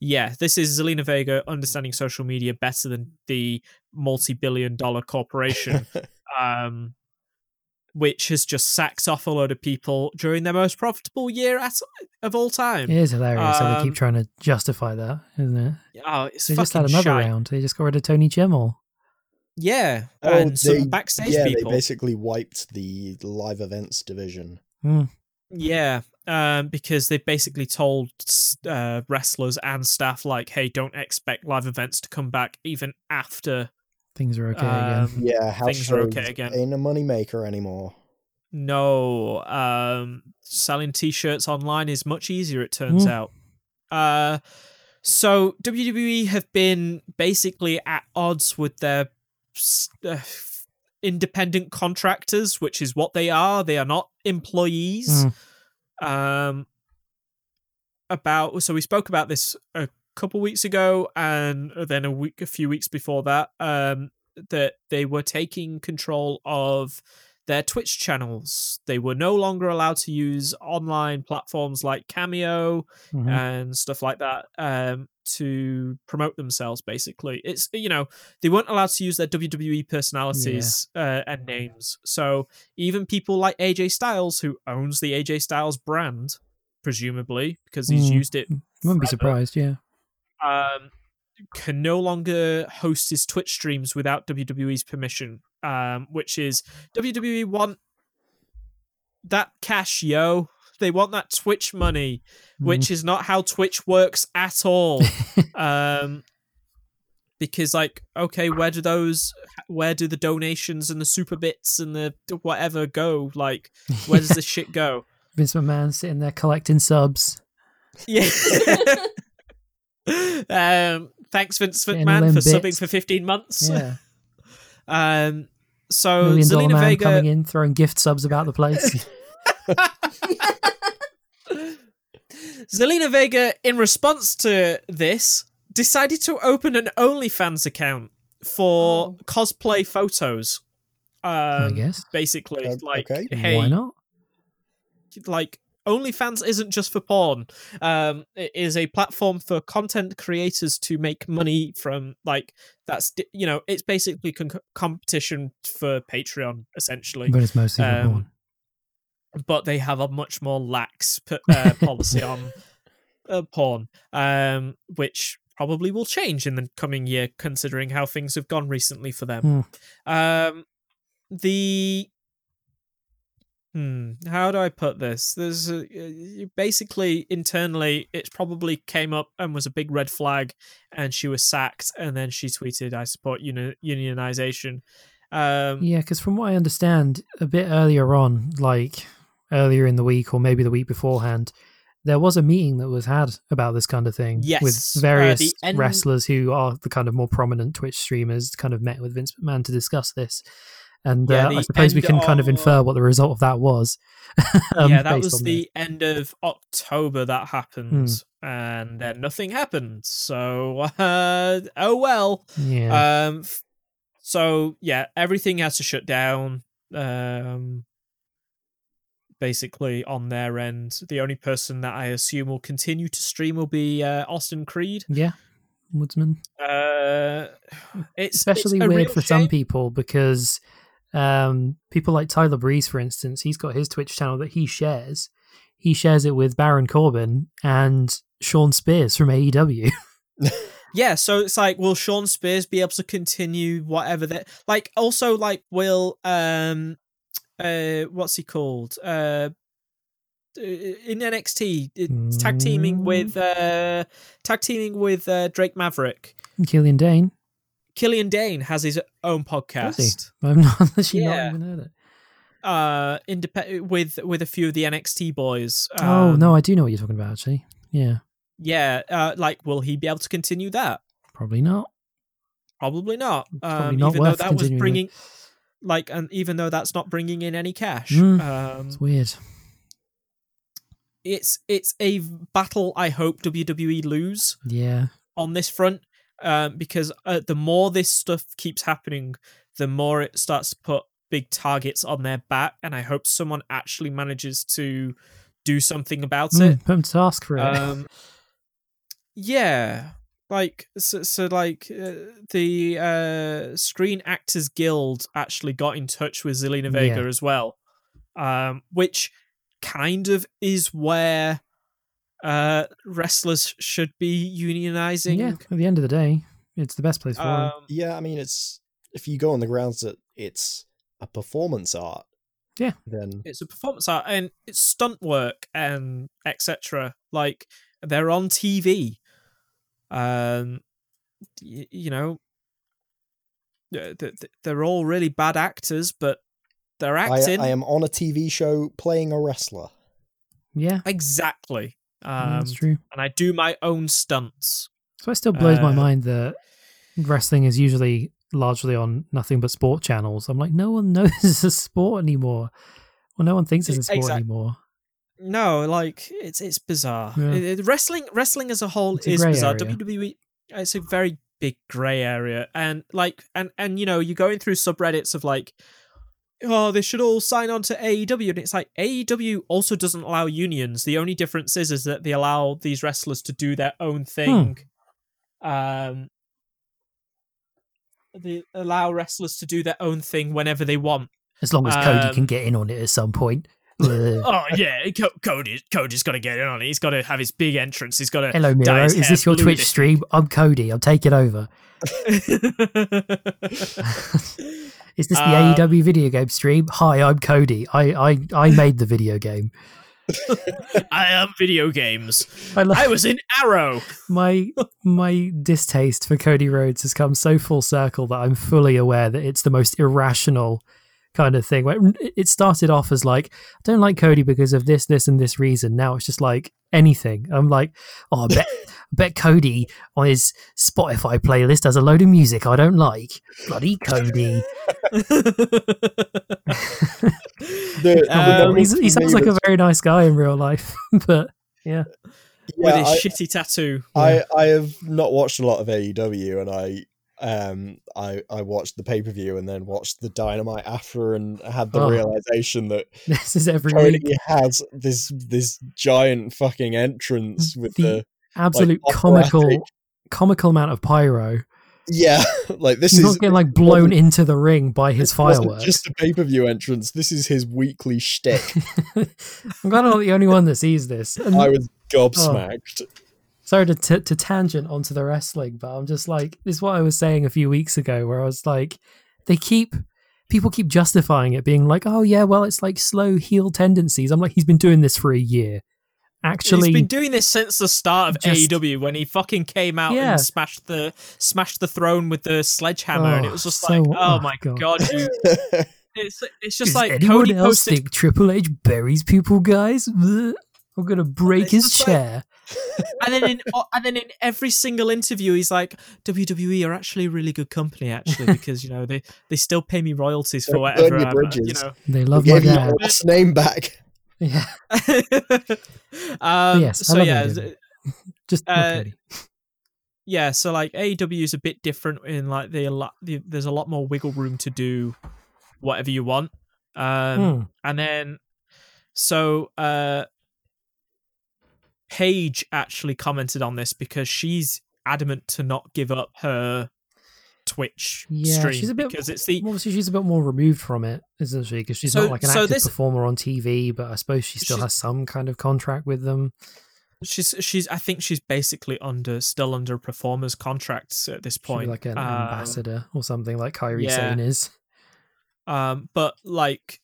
Yeah, this is Zelina Vega understanding social media better than the multi-billion-dollar corporation, um, which has just sacked off a load of people during their most profitable year at, of all time. It is hilarious how they Um, keep trying to justify that, isn't it? Oh, it's They just had another shite. round. They just got rid of Tony Chimel. Yeah, Oh, and some they- backstage yeah, people. they basically wiped the live events division. Mm. Yeah, um, because they basically told uh, wrestlers and staff like, "Hey, don't expect live events to come back even after." Things are okay again. Um, Yeah, house Things are okay again. ain't a moneymaker anymore. No, um, selling t-shirts online is much easier. It turns Mm. out. Uh, so WWE have been basically at odds with their s- uh, independent contractors, which is what they are. They are not employees. Mm. Um, about so we spoke about this a couple weeks ago, and then a week, a few weeks before that, um, that they were taking control of their Twitch channels. They were no longer allowed to use online platforms like Cameo Mhm. and stuff like that um, to promote themselves. Basically, it's you know they weren't allowed to use their WWE personalities uh, and names. So even people like AJ Styles, who owns the AJ Styles brand, presumably because he's Mm. used it, Wouldn't be surprised. Yeah. Um, can no longer host his Twitch streams without WWE's permission. Um, which is WWE want that cash, yo. They want that Twitch money, which is not how Twitch works at all. um, because like, okay, where do those, where do the donations and the super bits and the whatever go? Like, where does this shit go? Vince McMahon sitting there collecting subs. Yeah. um, thanks, Vince McMahon, them for subbing for 15 months. Yeah. Um, so Million Zelina man Vega, coming in, throwing gift subs about the place. Zelina Vega, in response to this, decided to open an OnlyFans account for Oh. cosplay photos. I Um, guess. basically, O- like, okay. hey, Why not? like OnlyFans isn't just for porn. Um, it is a platform for content creators to make money from like that's you know it's basically con- competition for Patreon essentially, But it's mostly um, porn. but they have a much more lax p- uh, policy on uh, porn, um, which probably will change in the coming year considering how things have gone recently for them. Um, the Hmm. How do I put this? There's a, uh, basically internally, it probably came up and was a big red flag, and she was sacked. And then she tweeted, "I support uni- unionization." Um, Yeah, because from what I understand, a bit earlier on, like earlier in the week or maybe the week beforehand, there was a meeting that was had about this kind of thing Yes, with uh, various the end- wrestlers who are the kind of more prominent Twitch streamers. Kind of met with Vince McMahon to discuss this, and Yeah, uh, I suppose we can kind of of- infer what the result of that was. um, yeah, that was the end of October that happened, and then nothing happened. So, uh, oh well. Yeah, Um, so yeah, everything has to shut down. Um, basically on their end, the only person that I assume will continue to stream will be uh, Austin Creed. yeah, Woodsman. Uh, it's especially it's weird for some people because um, people like Tyler Breeze, for instance, he's got his Twitch channel that he shares. He shares it with Baron Corbin and Shawn Spears from AEW. Yeah, so it's like, will Shawn Spears be able to continue whatever that? Like, also, like, will um, uh, what's he called? Uh, in NXT, it's tag teaming Mm. with uh, tag teaming with uh, Drake Maverick. Killian Dain. Killian Dain has his own podcast. I've not actually Yeah. not even heard it. Uh, independent with with a few of the NXT boys. oh Um, no, I do know what you're talking about. Actually, yeah, yeah. Uh, like, will he be able to continue that? probably not. Probably not. Probably Um, not even though that was continuing with. bringing, like, and even though that's not bringing in any cash, Mm. um, It's weird. it's it's a battle. I hope WWE lose Yeah, on this front, um, because uh, the more this stuff keeps happening, the more it starts to put big targets on their back, and I hope someone actually manages to do something about Mm, it. put him to task for it. Um, yeah, like so, so like uh, the uh, Screen Actors Guild actually got in touch with Zelina Vega Yeah. as well, um, which kind of is where uh, wrestlers should be unionizing. yeah, at the end of the day, it's the best place for him. Um, Yeah, I mean, it's if you go on the grounds that it's a performance art. Yeah. Then it's a performance art and it's stunt work and etc. Like they're on TV. Um, y- you know, th- th- th- they're all really bad actors, but they're I, acting I am on a TV show playing a wrestler. yeah, exactly. Um, that's true. and I do my own stunts. So it still blows my uh, mind that wrestling is usually largely on nothing but sport channels. I'm like, no one knows it's a sport anymore. Well, no one thinks it's a sport anymore. No, like it's it's bizarre. Yeah. It- it- wrestling wrestling as a whole a is bizarre. area. WWE it's a very big grey area, and like and and you know you're going through subreddits of like, oh they should all sign on to AEW, and it's like AEW also doesn't allow unions. The only difference is is that they allow these wrestlers to do their own thing. Um, they allow wrestlers to do their own thing whenever they want. As long as Cody Um, can get in on it at some point. Oh yeah, Co- Cody. Cody's got to get in on it. He's got to have his big entrance. He's got to. Hello, Miro. Is this your Twitch stream? I'm Cody. I'm taking over. Is this the Um, AEW video game stream? Hi, I'm Cody. I I, I made the video game. I am video games. I love I was in Arrow. my my distaste for Cody Rhodes has come so full circle that I'm fully aware that it's the most irrational kind of thing. It started off as like, I don't like Cody because of this, this, and this reason. Now it's just like anything. I'm like, oh, I bet, I bet Cody on his Spotify playlist has a load of music I don't like. Bloody Cody. The- the Um, He's, he sounds like a very nice guy in real life, but yeah. with yeah, his I- shitty tattoo. I I have not watched a lot of AEW, and I um I I watched the pay per view and then watched the Dynamite after, and had the Oh. realization that This is every Cody week. has this this giant fucking entrance with The the, Absolute like, comical, operatic- comical amount of pyro. Yeah like this He's is not getting like blown into the ring by his fireworks. just a pay per view entrance. This is his weekly shtick. I'm glad I'm not the only one that sees this. And I was gobsmacked. Oh, sorry to, t- to tangent onto the wrestling, but I'm just like, this is what I was saying a few weeks ago, where I was like, they keep, people keep justifying it, being like, oh yeah, well, it's like slow heel tendencies. I'm like, he's been doing this for a year. Actually, He's been doing this since the start of Just- AEW when he fucking came out Yeah. and smashed the smashed the throne with the sledgehammer, and it Oh, was just oh, so- like, oh, oh, my God. god, you, it's it's just does like anyone Cody else posted think Triple H buries people, guys? I'm gonna break his just like- chair. and then in oh, and then in every single interview he's like WWE are actually a really good company actually because you know they they still pay me royalties for Burn whatever your I'm, uh, bridges. you know They They love my dad. last name back. Yeah. um yes, so yeah. Just Uh, yeah so like AEW is a bit different in like the, a lot the there's a lot more wiggle room to do whatever you want um Hmm. and then so uh Paige actually commented on this because she's adamant to not give up her Twitch Yeah, stream she's a bit because it's the Obviously, she's a bit more removed from it, isn't she? Because she's So- not like an so active this- performer on TV, but I suppose she still has some kind of contract with them. she's she's I think she's basically under still under performers contracts at this point. like an Um, ambassador or something like Kairi yeah. Sane is. Um, but like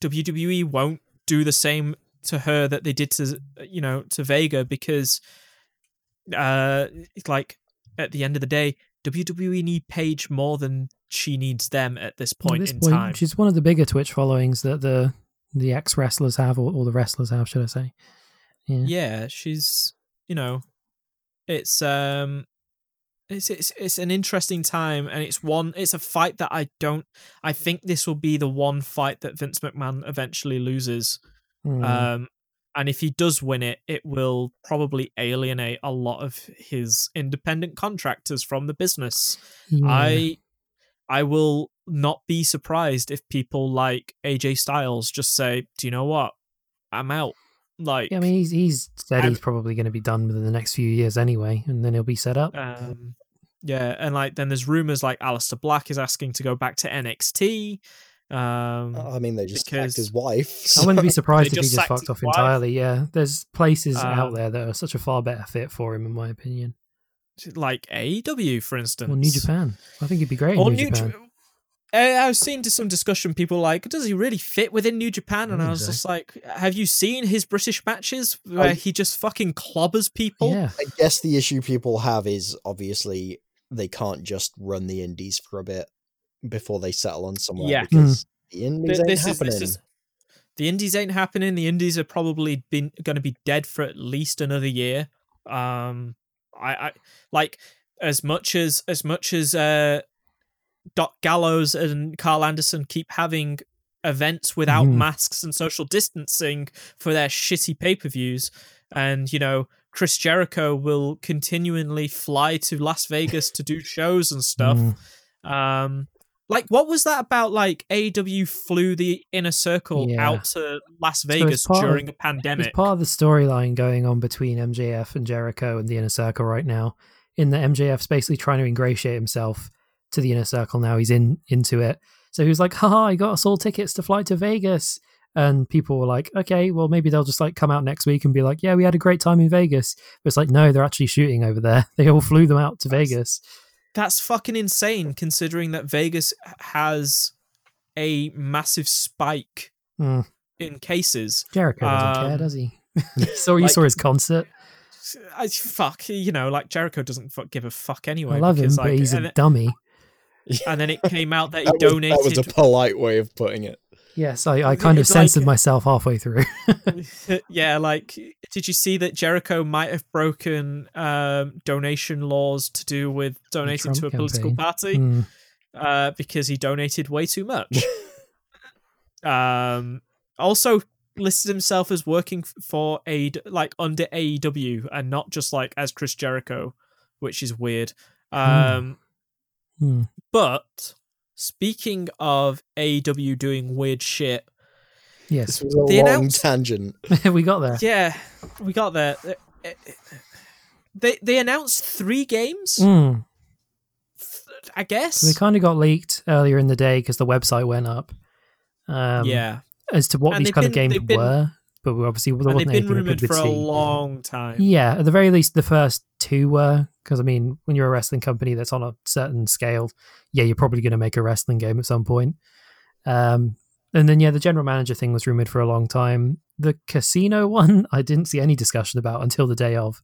WWE won't do the same to her that they did to you know to Vega because uh it's like at the end of the day WWE need Paige more than she needs them at this At point this in point, time. she's one of the bigger Twitch followings that the the ex wrestlers have, or, or the wrestlers have, should I say? Yeah. yeah she's you know it's um it's it's it's an interesting time and it's one it's a fight that I don't I think this will be the one fight that Vince McMahon eventually loses Hmm. um and if he does win it it will probably alienate a lot of his independent contractors from the business Yeah. I I will not be surprised if people like AJ Styles just say do you know what I'm out like Yeah, I mean, he's he's said I'm- he's probably going to be done within the next few years anyway, and then he'll be set up. Um, yeah, and like then there's rumors like Aleister Black is asking to go back to NXT. Um, I mean, they just because- sacked his wife. I wouldn't be surprised if he just just fucked off wife. entirely. Yeah, there's places out Um, there that are such a far better fit for him, in my opinion. like AEW, for instance, Or New Japan. I think he'd be great in Or New, New Japan. Japan. I was seeing to some discussion. People like, does he really fit within New Japan? And I I was so. just like, have you seen his British matches where I- he just fucking clobbers people? Yeah, I guess the issue people have is obviously they can't just run the indies for a bit before they settle on somewhere Yeah. because the indies Th- ain't this is happening. this is the indies ain't happening. The indies are probably been going to be dead for at least another year. Um, I, I like as much as as much as uh Doc Gallows and Karl Anderson keep having events without Mhm. masks and social distancing for their shitty pay per views. And, you know, Chris Jericho will continually fly to Las Vegas to do shows and stuff. Mm. Um, like, what was that about? Like, AW flew the inner circle Yeah. out to Las Vegas of- during a pandemic? It's part of the storyline going on between MJF and Jericho and the Inner Circle right now. In that MJF's basically trying to ingratiate himself to the Inner Circle now. He's in into it. So he was like, haha, I got us all tickets to fly to Vegas. And people were like, okay, well, maybe they'll just like come out next week and be like, yeah, we had a great time in Vegas. But it's like, no, they're actually shooting over there. They all flew them out to Vegas. That's fucking insane considering that Vegas has a massive spike Mm. in cases. Jericho doesn't care, Um, does he? so you like- saw his concert. I, fuck, you know, like Jericho doesn't fuck, give a fuck anyway. I love him, because, but he's and, a dummy. and then it came out that he That was, donated. that was a polite way of putting it. Yes, I, I kind of like- censored myself halfway through. yeah, like, did you see that Jericho might have broken um, donation laws to do with donating to a political campaign. party? Mm. uh, because he donated way too much. um, also listed himself as working for a like under AEW and not just like as Chris Jericho, which is weird. Um, Hmm. but speaking of AW doing weird shit, Yes, This was a They long announced- tangent. we got there. yeah, we got there. Uh, They they announced three games, Mm. I guess. So they kind of got leaked earlier in the day because the website went up. Um, yeah, As to what And these they've kind of games been- were, but we obviously there and they've wasn't been anything we rumored for a long time. Yeah, at the very least, the first two were because I mean, when you're a wrestling company that's on a certain scale, yeah, you're probably going to make a wrestling game at some point. Um, and then yeah, the general manager thing was rumored for a long time. The casino one, I didn't see any discussion about until the day of.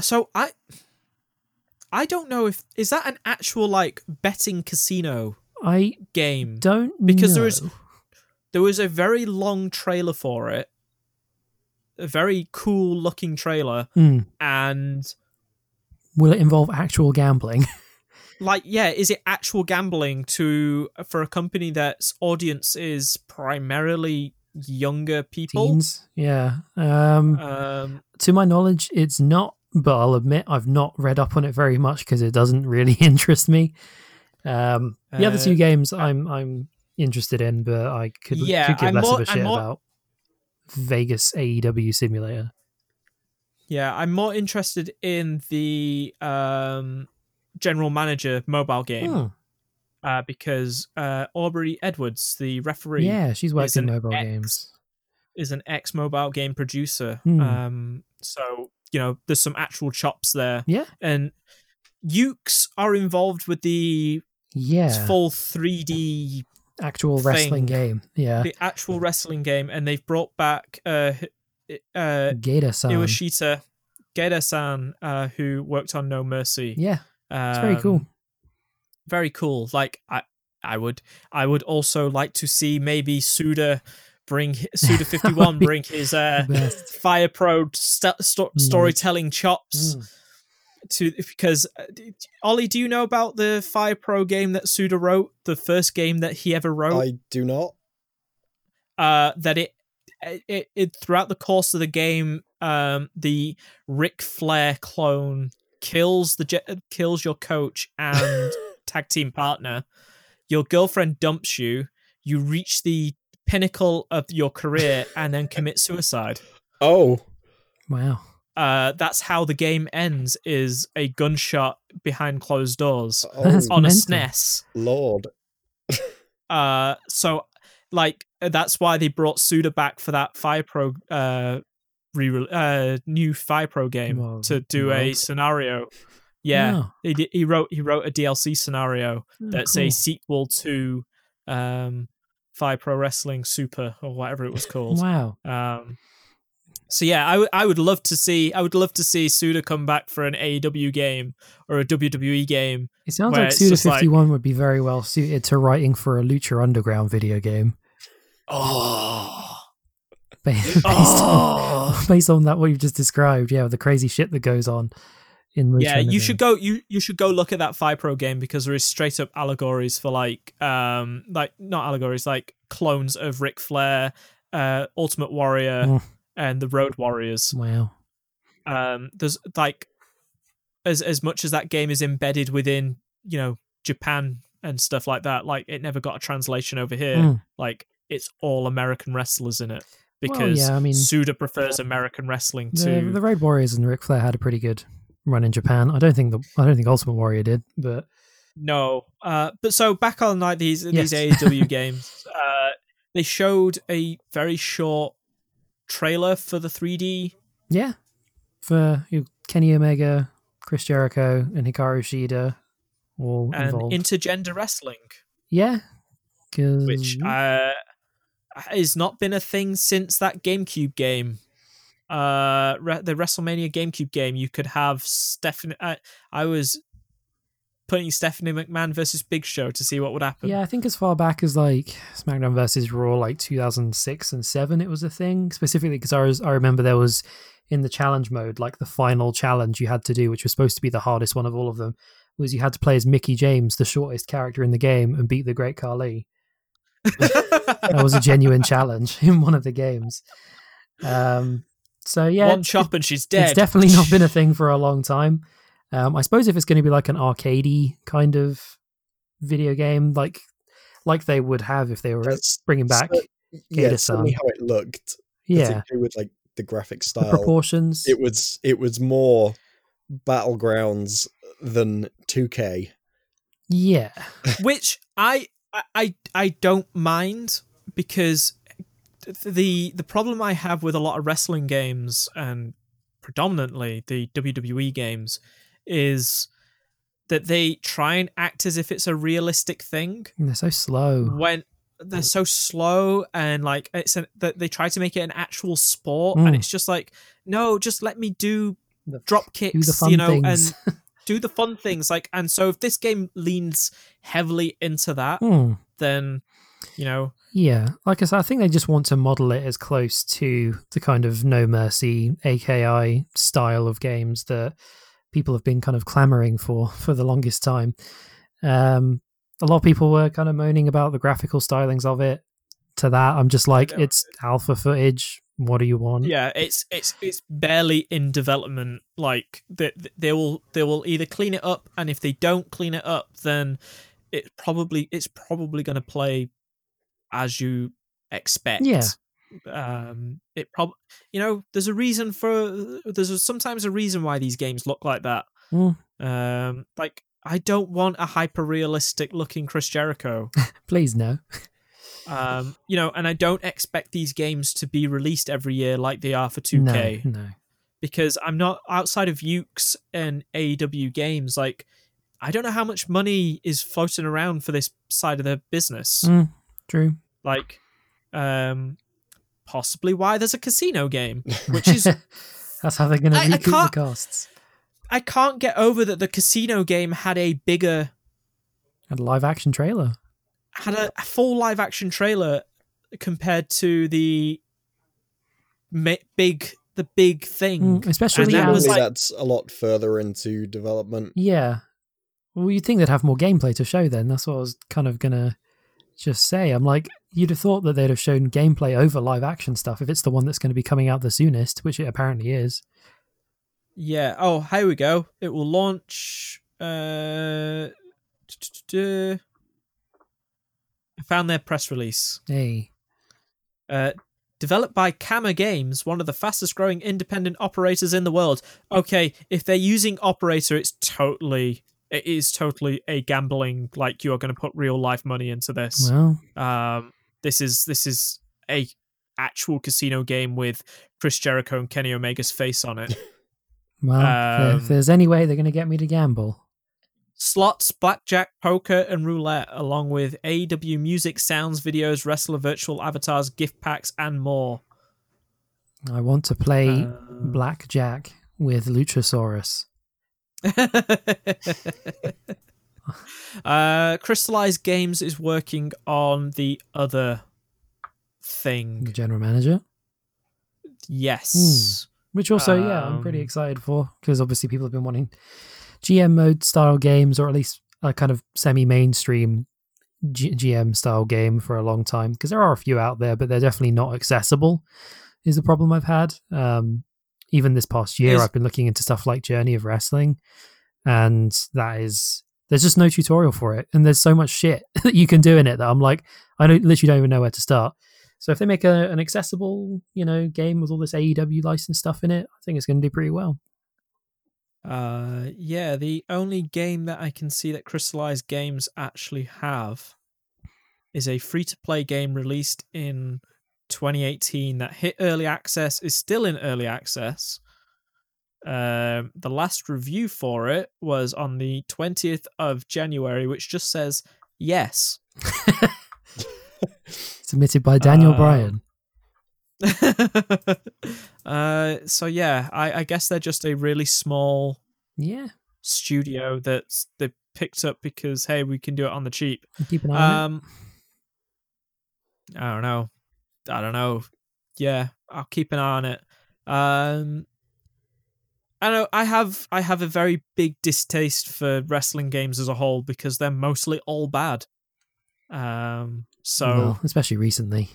So I I don't know if is that an actual like betting casino I game don't Because know. there is- there was a very long trailer for it. A very cool looking trailer Hmm. and Will it involve actual gambling? like yeah, is it actual gambling to for a company that's audience is primarily younger people? Teens, yeah. Um, Um to my knowledge, it's not. But I'll admit I've not read up on it very much because it doesn't really interest me. Um, the other Uh, two games I'm I'm interested in, but I could, Yeah, could give I'm less more- of a shit more- about Vegas AEW Simulator. Yeah, I'm more interested in the um, general manager mobile game Hmm. uh, because uh, Aubrey Edwards, the referee, Yeah, she's worked in mobile ex- games. is an ex mobile game producer. Hmm. Um, so you know, there's some actual chops there, Yeah, and Yuke's are involved with the yeah. full 3D, Actual wrestling game. Yeah, the actual wrestling game, and they've brought back uh, uh, Geta-san. Iwashita Geta-san, uh, who worked on No Mercy. Yeah, it's very cool. Um, Very cool. Like I, I would, I would also like to see maybe Suda bring Suda Fifty One bring his uh. Fire Pro st- sto- Mm. storytelling chops Mm. to because uh, Oli, do you know about the Fire Pro game that Suda wrote? The first game that he ever wrote. I do not. uh, that it, it it throughout the course of the game, um, the Ric Flair clone kills the je- kills your coach and tag team partner. Your girlfriend dumps you. You reach the pinnacle of your career and then commit suicide. Oh, Wow. Uh, that's how the game ends: is a gunshot behind closed doors oh That's on a. SNES. Lord. Uh, so like that's why they brought Suda back for that Fire Pro uh re uh new Fire Pro game to do a scenario. Yeah, Oh, he he wrote he wrote a DLC scenario oh, that's cool. a sequel to um Fire Pro Wrestling Super or whatever it was called. Wow. Um, so yeah, I would I would love to see I would love to see Suda come back for an AEW game or a WWE game. It sounds like Suda just like- 51 would be very well suited to writing for a Lucha Underground video game. Oh, Based, based, on, based on that, what you've just described, yeah, the crazy shit that goes on. in Lucha yeah, you Underground. should go. You you should go look at that Fire Pro game because there is straight up allegories for like um like not allegories like clones of Ric Flair, uh, Ultimate Warrior, Mm. and the Road Warriors. Wow. Um, there's like as as much as that game is embedded within you know Japan and stuff like that. Like it never got a translation over here. Mm. Like it's all American wrestlers in it Well, because yeah, I mean- Suda prefers American wrestling The, to the Road Warriors and Ric Flair had a pretty good run in Japan. I don't think the I don't think Ultimate Warrior did, but No, uh, but so back on like these Yes. these AEW games, uh, they showed a very short trailer for the 3D. yeah, for you, Kenny Omega, Chris Jericho, and Hikaru Shida all and involved. intergender wrestling, Yeah, which uh, has not been a thing since that GameCube game. Uh, re- the WrestleMania GameCube game, you could have Stephanie. I, I was putting Stephanie McMahon versus Big Show to see what would happen. Yeah, I think as far back as like SmackDown versus Raw, like 2006 and seven, it was a thing. Specifically because I was, I remember there was in the challenge mode, like the final challenge you had to do, which was supposed to be the hardest one of all of them, was you had to play as Mickie James, the shortest character in the game, and beat the Great Khali. That was a genuine challenge in one of the games. Um, so yeah, One chop and she's dead. it's definitely not been a thing for a long time. Um, I suppose if it's going to be like an arcadey kind of video game, like like they would have if they were That's bringing back, so- yeah, Geta-san. how it looked. yeah, with like the graphic the style. proportions. It was it was more battlegrounds than 2K. yeah, which I I- I don't mind because the the problem I have with a lot of wrestling games and predominantly the WWE games is that they try and act as if it's a realistic thing they're so slow. when they're so slow and like it's an, that they try to make it an actual sport and Mm. it's just like no just let me do The- drop Do the kicks fun you know things. and do the fun things like and so if this game leans heavily into that Hmm. then you know Yeah, like I said, I think they just want to model it as close to the kind of No Mercy AKI style of games that people have been kind of clamoring for for the longest time. Um, a lot of people were kind of moaning about the graphical stylings of it. To that, I'm just like, it's alpha footage. What do you want? yeah it's it's it's barely in development like they, they will they will either clean it up and if they don't clean it up then it probably it's probably going to play as you expect Yeah. um it prob you know there's a reason for there's a, sometimes a reason why these games look like that Mm. um like i don't want a hyper realistic looking chris jericho Please no. Um you know and i don't expect these games to be released every year like they are for 2k No, no. because i'm not outside of Yuke's and aew games like i don't know how much money is floating around for this side of the business Mm, true. like um possibly why there's a casino game which is That's how they're going to recoup the costs. i can't get over that the casino game had a bigger And live action trailer. Had a, a full live action trailer compared to the ma- big the big thing Mm, especially And that was like- that's a lot further into development. Yeah. Well, you'd think they'd have more gameplay to show then. That's what I was kind of going to just say. I'm like, you'd have thought that they'd have shown gameplay over live action stuff if it's the one that's going to be coming out the soonest, which it apparently is. Yeah. Oh, here we go. It will launch. Uh, I found their press release. Hey. Uh, developed by Kama Games, one of the fastest growing independent operators in the world. Okay, if they're using operator, it's totally. It is totally a gambling. Like you are going to put real life money into this. Well, Um, this is this is a actual casino game with Chris Jericho and Kenny Omega's face on it. well, if Um, there's any way they're going to get me to gamble. Slots, blackjack, poker, and roulette, along with AW music, sounds, videos, wrestler virtual avatars, gift packs, and more. I want to play Um, blackjack with Luchasaurus. uh, Crystallized Games is working on the other thing. The general manager. Yes. Which also, yeah, I'm pretty Um, excited for because obviously people have been wanting GM mode style games or at least a kind of semi mainstream G- GM style game for a long time because there are a few out there, but they're definitely not accessible. Is the problem I've had. Um, even this past year, Is- I've been looking into stuff like Journey of Wrestling, and that is there's just no tutorial for it, and there's so much shit that you can do in it that I'm like, I don't literally don't even know where to start. So if they make a, an accessible, you know, game with all this AEW license stuff in it, I think it's going to do pretty well. Uh, yeah, the only game that I can see that Crystallized Games actually have is a free to play game released in 2018 that hit early access, is still in early access. Um, the last review for it was on the 20th of January, which just says yes. Submitted by Daniel Um, Bryan. uh, so yeah, I, I guess they're just a really small Yeah, studio that they picked up because hey, we can do it on the cheap. keep an eye on it. Um, I don't know. I don't know. Yeah, I'll keep an eye on it. Um, I know I have I have a very big distaste for wrestling games as a whole because they're mostly all bad. Um, so Well, especially recently.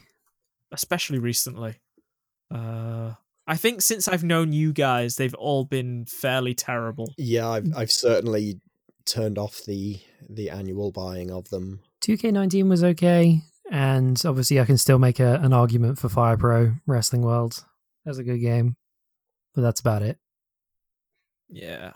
Especially recently, uh, I think since I've known you guys, they've all been fairly terrible. Yeah, I've I've certainly turned off the the annual buying of them. 2K19 was okay, and obviously I can still make a, an argument for Fire Pro Wrestling World. That's a good game, but that's about it. Yeah.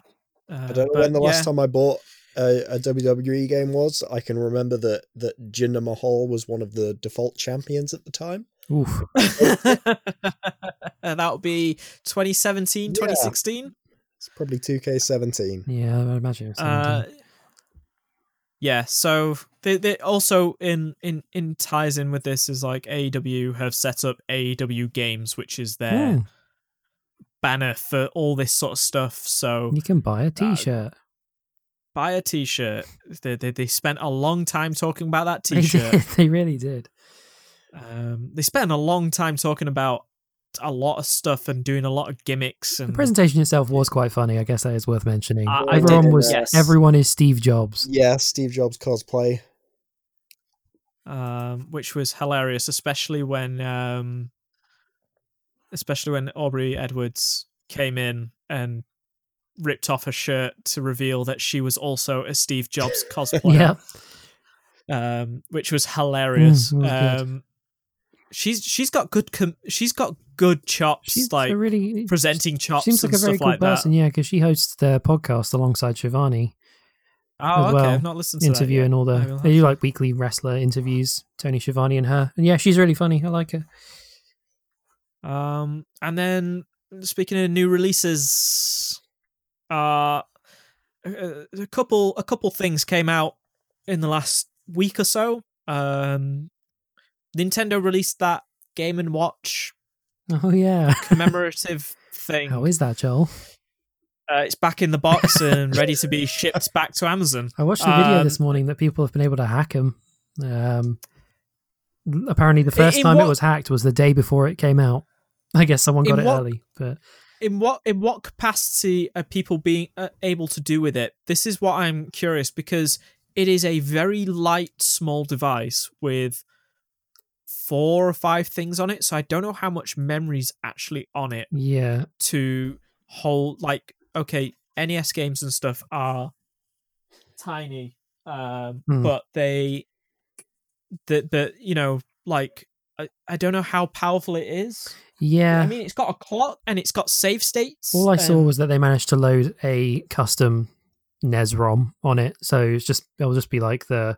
Uh, I don't know when the yeah. last time I bought a, a WWE game was. I can remember that that Jinder Mahal was one of the default champions at the time. Oof. that would be 2017, Yeah. 2016. It's probably 2K17. Yeah, I imagine. Uh, yeah, so they, they also in, in in ties in with this is like AEW have set up AEW Games, which is their Hmm, banner for all this sort of stuff. So you can buy a T-shirt. buy a T-shirt. They, they they spent a long time talking about that T-shirt. did. They really did. Um, they spent a long time talking about a lot of stuff and doing a lot of gimmicks The presentation itself was quite funny. I guess that is worth mentioning. I- I everyone did, was. yes. Everyone is Steve Jobs. Yeah, Steve Jobs cosplay. um, which was hilarious, especially when, um, especially when Aubrey Edwards came in and ripped off her shirt to reveal that she was also a Steve Jobs cosplayer, Yeah, um, which was hilarious. Mm, it was good. um, she's she's got good com- she's got good chops, she's like really presenting chops. Seems like and a very cool like person. Yeah, because she hosts their podcast alongside Schiavone. Oh, okay, well, I've not listened to interviewing all the. They do like weekly wrestler interviews. Tony Schiavone and her, and yeah, she's really funny. I like her. Um, and then speaking of new releases, uh, a couple a couple things came out in the last week or so. Um, Nintendo released that Game and Watch Oh yeah, commemorative thing. how is that, Joel? Uh, it's back in the box and ready to be shipped back to Amazon. I watched a video Um, this morning that people have been able to hack them. Um, apparently, the first time it was hacked was the day before it came out. I guess someone got it what- early, but in what in what capacity are people being uh, able to do with it? This is what I'm curious because it is a very light, small device with four or five things on it. So I don't know how much memory's actually on it yeah, to hold. Like, okay, NES games and stuff are tiny, um, Hmm. but they, the the you know, like I, I don't know how powerful it is. yeah. I mean, it's got a clock and it's got save states. All I saw was that they managed to load a custom NES ROM on it, so it's just it'll just be like the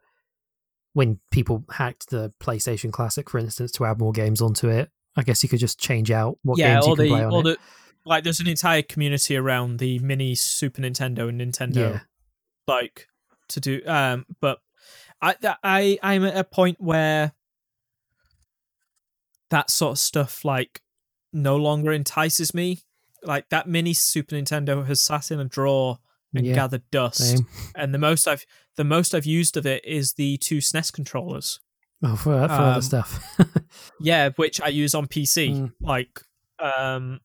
when people hacked the PlayStation Classic, for instance, to add more games onto it. I guess you could just change out what yeah, games you can the play on it. the like. There's an entire community around the mini Super Nintendo and Nintendo, Yeah. like to do. Um, but I I I'm at a point where that sort of stuff like no longer entices me. Like that mini Super Nintendo has sat in a drawer and Yeah, gathered dust, Same. and the most I've the most I've used of it is the two SNES controllers. Oh, for, for other Um, stuff. Yeah, which I use on PC. Mm. Like, um,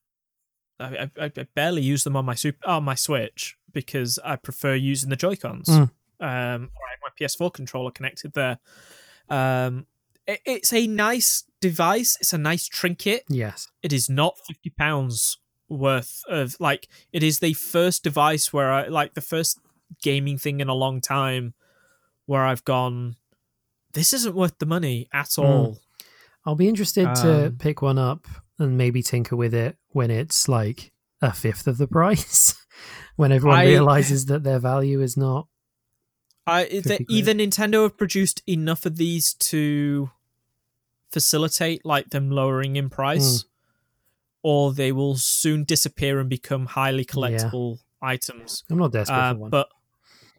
I, I, I barely use them on my super on my Switch because I prefer using the Joy Cons. Mm. Um, I have my PS4 controller connected there. Um, it, it's a nice device. It's a nice trinket. Yes. It is not fifty pounds worth of like. It is the first device where I like the first gaming thing in a long time where I've gone. This isn't worth the money at Mm. all. I'll be interested to Um, pick one up and maybe tinker with it when it's like a fifth of the price. when everyone I- realizes that their value is not. I the, either Nintendo have produced enough of these to facilitate like them lowering in price, Hmm. or they will soon disappear and become highly collectible items. I'm not desperate Uh, for one. but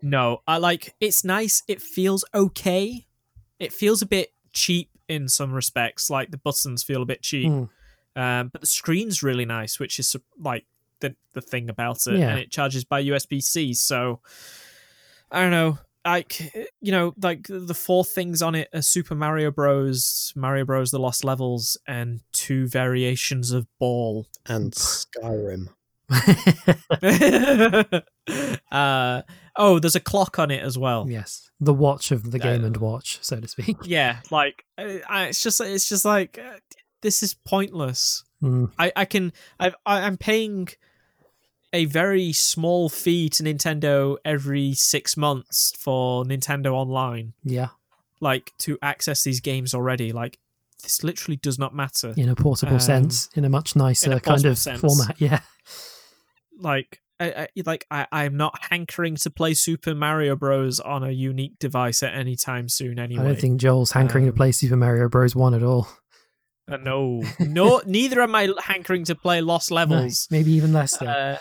no, I like it's nice. It feels okay. It feels a bit cheap in some respects. Like the buttons feel a bit cheap, Mm. um, but the screen's really nice, which is like the the thing about it. Yeah. And it charges by USB C. So I don't know. Like you know, like the four things on it are Super Mario Bros, Mario Bros: The Lost Levels, and two variations of Ball. And Skyrim. uh, oh, there's a clock on it as well. yes. The watch of the game Uh, and watch, so to speak. Yeah, like I, I- it's just it's just like uh, this is pointless. Mm. I I can I I'm paying a very small fee to Nintendo every six months for Nintendo Online, Yeah. like to access these games already. Like this literally does not matter. In a portable Um, sense, in a much nicer kind of sense. format. Yeah. Like I, I like I I'm not hankering to play Super Mario Bros on a unique device at any time soon. Anyway, I don't think Joel's hankering Um, to play Super Mario Bros. 1 at all. Uh, no, no, neither am I hankering to play Lost No, Levels. maybe even less uh,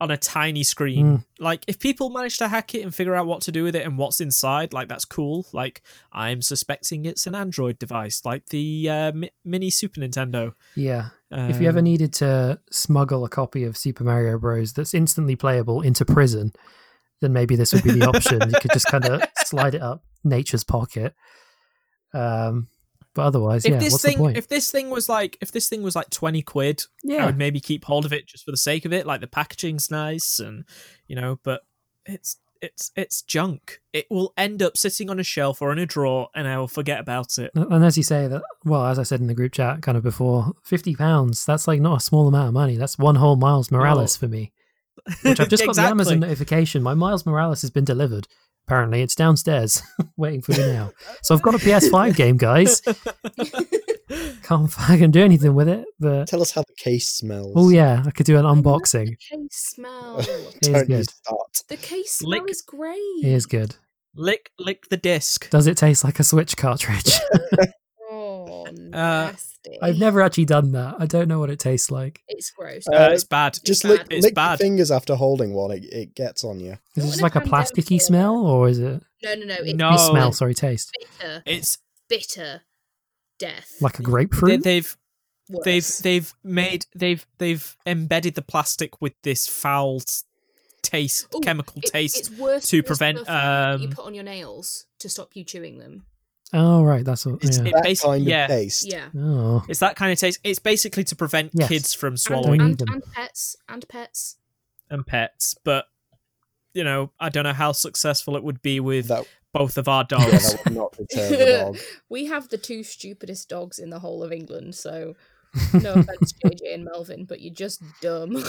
on a tiny screen. Like, if people manage to hack it and figure out what to do with it and what's inside, like that's cool. Like, I'm suspecting it's an Android device, like the uh, mi- mini Super Nintendo. yeah. If you ever Um, needed to smuggle a copy of Super Mario Bros. that's instantly playable into prison, then maybe this would be the option. you could just kind of slide it up nature's pocket. Um, but otherwise, if yeah, this what's thing, the point? if this thing was like, if this thing was like twenty quid, yeah. I would maybe keep hold of it just for the sake of it. Like the packaging's nice, and you know, but it's it's it's junk. It will end up sitting on a shelf or in a drawer, and I will forget about it. and as you say that, well, as I said in the group chat kind of before, fifty pounds—that's like not a small amount of money. That's one whole Miles Morales for me. Which I've just got the Amazon notification. My Miles Morales has been delivered. Apparently, it's downstairs waiting for me now. So I've got a PS5 game, guys. Can't fucking do anything with it. But Tell us how the case smells. oh yeah, I could do an I love unboxing. The case smell. is Don't you good. start. the case smell Lick- is great. It is good. lick lick the disc. Does it taste like a Switch cartridge? Oh, Uh, nasty. I've never actually done that. I don't know what it tastes like. It's gross. Uh, it's bad. Just bad. lick, It's lick bad. fingers after holding one. It, it gets on you. Is Not it just in a like a pandemic plasticky smell, or is it no, no, no. It's No. Smell? Sorry, taste bitter, It's bitter death. like a grapefruit. they've Worse. they've they've made they've they've embedded the plastic with this foul taste Ooh, chemical It- taste. It's worse to prevent, stuff that you um, put on your nails to stop you chewing them. oh right, that's what. It's- Yeah. it That basi- kind yeah. of taste. Yeah. oh, It's that kind of taste. It's basically to prevent Yes. kids from swallowing Don't and, them. and pets. And pets. and pets, but you know, I don't know how successful it would be with That, both of our yeah, dogs. that would not deter the dog. we have the two stupidest dogs in the whole of England, so no offense, JJ and Melvin, but you're just dumb.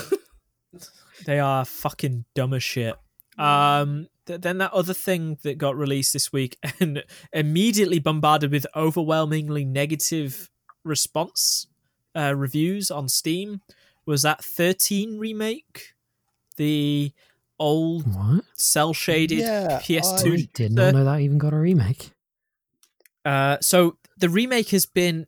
they are fucking dumb as shit. Um, th- then that other thing that got released this week and immediately bombarded with overwhelmingly negative response uh, reviews on Steam was that 13 remake, the old cell shaded Yeah, PS2. I did not know that even got a remake. Uh, so the remake has been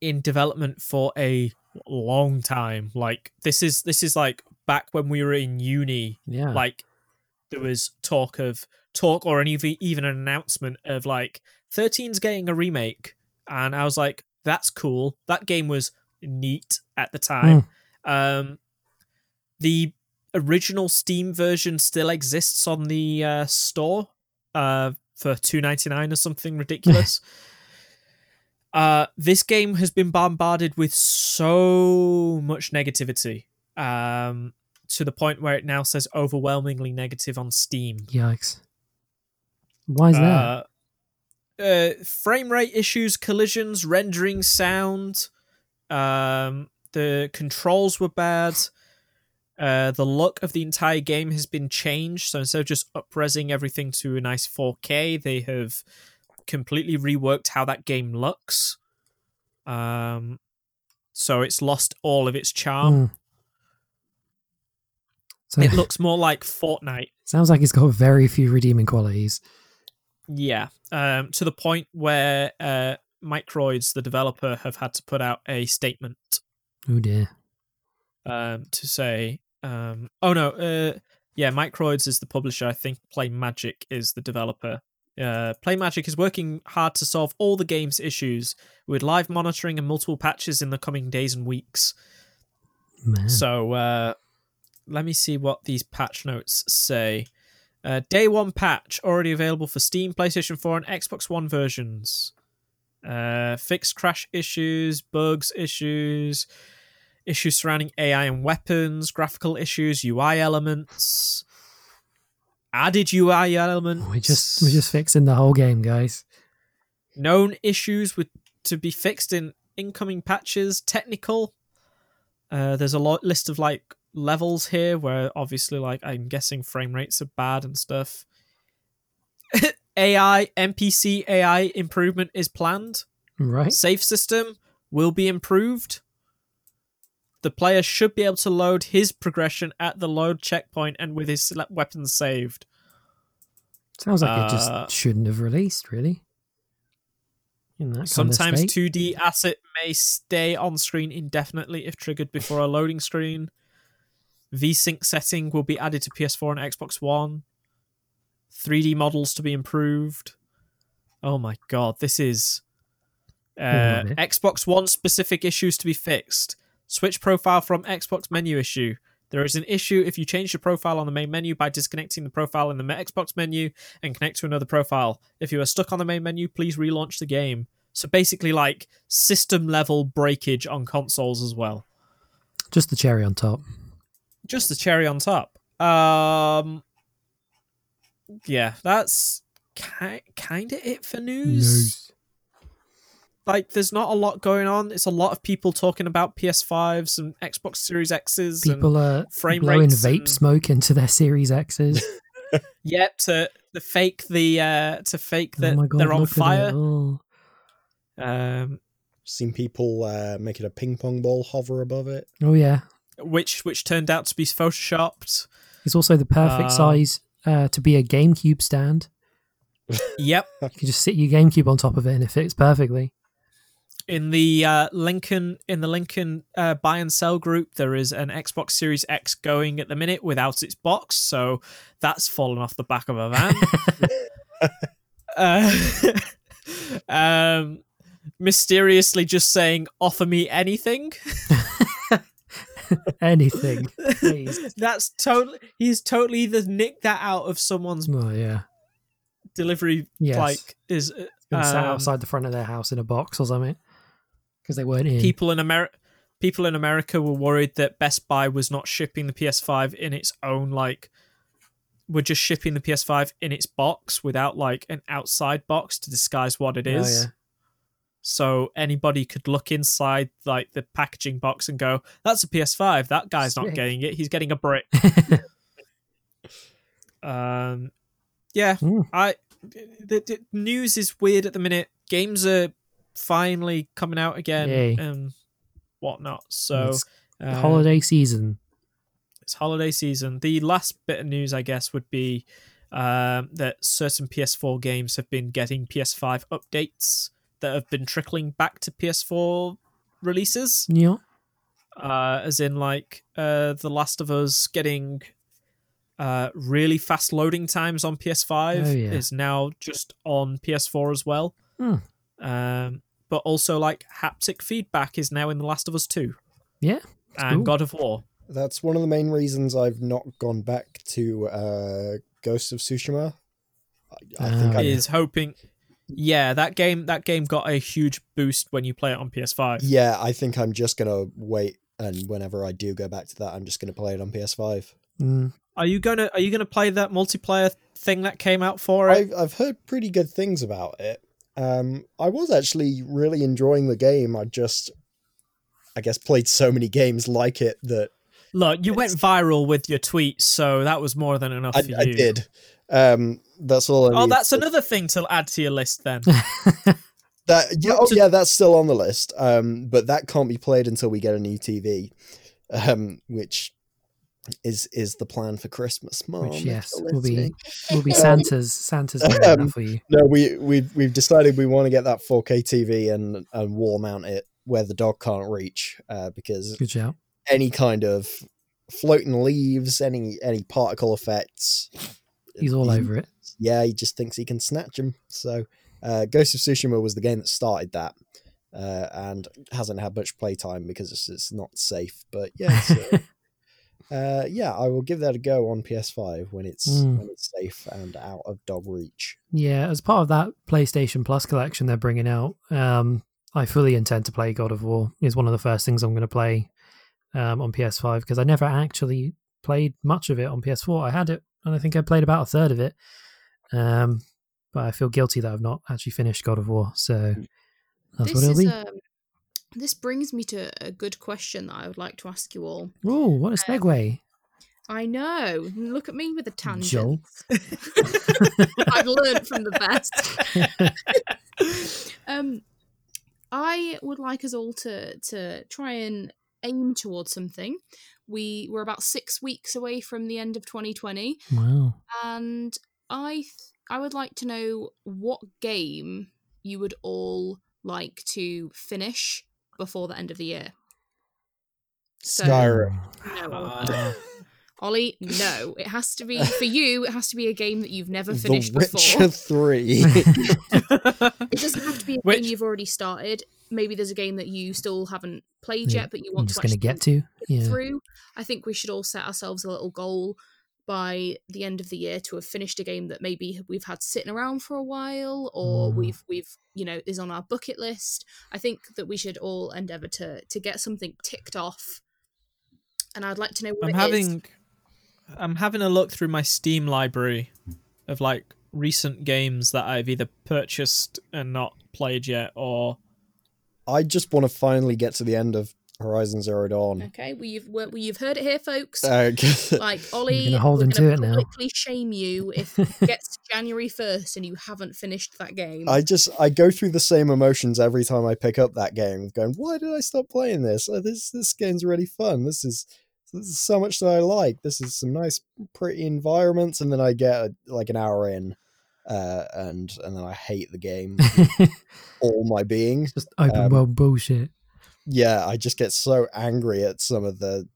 in development for a long time. Like this is this is like back when we were in uni. Yeah, Like there was talk of talk or an even even an announcement of like 13's getting a remake, and I was like, that's cool. That game was neat at the time. Um, the original Steam version still exists on the uh, store uh, for two ninety nine or something ridiculous. uh, this game has been bombarded with so much negativity um, to the point where it now says overwhelmingly negative on Steam. Yikes. Why is that? Uh, uh, frame rate issues, collisions, rendering sound. Um, the controls were bad. Uh, the look of the entire game has been changed. So instead of just upresing everything to a nice 4K, they have completely reworked how that game looks. Um, so it's lost all of its charm. Mm. So It looks more like Fortnite. sounds like it's got very few redeeming qualities. Yeah, um, to the point where uh, Microids, the developer, have had to put out a statement Oh dear. um, to say, um, "Oh no, uh, yeah, Microids is the publisher. I think Play Magic is the developer. Uh, Play Magic is working hard to solve all the game's issues with live monitoring and multiple patches in the coming days and weeks. Man. So uh, let me see what these patch notes say. Uh, day one patch already available for Steam, PlayStation 4, and Xbox One versions. Uh, fixed crash issues, bugs issues, issues surrounding AI and weapons, graphical issues, UI elements, added UI elements. we're just we're just fixing the whole game, guys. known issues with to be fixed in incoming patches technical uh there's a lot list of like levels here where obviously like i'm guessing frame rates are bad and stuff ai npc ai improvement is planned Right? safe system will be improved the player should be able to load his progression at the load checkpoint and with his weapons saved Sounds like it Uh, just shouldn't have released, really. In that Sometimes 2D asset may stay on screen indefinitely if triggered before a loading screen. VSync setting will be added to PS4 and Xbox One. 3D models to be improved. Oh my god, this is uh. Xbox One specific issues to be fixed. Switch profile from Xbox menu issue. There is an issue if you change your profile on the main menu by disconnecting the profile in the Xbox menu and connect to another profile. If you are stuck on the main menu, please relaunch the game. So basically, like system level breakage on consoles as well. Just the cherry on top. Just the cherry on top. Um, yeah, that's ki- kind of it for news. Like, there's not a lot going on. It's a lot of people talking about PS5s and Xbox Series X's. People are frame blowing rates vape and- smoke into their Series X's. and yeah, to to fake the uh to fake that oh god, they're on look at it. fire. Oh. Um, Seen people uh, making a ping pong ball hover above it. Oh, yeah. which which turned out to be photoshopped. It's also the perfect Uh, size uh, to be a GameCube stand. Yep. You can just sit your GameCube on top of it and it fits perfectly. In the uh, Lincoln in the Lincoln uh, buy and sell group, there is an Xbox Series X going at the minute without its box, so that's fallen off the back of a van. uh, um, mysteriously, just saying, "Offer me anything." Anything. Please. That's totally. He's totally either nicked that out of someone's Oh, yeah. delivery. Yes. Like is uh, Been sat um, outside the front of their house in a box or something. Because they weren't in. people in America people in America were worried that Best Buy was not shipping the PS5 in its own like we're just shipping the PS5 in its box without like an outside box to disguise what it is. Oh, yeah. So anybody could look inside like the packaging box and go, "That's a PS5. That guy's not getting it. He's getting a brick." um, yeah, Mm. I the, the news is weird at the minute. Games are finally coming out again Yay. and whatnot. So It's uh, holiday season. it's holiday season. The last bit of news, I guess, would be um, that certain PS4 games have been getting PS5 updates that have been trickling back to PS4 releases. Yeah. Uh, as in, like, uh, The Last of Us getting uh, really fast loading times on PS5 Oh, yeah. is now just on PS4 as well. Hmm. Um, but also, like, haptic feedback is now in The Last of Us 2 Yeah. and cool. God of War. That's one of the main reasons I've not gone back to uh, Ghost of Tsushima. I, I think Ah. I is hoping yeah that game that game got a huge boost when you play it on ps5 Yeah, I think I'm just gonna wait and whenever I do go back to that, I'm just going to play it on PS5. Mm. Are you gonna Are you gonna play that multiplayer thing that came out for it? I've I've heard pretty good things about it. Um, I was actually really enjoying the game. I just, I guess, played so many games like it that Look, you went viral with your tweets, so that was more than enough I, for you. I did. Um, that's all. I Oh, need that's to- another thing to add to your list then. That yeah, oh yeah, that's still on the list. Um, but that can't be played until we get a new TV, um, which is is the plan for Christmas. Mom, Which yes will be will be Um, Santa's Santa's um, for you. No, we we've we've decided we want to get that 4K TV and and wall mount it where the dog can't reach, uh, because any kind of floating leaves, any any particle effects, He's all he- over it. yeah, he just thinks he can snatch him. So, uh, Ghost of Tsushima was the game that started that, uh, and hasn't had much playtime because it's, it's not safe. But yeah, uh, yeah, I will give that a go on PS5 when it's Mm. when it's safe and out of dog reach. Yeah, as part of that PlayStation Plus collection they're bringing out, um, I fully intend to play God of War. Is one of the first things I'm going to play um, on PS5 because I never actually played much of it on PS4. I had it, and I think I played about a third of it. Um, but I feel guilty that I've not actually finished God of War, so that's this what it'll is be. Um, this brings me to a good question that I would like to ask you all. Oh, what a segue, I know. Look at me with a tangent. Joel. I've learned from the best. um, I would like us all to to try and aim towards something. We we're about six weeks away from the end of 2020, Wow. and I th- I would like to know what game you would all like to finish before the end of the year. So- Skyrim. No, Uh, Ollie, no. It has to be for you. It has to be a game that you've never The finished Witcher before. Three. It doesn't have to be a Which- game you've already started. Maybe there's a game that you still haven't played Yeah, yet, but you I'm want just to going to get to. Yeah. through. I think we should all set ourselves a little goal by the end of the year to have finished a game that maybe we've had sitting around for a while or Mm. we've we've you know is on our bucket list. I think that we should all endeavor to to get something ticked off. And I'd like to know what I'm it is. having I'm having a look through my Steam library of like recent games that I've either purchased and not played yet or I just want to finally get to the end of Horizon Zero Dawn. Okay, well you've well you've heard it here, folks. Uh, like Ollie, gonna hold we're him gonna it now. publicly shame you if it gets to January first and you haven't finished that game. I just I go through the same emotions every time I pick up that game, going, "Why did I stop playing this? Oh, this this game's really fun. This is this is so much that I like. This is some nice, pretty environments." And then I get uh, like an hour in, uh, and and then I hate the game, all my being. Just open Um, world bullshit. Yeah, I just get so angry at some of the,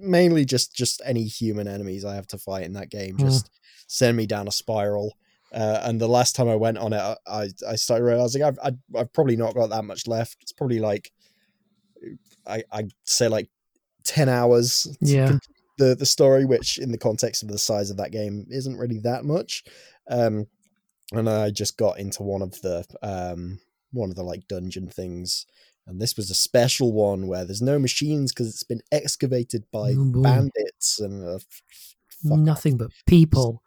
mainly just just any human enemies I have to fight in that game. Hmm. Just send me down a spiral. Uh, and the last time I went on it, I I, I started realizing I've, I've I've probably not got that much left. It's probably like I I say like ten hours. Yeah. The the story, which in the context of the size of that game, isn't really that much. Um, and I just got into one of the um one of the like dungeon things. And this was a special one where there's no machines because it's been excavated by Oh, bandits and uh, Nothing but people.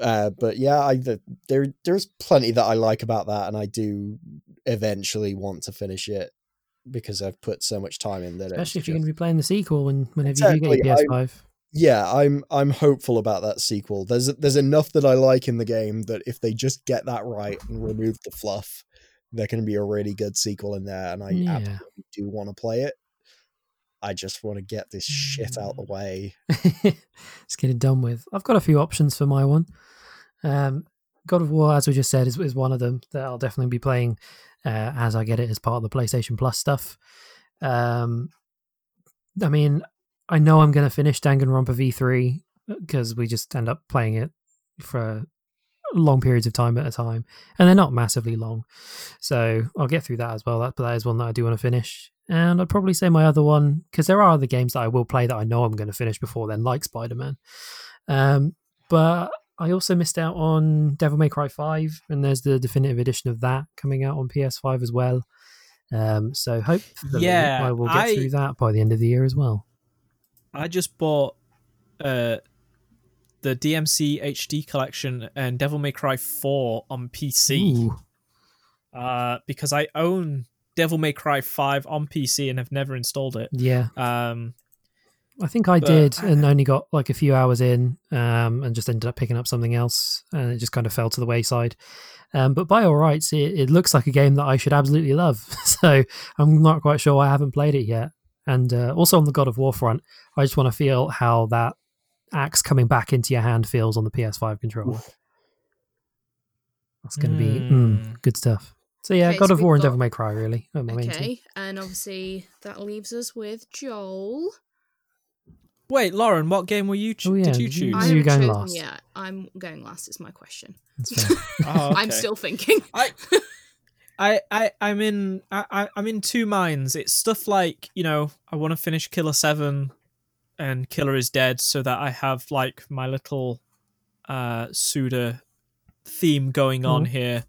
uh, but yeah, I the, there there's plenty that I like about that, and I do eventually want to finish it because I've put so much time in that. Especially if you're going to be playing the sequel when whenever you Exactly, do get your PS5. yeah, I'm I'm hopeful about that sequel. There's there's enough that I like in the game that if they just get that right and remove the fluff, there can be a really good sequel in there, and I Yeah. absolutely do want to play it. I just want to get this shit out the way. Let's get it done with. I've got a few options for my one. Um, God of War, as we just said, is, is one of them that I'll definitely be playing uh, as I get it as part of the PlayStation Plus stuff. Um, I mean, I know I'm going to finish Danganronpa V3 because we just end up playing it for long periods of time at a time, and they're not massively long. So I'll get through that as well. That, but that is one that I do want to finish. And I'd probably say my other one because there are other games that I will play that I know I'm going to finish before then, like Spider Man. Um, but I also missed out on Devil May Cry Five, and there's the definitive edition of that coming out on PS5 as well. Um, so hopefully Yeah, I will get I- through that by the end of the year as well. I just bought uh the DMC HD collection and Devil May Cry 4 on PC uh because I own Devil May Cry 5 on PC and have never installed it. yeah, Um I think I But- did, and only got like a few hours in, um, and just ended up picking up something else, and it just kind of fell to the wayside. Um, but by all rights, it, it looks like a game that I should absolutely love. so I'm not quite sure why I haven't played it yet. And uh, also on the God of War front, I just want to feel how that axe coming back into your hand feels on the PS5 controller. That's going to be mm, Mm. good stuff. So yeah, Okay, God so of we've War and Devil May Cry really. are my main two. Okay, and obviously that leaves us with Joel. wait, Lauren, what game were you cho- Oh, yeah, did you choose? I Who are you going chosen last? yet. I'm going last. Is my question. That's fair. Oh, I'm still thinking. I, I, I, I'm in, I, I- I'm in two minds. It's stuff like you know, I want to finish Killer Seven, and Killer is dead, so that I have like my little, uh, Suda theme going on Mhm. here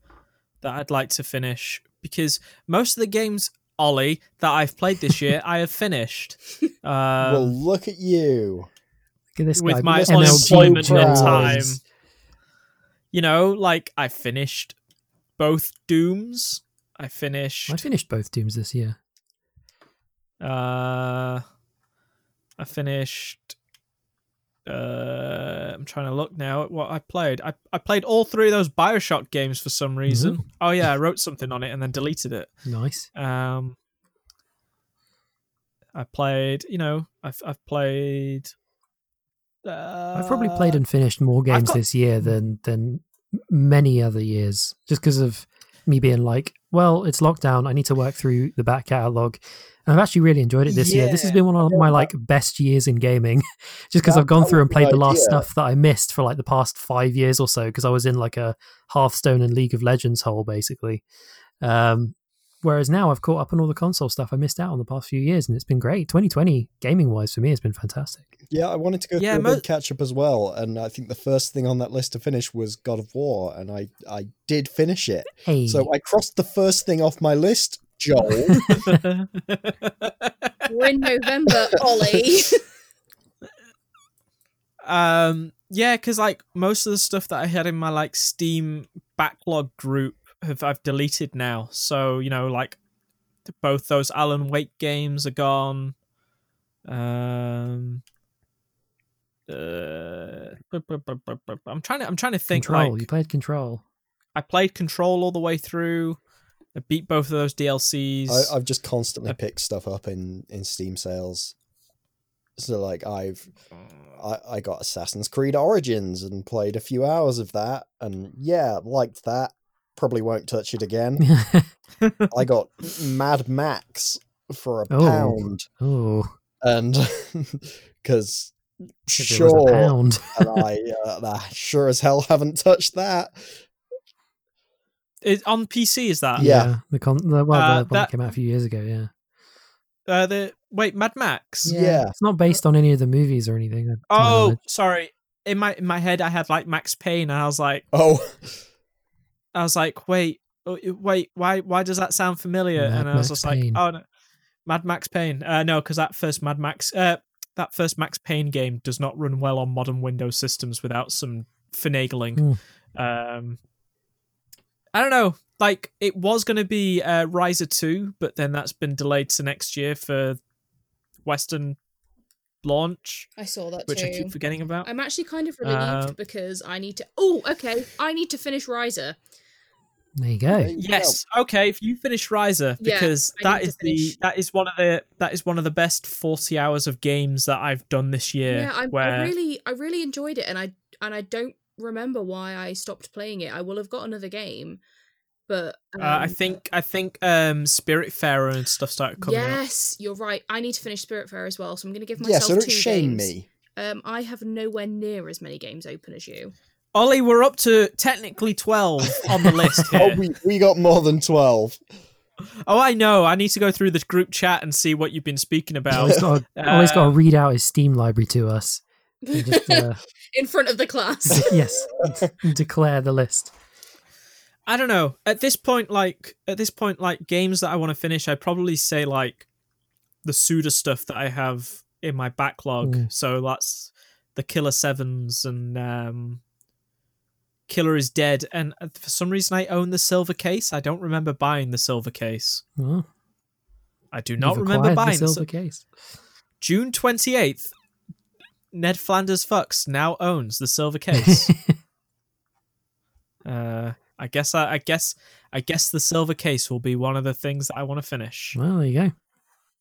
that I'd like to finish because most of the games, Ollie, that I've played this year, I have finished. Um, well, look at you. Look at this with guy, my MLG unemployment and time. you know, like I finished both Dooms. I finished. I finished both Dooms this year. Uh, I finished. Uh, I'm trying to look now at what I played. I, I played all three of those Bioshock games for some reason. Oh yeah, I wrote something on it and then deleted it. Nice. Um, I played. You know, I've I've played. Uh, I've probably played and finished more games got- this year than than many other years, just because of me being like, well, it's lockdown. I need to work through the back catalog. And I've actually really enjoyed it this year. This has been one of my like best years in gaming, just because I've gone through and was a good played the last idea. stuff that I missed for like the past five years or so, because I was in like a Hearthstone and League of Legends hole basically. Um, whereas now I've caught up on all the console stuff I missed out on the past few years, and it's been great. 2020 gaming wise for me has been fantastic. Yeah, I wanted to go Yeah, through a mo- catch up as well, and I think the first thing on that list to finish was God of War, and I I did finish it. Hey, So I crossed the first thing off my list, Joel. We're in November, Ollie. um yeah because like most of the stuff that i had in my like steam backlog group have i've deleted now so you know like both those alan wake games are gone um uh, i'm trying to i'm trying to think Control. like you played Control. i played control all the way through i beat both of those dlcs I, I've just constantly picked stuff up in in Steam sales. So like I've I, I got Assassin's Creed Origins and played a few hours of that, and yeah, liked that. Probably won't touch it again. I got Mad Max for a Oh. pound, oh, and because 'cause was a sure, pound. and I uh, sure as hell haven't touched that. It- on pc is that Yeah. the con. The, well, Uh, the one that that- came out a few years ago. Yeah. uh the wait mad max Yeah. It's not based on any of the movies or anything. Oh, knowledge. sorry. In my in my head, I had like Max Payne, and I was like, Oh, I was like, wait, oh, wait, why why does that sound familiar? Mad and I was Max just Payne. like, oh no, Mad Max Payne. Uh, no, because that first Mad Max, uh, that first Max Payne game does not run well on modern Windows systems without some finagling. Um, I don't know. Like it was going to be uh, Ryza two, but then that's been delayed to next year for Western launch, I saw that too. which too. I keep forgetting about. I'm actually kind of relieved Uh, because I need to. Oh, okay. I need to finish Ryza. There you go. there you go. Yes. Okay. If you finish Ryza, because I that need to is the that is one of the that is one of the best forty hours of games that I've done this year. Yeah, I, where I really, I really enjoyed it, and I and I don't remember why I stopped playing it. I will have got another game, but um, uh, I think I think um Spiritfarer and stuff started coming out. yes, you're right. I need to finish Spirit Spiritfarer as well, so I'm going to give yeah. myself So don't two shame games. me. Um, I have nowhere near as many games open as you. Ollie, we're up to technically twelve on the list here. Oh, we, we got more than twelve. oh, I know. I need to go through this group chat and see what you've been speaking about. Always got to, always got to Uh, read out his Steam library to us. Just, uh, In front of the class. yes, declare the list. I don't know. At this point, like at this point, like games that I want to finish, I'd probably say like the Suda stuff that I have in my backlog. Mm. So that's the Killer Sevens and um, Killer is Dead. And uh, for some reason, I own the silver case. I don't remember buying the silver case. Well, I do not you've remember buying the the silver sil- case. June twenty eighth. Ned Flanders fucks now owns the silver case. uh, I guess I, I guess I guess the silver case will be one of the things that I want to finish. well, there you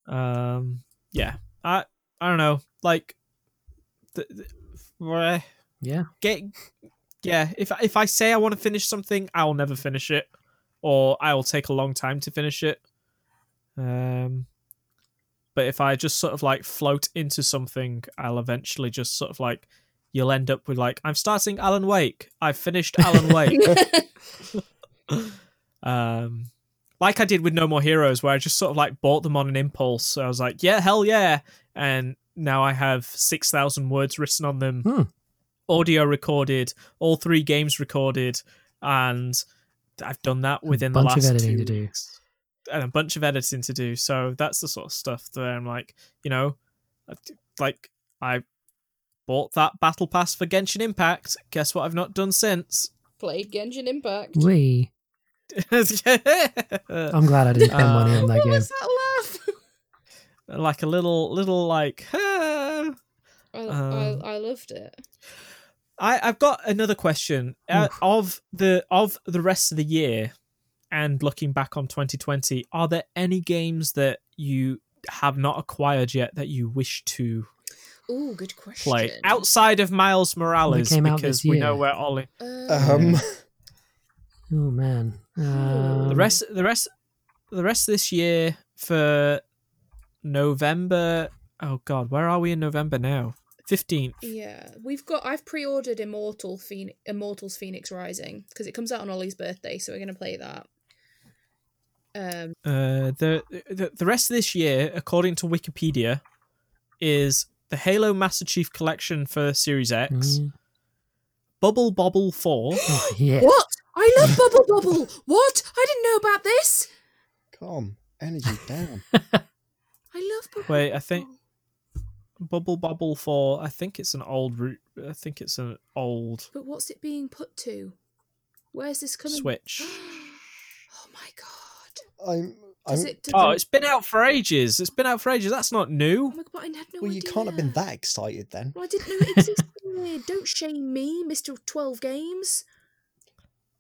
go. Um, yeah, I I don't know, like, the, the, Yeah. get yeah. If if I say I want to finish something, I'll never finish it, or I will take a long time to finish it. Um, but if I just sort of like float into something, I'll eventually just sort of like you'll end up with like I'm starting Alan Wake. I've finished Alan Wake. um like I did with No More Heroes, where I just sort of like bought them on an impulse. So I was like, yeah, hell yeah. And now I have 6,000 words written on them, Hmm. Audio recorded, all three games recorded. And I've done that within the bunch of last editing two to do. weeks. And a bunch of editing to do. So that's the sort of stuff that I'm like, you know, like I bought that battle pass for Genshin Impact. Guess what I've not done since? Played Genshin Impact. We. I'm glad I didn't spend money on that what game. was that laugh? like a little little like ah. I, Um, I, I loved it. I I've got another question. Uh, of the of the rest of the year and looking back on 2020 are there any games that you have not acquired yet that you wish to Oh, good question. play outside of Miles Morales came because this we know where Ollie Um, Oh man. Um, the rest the rest the rest of this year for November oh god where are we in November now 15th Yeah, we've got. I've pre-ordered Immortal Phoenix, Immortals Fenyx Rising because it comes out on Ollie's birthday, so we're gonna play that. Um, Uh, the, the the rest of this year, according to Wikipedia, is the Halo Master Chief Collection for Series X, Mm. Bubble Bobble Four, Oh, yeah. what? I love Bubble Bubble. What? I didn't know about this. calm, energy down. I love Bubble. Wait, I think- Bobble. Bubble Bobble for I think it's an old root. I think it's an old But what's it being put to? Where's this coming? Switch. oh my god! I'm. Does I'm it? Oh, it's been out for ages. It's been out for ages. That's not new. Oh new. my god! But I had no well, you can't have been that excited then. Well, I didn't know it existed. Don't shame me, Mister Twelve Games.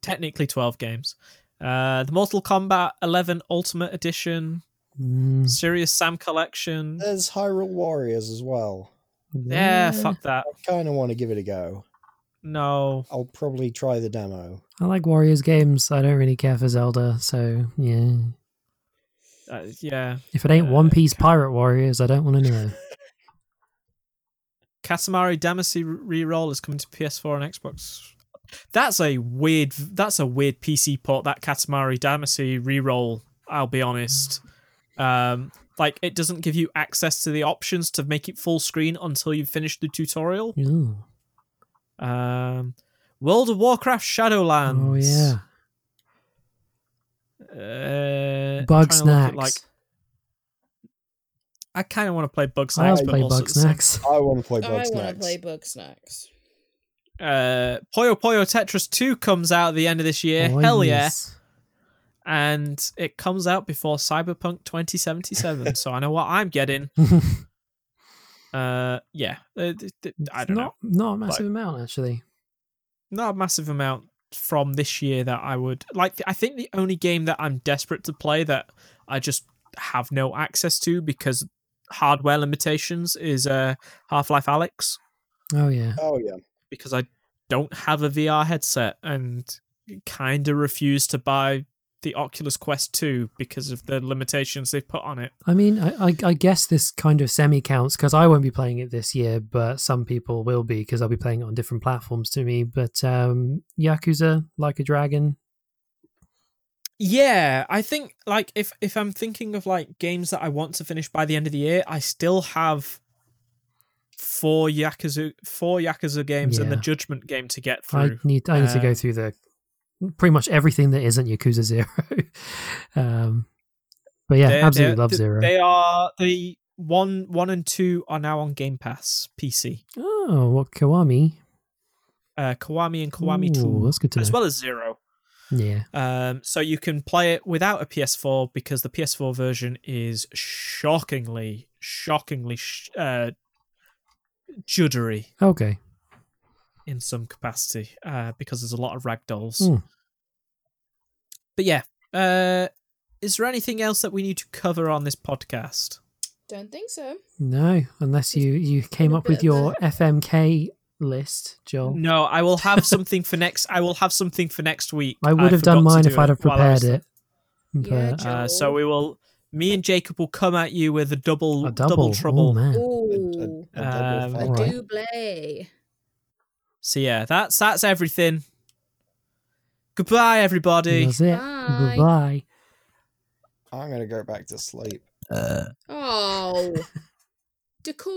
Technically, twelve games. Uh, the Mortal Kombat 11 Ultimate Edition, Mm, Serious Sam Collection. There's Hyrule Warriors as well. Yeah, fuck that. I kind of want to give it a go. No. I'll probably try the demo. I like Warriors games. I don't really care for Zelda, so yeah. Uh, yeah. If it ain't Uh, One Piece Pirate Warriors, I don't want to know. Katamari Damacy re-roll is coming to PS4 and Xbox. That's a weird. That's a weird PC port. That Katamari Damacy re-roll. I'll be honest. Um, like it doesn't give you access to the options to make it full screen until you've finished the tutorial. Ooh. Um, World of Warcraft Shadowlands. Oh yeah. Uh, Bug trying to look at, snacks. Like, I kind of want to play Bugsnax. also but play Bug at the same Snacks. I want to play Bug I want to Snacks. play Bugsnax. uh Puyo Puyo Tetris 2 comes out at the end of this year. Oh, Hell yeah. Yes. And it comes out before Cyberpunk 2077. so I know what I'm getting. Uh yeah. Uh, th- th- I don't not, know. Not a massive amount, actually. Not a massive amount from this year that I would like I think the only game that I'm desperate to play that I just have no access to because hardware limitations is uh Half-Life Alyx Oh yeah. Oh yeah. because I don't have a VR headset and kind of refuse to buy the Oculus Quest 2 because of the limitations they've put on it. I mean, I, I, I guess this kind of semi counts because I won't be playing it this year, but some people will be because I'll be playing it on different platforms to me. But um, Yakuza, Like a Dragon, Yeah, I think like if if I'm thinking of like games that I want to finish by the end of the year, I still have four Yakuza four Yakuza games and the Judgment game to get through. I need I need to Uh, go through the pretty much everything that isn't Yakuza Zero. um, but yeah, They're- absolutely they're- love Zero. They are the one, one and two are now on Game Pass PC. oh, what Kiwami? Uh, Kiwami and Kiwami Ooh, Two, that's good to as know. well as Zero. Yeah. Um, so you can play it without a PS4 because the PS4 version is shockingly, shockingly sh- uh, juddery Okay. In some capacity uh, because there's a lot of ragdolls. Hmm. But yeah, uh, is there anything else that we need to cover on this podcast? Don't think so. No, unless you you came up with your FMK list, Joel. No, I will have something for next. I will have something for next week. I would have done mine do if I'd have while I was- prepared it. Yeah, But Joel. Uh, so we will. Me and Jacob will come at you with a double, a double, trouble. Oh, man. Ooh, A double Um, fight. a Alright. Double. So yeah, that's that's everything. Goodbye, everybody. That's it. Bye. Goodbye. I'm gonna go back to sleep. Uh, oh, decor.